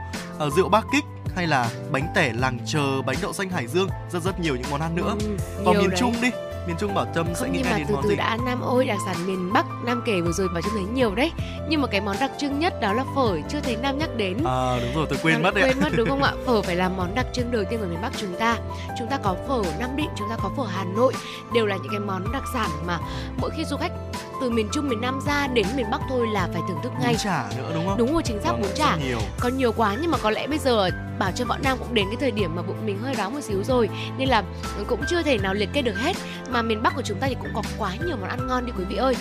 Uh, rượu bắc kích hay là bánh tẻ làng chờ bánh đậu xanh hải dương. Rất rất nhiều những món ăn nữa. Ừ, còn miền trung đi miền trung bảo trâm sẽ Không nghĩ nhưng ngay mà đến từ món từ gì? đã Nam ôi đặc sản miền Bắc Nam kể vừa rồi bảo cho thấy nhiều đấy. Nhưng mà cái món đặc trưng nhất đó là phở chưa thấy Nam nhắc đến. À đúng rồi tôi quên Nó mất đấy quên mất đúng không ạ? Phở phải là món đặc trưng đầu tiên của miền Bắc chúng ta. Chúng ta có phở Nam Định chúng ta có phở Hà Nội đều là những cái món đặc sản mà mỗi khi du khách từ miền Trung miền Nam ra đến miền Bắc thôi là phải thưởng thức ngay. bún chả nữa đúng không? Đúng rồi chính xác Vâng, bún rất chả nhiều. Còn nhiều quá nhưng mà có lẽ bây giờ bảo cho võ nam cũng đến cái thời điểm mà bụng mình hơi đói một xíu rồi. Nên là cũng chưa thể nào liệt kê được hết mà miền bắc của chúng ta thì cũng có quá nhiều món ăn ngon đi quý vị ơi.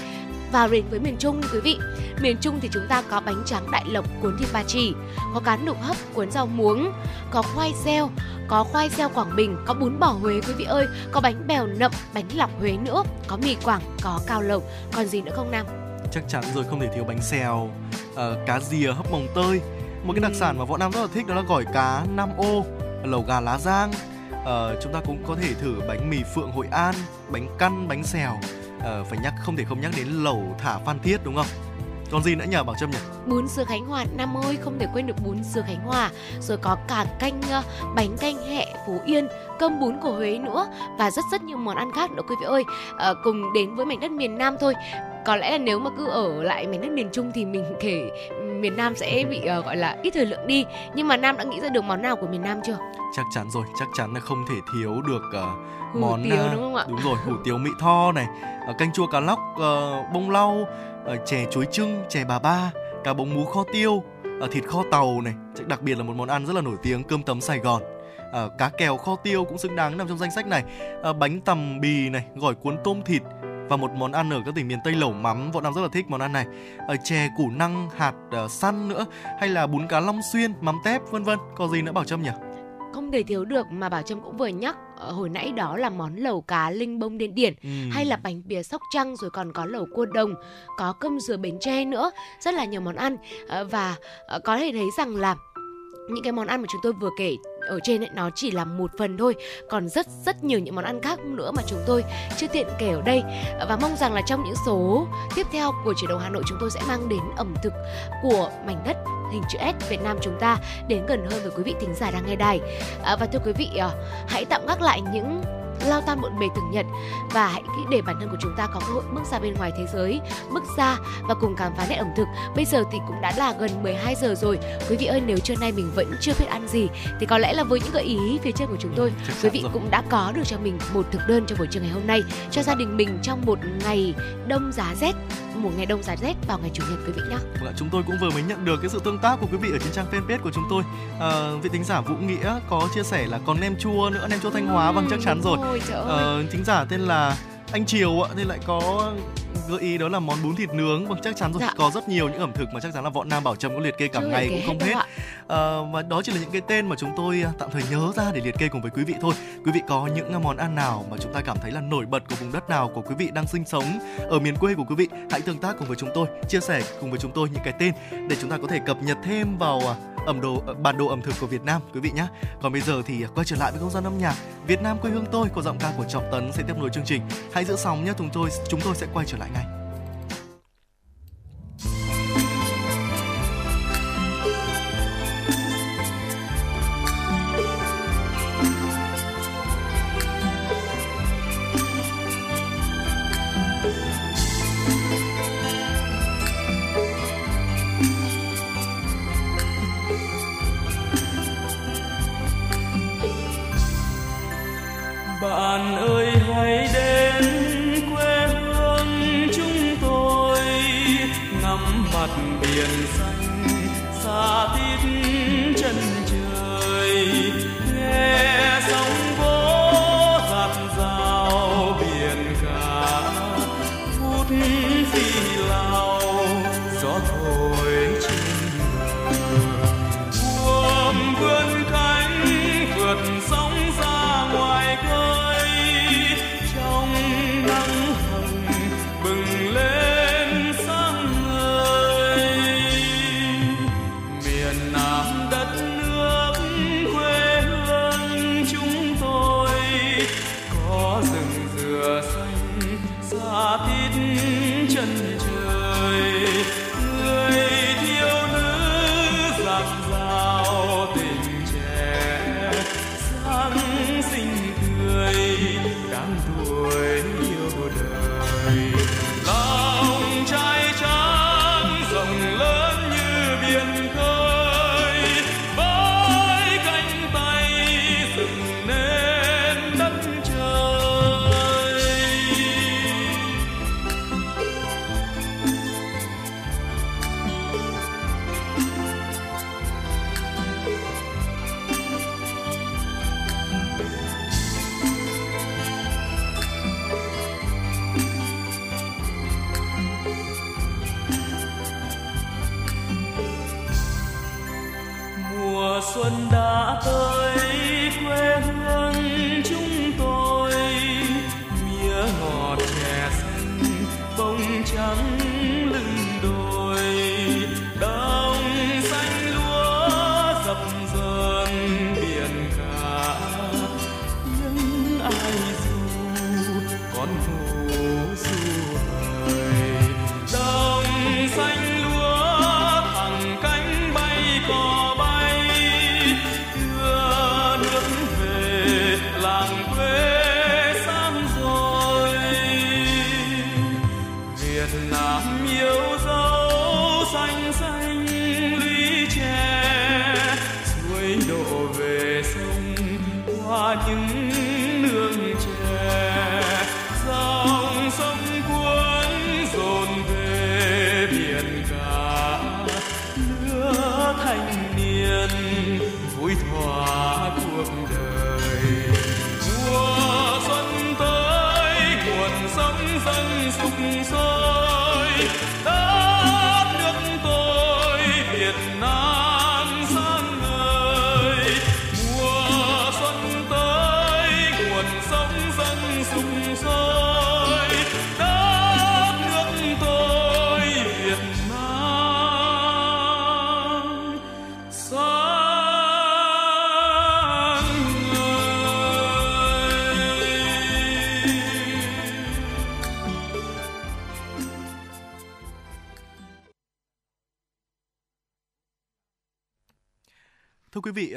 Vào đến với miền Trung đi quý vị. Miền Trung thì chúng ta có bánh tráng đại lộc cuốn thịt ba chỉ Có cá nục hấp cuốn rau muống Có khoai xeo Có khoai xeo Quảng Bình Có bún bò Huế quý vị ơi. Có bánh bèo nậm Bánh lọc Huế nữa Có mì Quảng Có cao lầu Còn gì nữa không Nam chắc chắn rồi không thể thiếu bánh xèo ờ, cá rìa hấp mồng tơi. Một cái đặc Ừ. sản mà võ nam rất là thích đó là gỏi cá nam ô lẩu gà lá giang uh, chúng ta cũng có thể thử bánh mì phượng hội an bánh căn bánh xèo. Uh, phải nhắc không thể không nhắc đến lẩu thả phan thiết đúng không? Còn gì nữa nhờ bảo trâm nhỉ? Bún sườn Khánh Hòa Nam ơi không thể quên được bún sườn Khánh Hòa. Rồi có cả canh ờ, bánh canh hẹ Phú Yên cơm bún của Huế nữa và rất rất nhiều món ăn khác nữa quý vị ơi. Ờ, cùng đến với mảnh đất miền Nam thôi có lẽ là nếu mà cứ ở lại mảnh đất miền Trung thì mình kể miền Nam sẽ bị ờ, gọi là ít thời lượng đi. Nhưng mà Nam đã nghĩ ra được món nào của miền Nam chưa? Chắc chắn rồi chắc chắn là không thể thiếu được ờ, Hủ món tiếu à, đúng không ạ? đúng rồi hủ tiếu mỹ tho này ờ, canh chua cá lóc ờ, bông lau ờ, chè chuối trưng chè bà ba cá bống mú kho tiêu ờ, thịt kho tàu này. Đặc biệt là một món ăn rất là nổi tiếng cơm tấm sài gòn. Ờ, cá kèo kho tiêu cũng xứng đáng nằm trong danh sách này. Ờ, bánh tằm bì này gỏi cuốn tôm thịt và một món ăn ở các tỉnh miền Tây lẩu mắm. Võ Nam rất là thích món ăn này. Ở chè củ năng hạt ờ, săn nữa hay là bún cá long xuyên mắm tép vân vân. Có gì nữa bảo trâm nhỉ? Không thể thiếu được mà Bảo Trâm cũng vừa nhắc ờ, hồi nãy đó là món lẩu cá linh bông điên điển Ừ. hay là bánh bìa sóc trăng rồi còn có lẩu cua đồng có cơm dừa bến tre nữa. Rất là nhiều món ăn. Ờ, và ờ, có thể thấy rằng là những cái món ăn mà chúng tôi vừa kể ở trên ấy, nó chỉ là một phần thôi. Còn rất rất nhiều những món ăn khác nữa mà chúng tôi chưa tiện kể ở đây. Và mong rằng là trong những số tiếp theo của chuyển động Hà Nội chúng tôi sẽ mang đến ẩm thực của mảnh đất hình chữ S Việt Nam chúng ta đến gần hơn với quý vị thính giả đang nghe đài. À, và thưa quý vị à, hãy tạm gác lại những lao tan bộn bề thường nhật và hãy để bản thân của chúng ta có cơ hội bước ra bên ngoài thế giới bước ra và cùng khám phá nét ẩm thực bây giờ thì cũng đã là gần 12 giờ rồi quý vị ơi nếu trưa nay mình vẫn chưa biết ăn gì thì có lẽ là với những gợi ý phía trên của chúng tôi Chắc quý vị rồi. cũng đã có được cho mình một thực đơn cho buổi trưa ngày hôm nay cho gia đình mình trong một ngày đông giá rét một ngày đông giá rét vào ngày chủ nhật quý vị nhé Là chúng tôi cũng vừa mới nhận được cái sự tương tác của quý vị ở trên trang fanpage của chúng tôi. À, vị thính giả Vũ Nghĩa có chia sẻ là còn nem chua nữa, nem chua Thanh Hóa, vâng chắc chắn rồi. Ôi trời ơi. Ờ, thính giả tên là anh Triều ạ, thì lại có gợi ý đó là món bún thịt nướng, vâng chắc chắn rồi. Dạ. Có rất nhiều những ẩm thực mà chắc chắn là Võ Nam Bảo Trâm có liệt kê cả Chưa ngày cũng không hết. Ờ, và đó chỉ là những cái tên mà chúng tôi à, tạm thời nhớ ra để liệt kê cùng với quý vị thôi. Quý vị có những à, món ăn nào mà chúng ta cảm thấy là nổi bật của vùng đất nào của quý vị đang sinh sống ở miền quê của quý vị, hãy tương tác cùng với chúng tôi, chia sẻ cùng với chúng tôi những cái tên để chúng ta có thể cập nhật thêm vào à, ẩm đồ ờ, bản đồ ẩm thực của Việt Nam quý vị nhé. Còn bây giờ thì à, quay trở lại với không gian âm nhạc Việt Nam quê hương tôi của giọng ca của Trọng Tấn sẽ tiếp nối chương trình. Hãy giữ sóng nhé, chúng tôi chúng tôi sẽ quay trở lại ngay. Bạn ơi hãy đến quê hương chúng tôi ngắm mặt biển xanh xa tít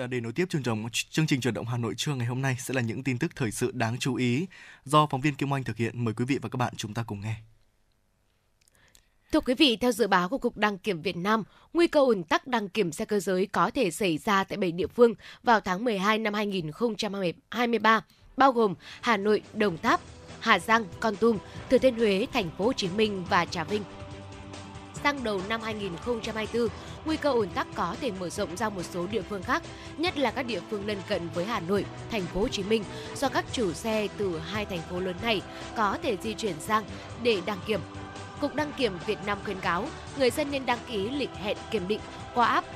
để nối tiếp chương trình chương trình chuyển động Hà Nội trưa ngày hôm nay sẽ là những tin tức thời sự đáng chú ý do phóng viên Kim Oanh thực hiện. Mời quý vị và các bạn chúng ta cùng nghe. Thưa quý vị, theo dự báo của Cục Đăng kiểm Việt Nam, nguy cơ ủn tắc đăng kiểm xe cơ giới có thể xảy ra tại 7 địa phương vào tháng 12 năm 2023, bao gồm Hà Nội, Đồng Tháp, Hà Giang, Con Tum, Thừa Thiên Huế, Thành phố Hồ Chí Minh và Trà Vinh. Sang đầu năm 2024, nguy cơ ủn tắc có thể mở rộng ra một số địa phương khác, nhất là các địa phương lân cận với Hà Nội, Thành phố Hồ Chí Minh do các chủ xe từ hai thành phố lớn này có thể di chuyển sang để đăng kiểm. Cục Đăng kiểm Việt Nam khuyến cáo người dân nên đăng ký lịch hẹn kiểm định qua app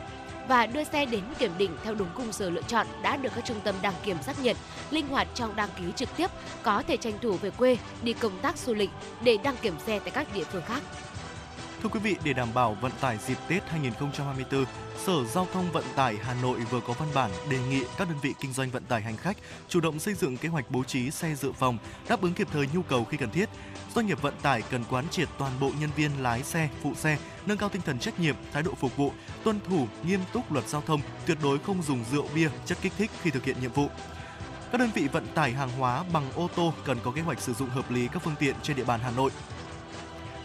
và đưa xe đến kiểm định theo đúng khung giờ lựa chọn đã được các trung tâm đăng kiểm xác nhận, linh hoạt trong đăng ký trực tiếp, có thể tranh thủ về quê đi công tác du lịch để đăng kiểm xe tại các địa phương khác. Thưa quý vị, để đảm bảo vận tải dịp Tết 2024, Sở Giao thông Vận tải Hà Nội vừa có văn bản đề nghị các đơn vị kinh doanh vận tải hành khách chủ động xây dựng kế hoạch bố trí xe dự phòng, đáp ứng kịp thời nhu cầu khi cần thiết. Doanh nghiệp vận tải cần quán triệt toàn bộ nhân viên lái xe, phụ xe, nâng cao tinh thần trách nhiệm, thái độ phục vụ, tuân thủ nghiêm túc luật giao thông, tuyệt đối không dùng rượu bia, chất kích thích khi thực hiện nhiệm vụ. Các đơn vị vận tải hàng hóa bằng ô tô cần có kế hoạch sử dụng hợp lý các phương tiện trên địa bàn Hà Nội,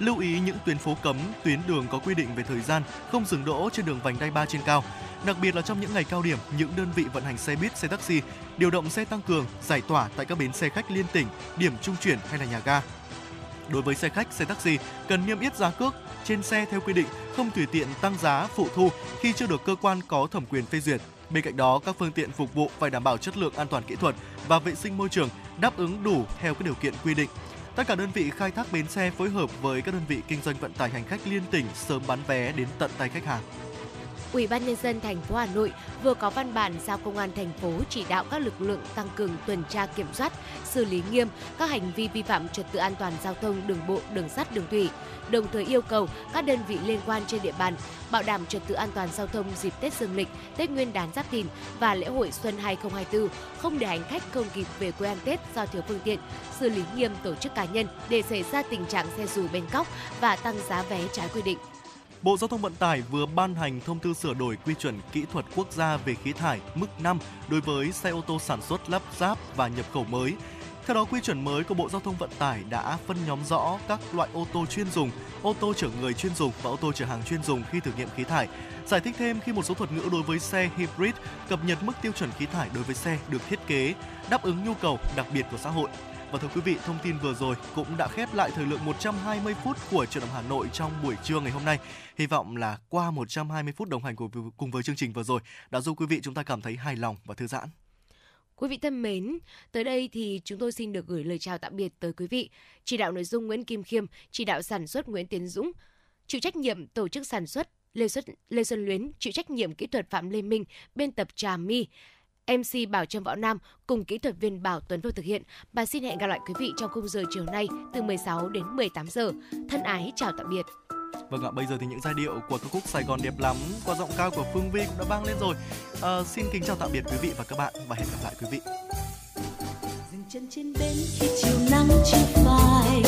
lưu ý những tuyến phố cấm, tuyến đường có quy định về thời gian không dừng đỗ trên đường vành đai 3 trên cao. Đặc biệt là trong những ngày cao điểm, những đơn vị vận hành xe buýt, xe taxi điều động xe tăng cường, giải tỏa tại các bến xe khách liên tỉnh, điểm trung chuyển hay là nhà ga. Đối với xe khách, xe taxi cần niêm yết giá cước trên xe theo quy định, không tùy tiện tăng giá phụ thu khi chưa được cơ quan có thẩm quyền phê duyệt. Bên cạnh đó, các phương tiện phục vụ phải đảm bảo chất lượng an toàn kỹ thuật và vệ sinh môi trường, đáp ứng đủ theo các điều kiện quy định. Tất cả đơn vị khai thác bến xe phối hợp với các đơn vị kinh doanh vận tải hành khách liên tỉnh sớm bán vé đến tận tay khách hàng. Ủy ban nhân dân thành phố Hà Nội vừa có văn bản giao công an thành phố chỉ đạo các lực lượng tăng cường tuần tra kiểm soát, xử lý nghiêm các hành vi vi phạm trật tự an toàn giao thông đường bộ, đường sắt, đường thủy, đồng thời yêu cầu các đơn vị liên quan trên địa bàn bảo đảm trật tự an toàn giao thông dịp Tết Dương lịch, Tết Nguyên đán Giáp Thìn và lễ hội Xuân 2024, không để hành khách không kịp về quê ăn Tết do thiếu phương tiện, xử lý nghiêm tổ chức cá nhân để xảy ra tình trạng xe dù bên cóc và tăng giá vé trái quy định. Bộ Giao thông Vận tải vừa ban hành thông tư sửa đổi quy chuẩn kỹ thuật quốc gia về khí thải mức 5 đối với xe ô tô sản xuất lắp ráp và nhập khẩu mới. Theo đó, quy chuẩn mới của Bộ Giao thông Vận tải đã phân nhóm rõ các loại ô tô chuyên dùng, ô tô chở người chuyên dùng và ô tô chở hàng chuyên dùng khi thử nghiệm khí thải. Giải thích thêm khi một số thuật ngữ đối với xe hybrid cập nhật mức tiêu chuẩn khí thải đối với xe được thiết kế đáp ứng nhu cầu đặc biệt của xã hội. Và thưa quý vị, thông tin vừa rồi cũng đã khép lại thời lượng 120 phút của truyền động Hà Nội trong buổi trưa ngày hôm nay. Hy vọng là qua 120 phút đồng hành của cùng với chương trình vừa rồi đã giúp quý vị chúng ta cảm thấy hài lòng và thư giãn. Quý vị thân mến, tới đây thì chúng tôi xin được gửi lời chào tạm biệt tới quý vị. Chỉ đạo nội dung Nguyễn Kim Khiêm, chỉ đạo sản xuất Nguyễn Tiến Dũng, chịu trách nhiệm tổ chức sản xuất Lê Xuân, Lê Xuân Luyến, chịu trách nhiệm kỹ thuật Phạm Lê Minh, biên tập Trà My. MC Bảo Trâm Võ Nam cùng kỹ thuật viên Bảo Tuấn Vô thực hiện. Và xin hẹn gặp lại quý vị trong khung giờ chiều nay từ 16 đến 18 giờ. Thân ái chào tạm biệt. Vâng ạ, bây giờ thì những giai điệu của ca khúc Sài Gòn đẹp lắm qua giọng ca của Phương Vi cũng đã vang lên rồi. À, xin kính chào tạm biệt quý vị và các bạn và hẹn gặp lại quý vị. dừng chân trên bến khi chiều nắng chưa phai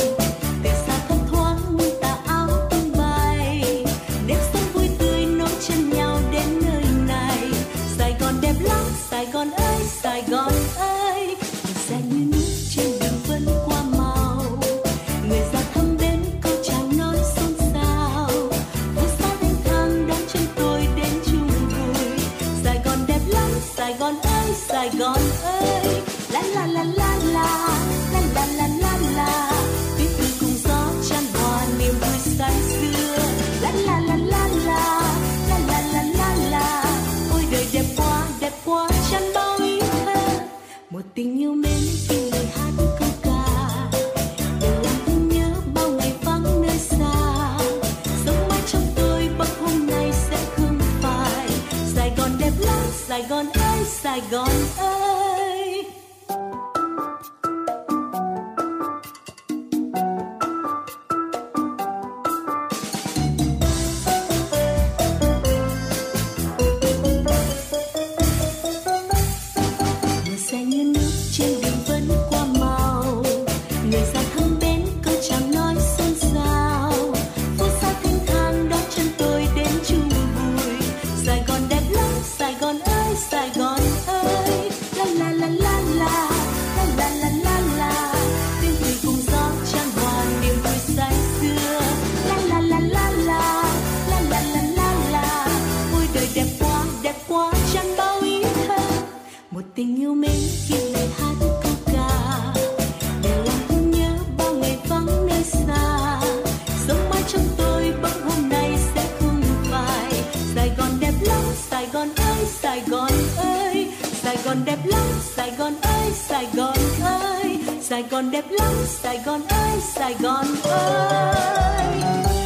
tình yêu mến khi lời hát câu ca. Để làm thương nhớ bao ngày vắng nơi xa. Sống mãi trong tôi bất hôm nay sẽ không phải. Sài gòn đẹp lắm, sài gòn ơi, sài gòn ơi. Sài Gòn ơi, Sài Gòn ơi, Sài Gòn đẹp lắm, Sài Gòn ơi, Sài Gòn ơi.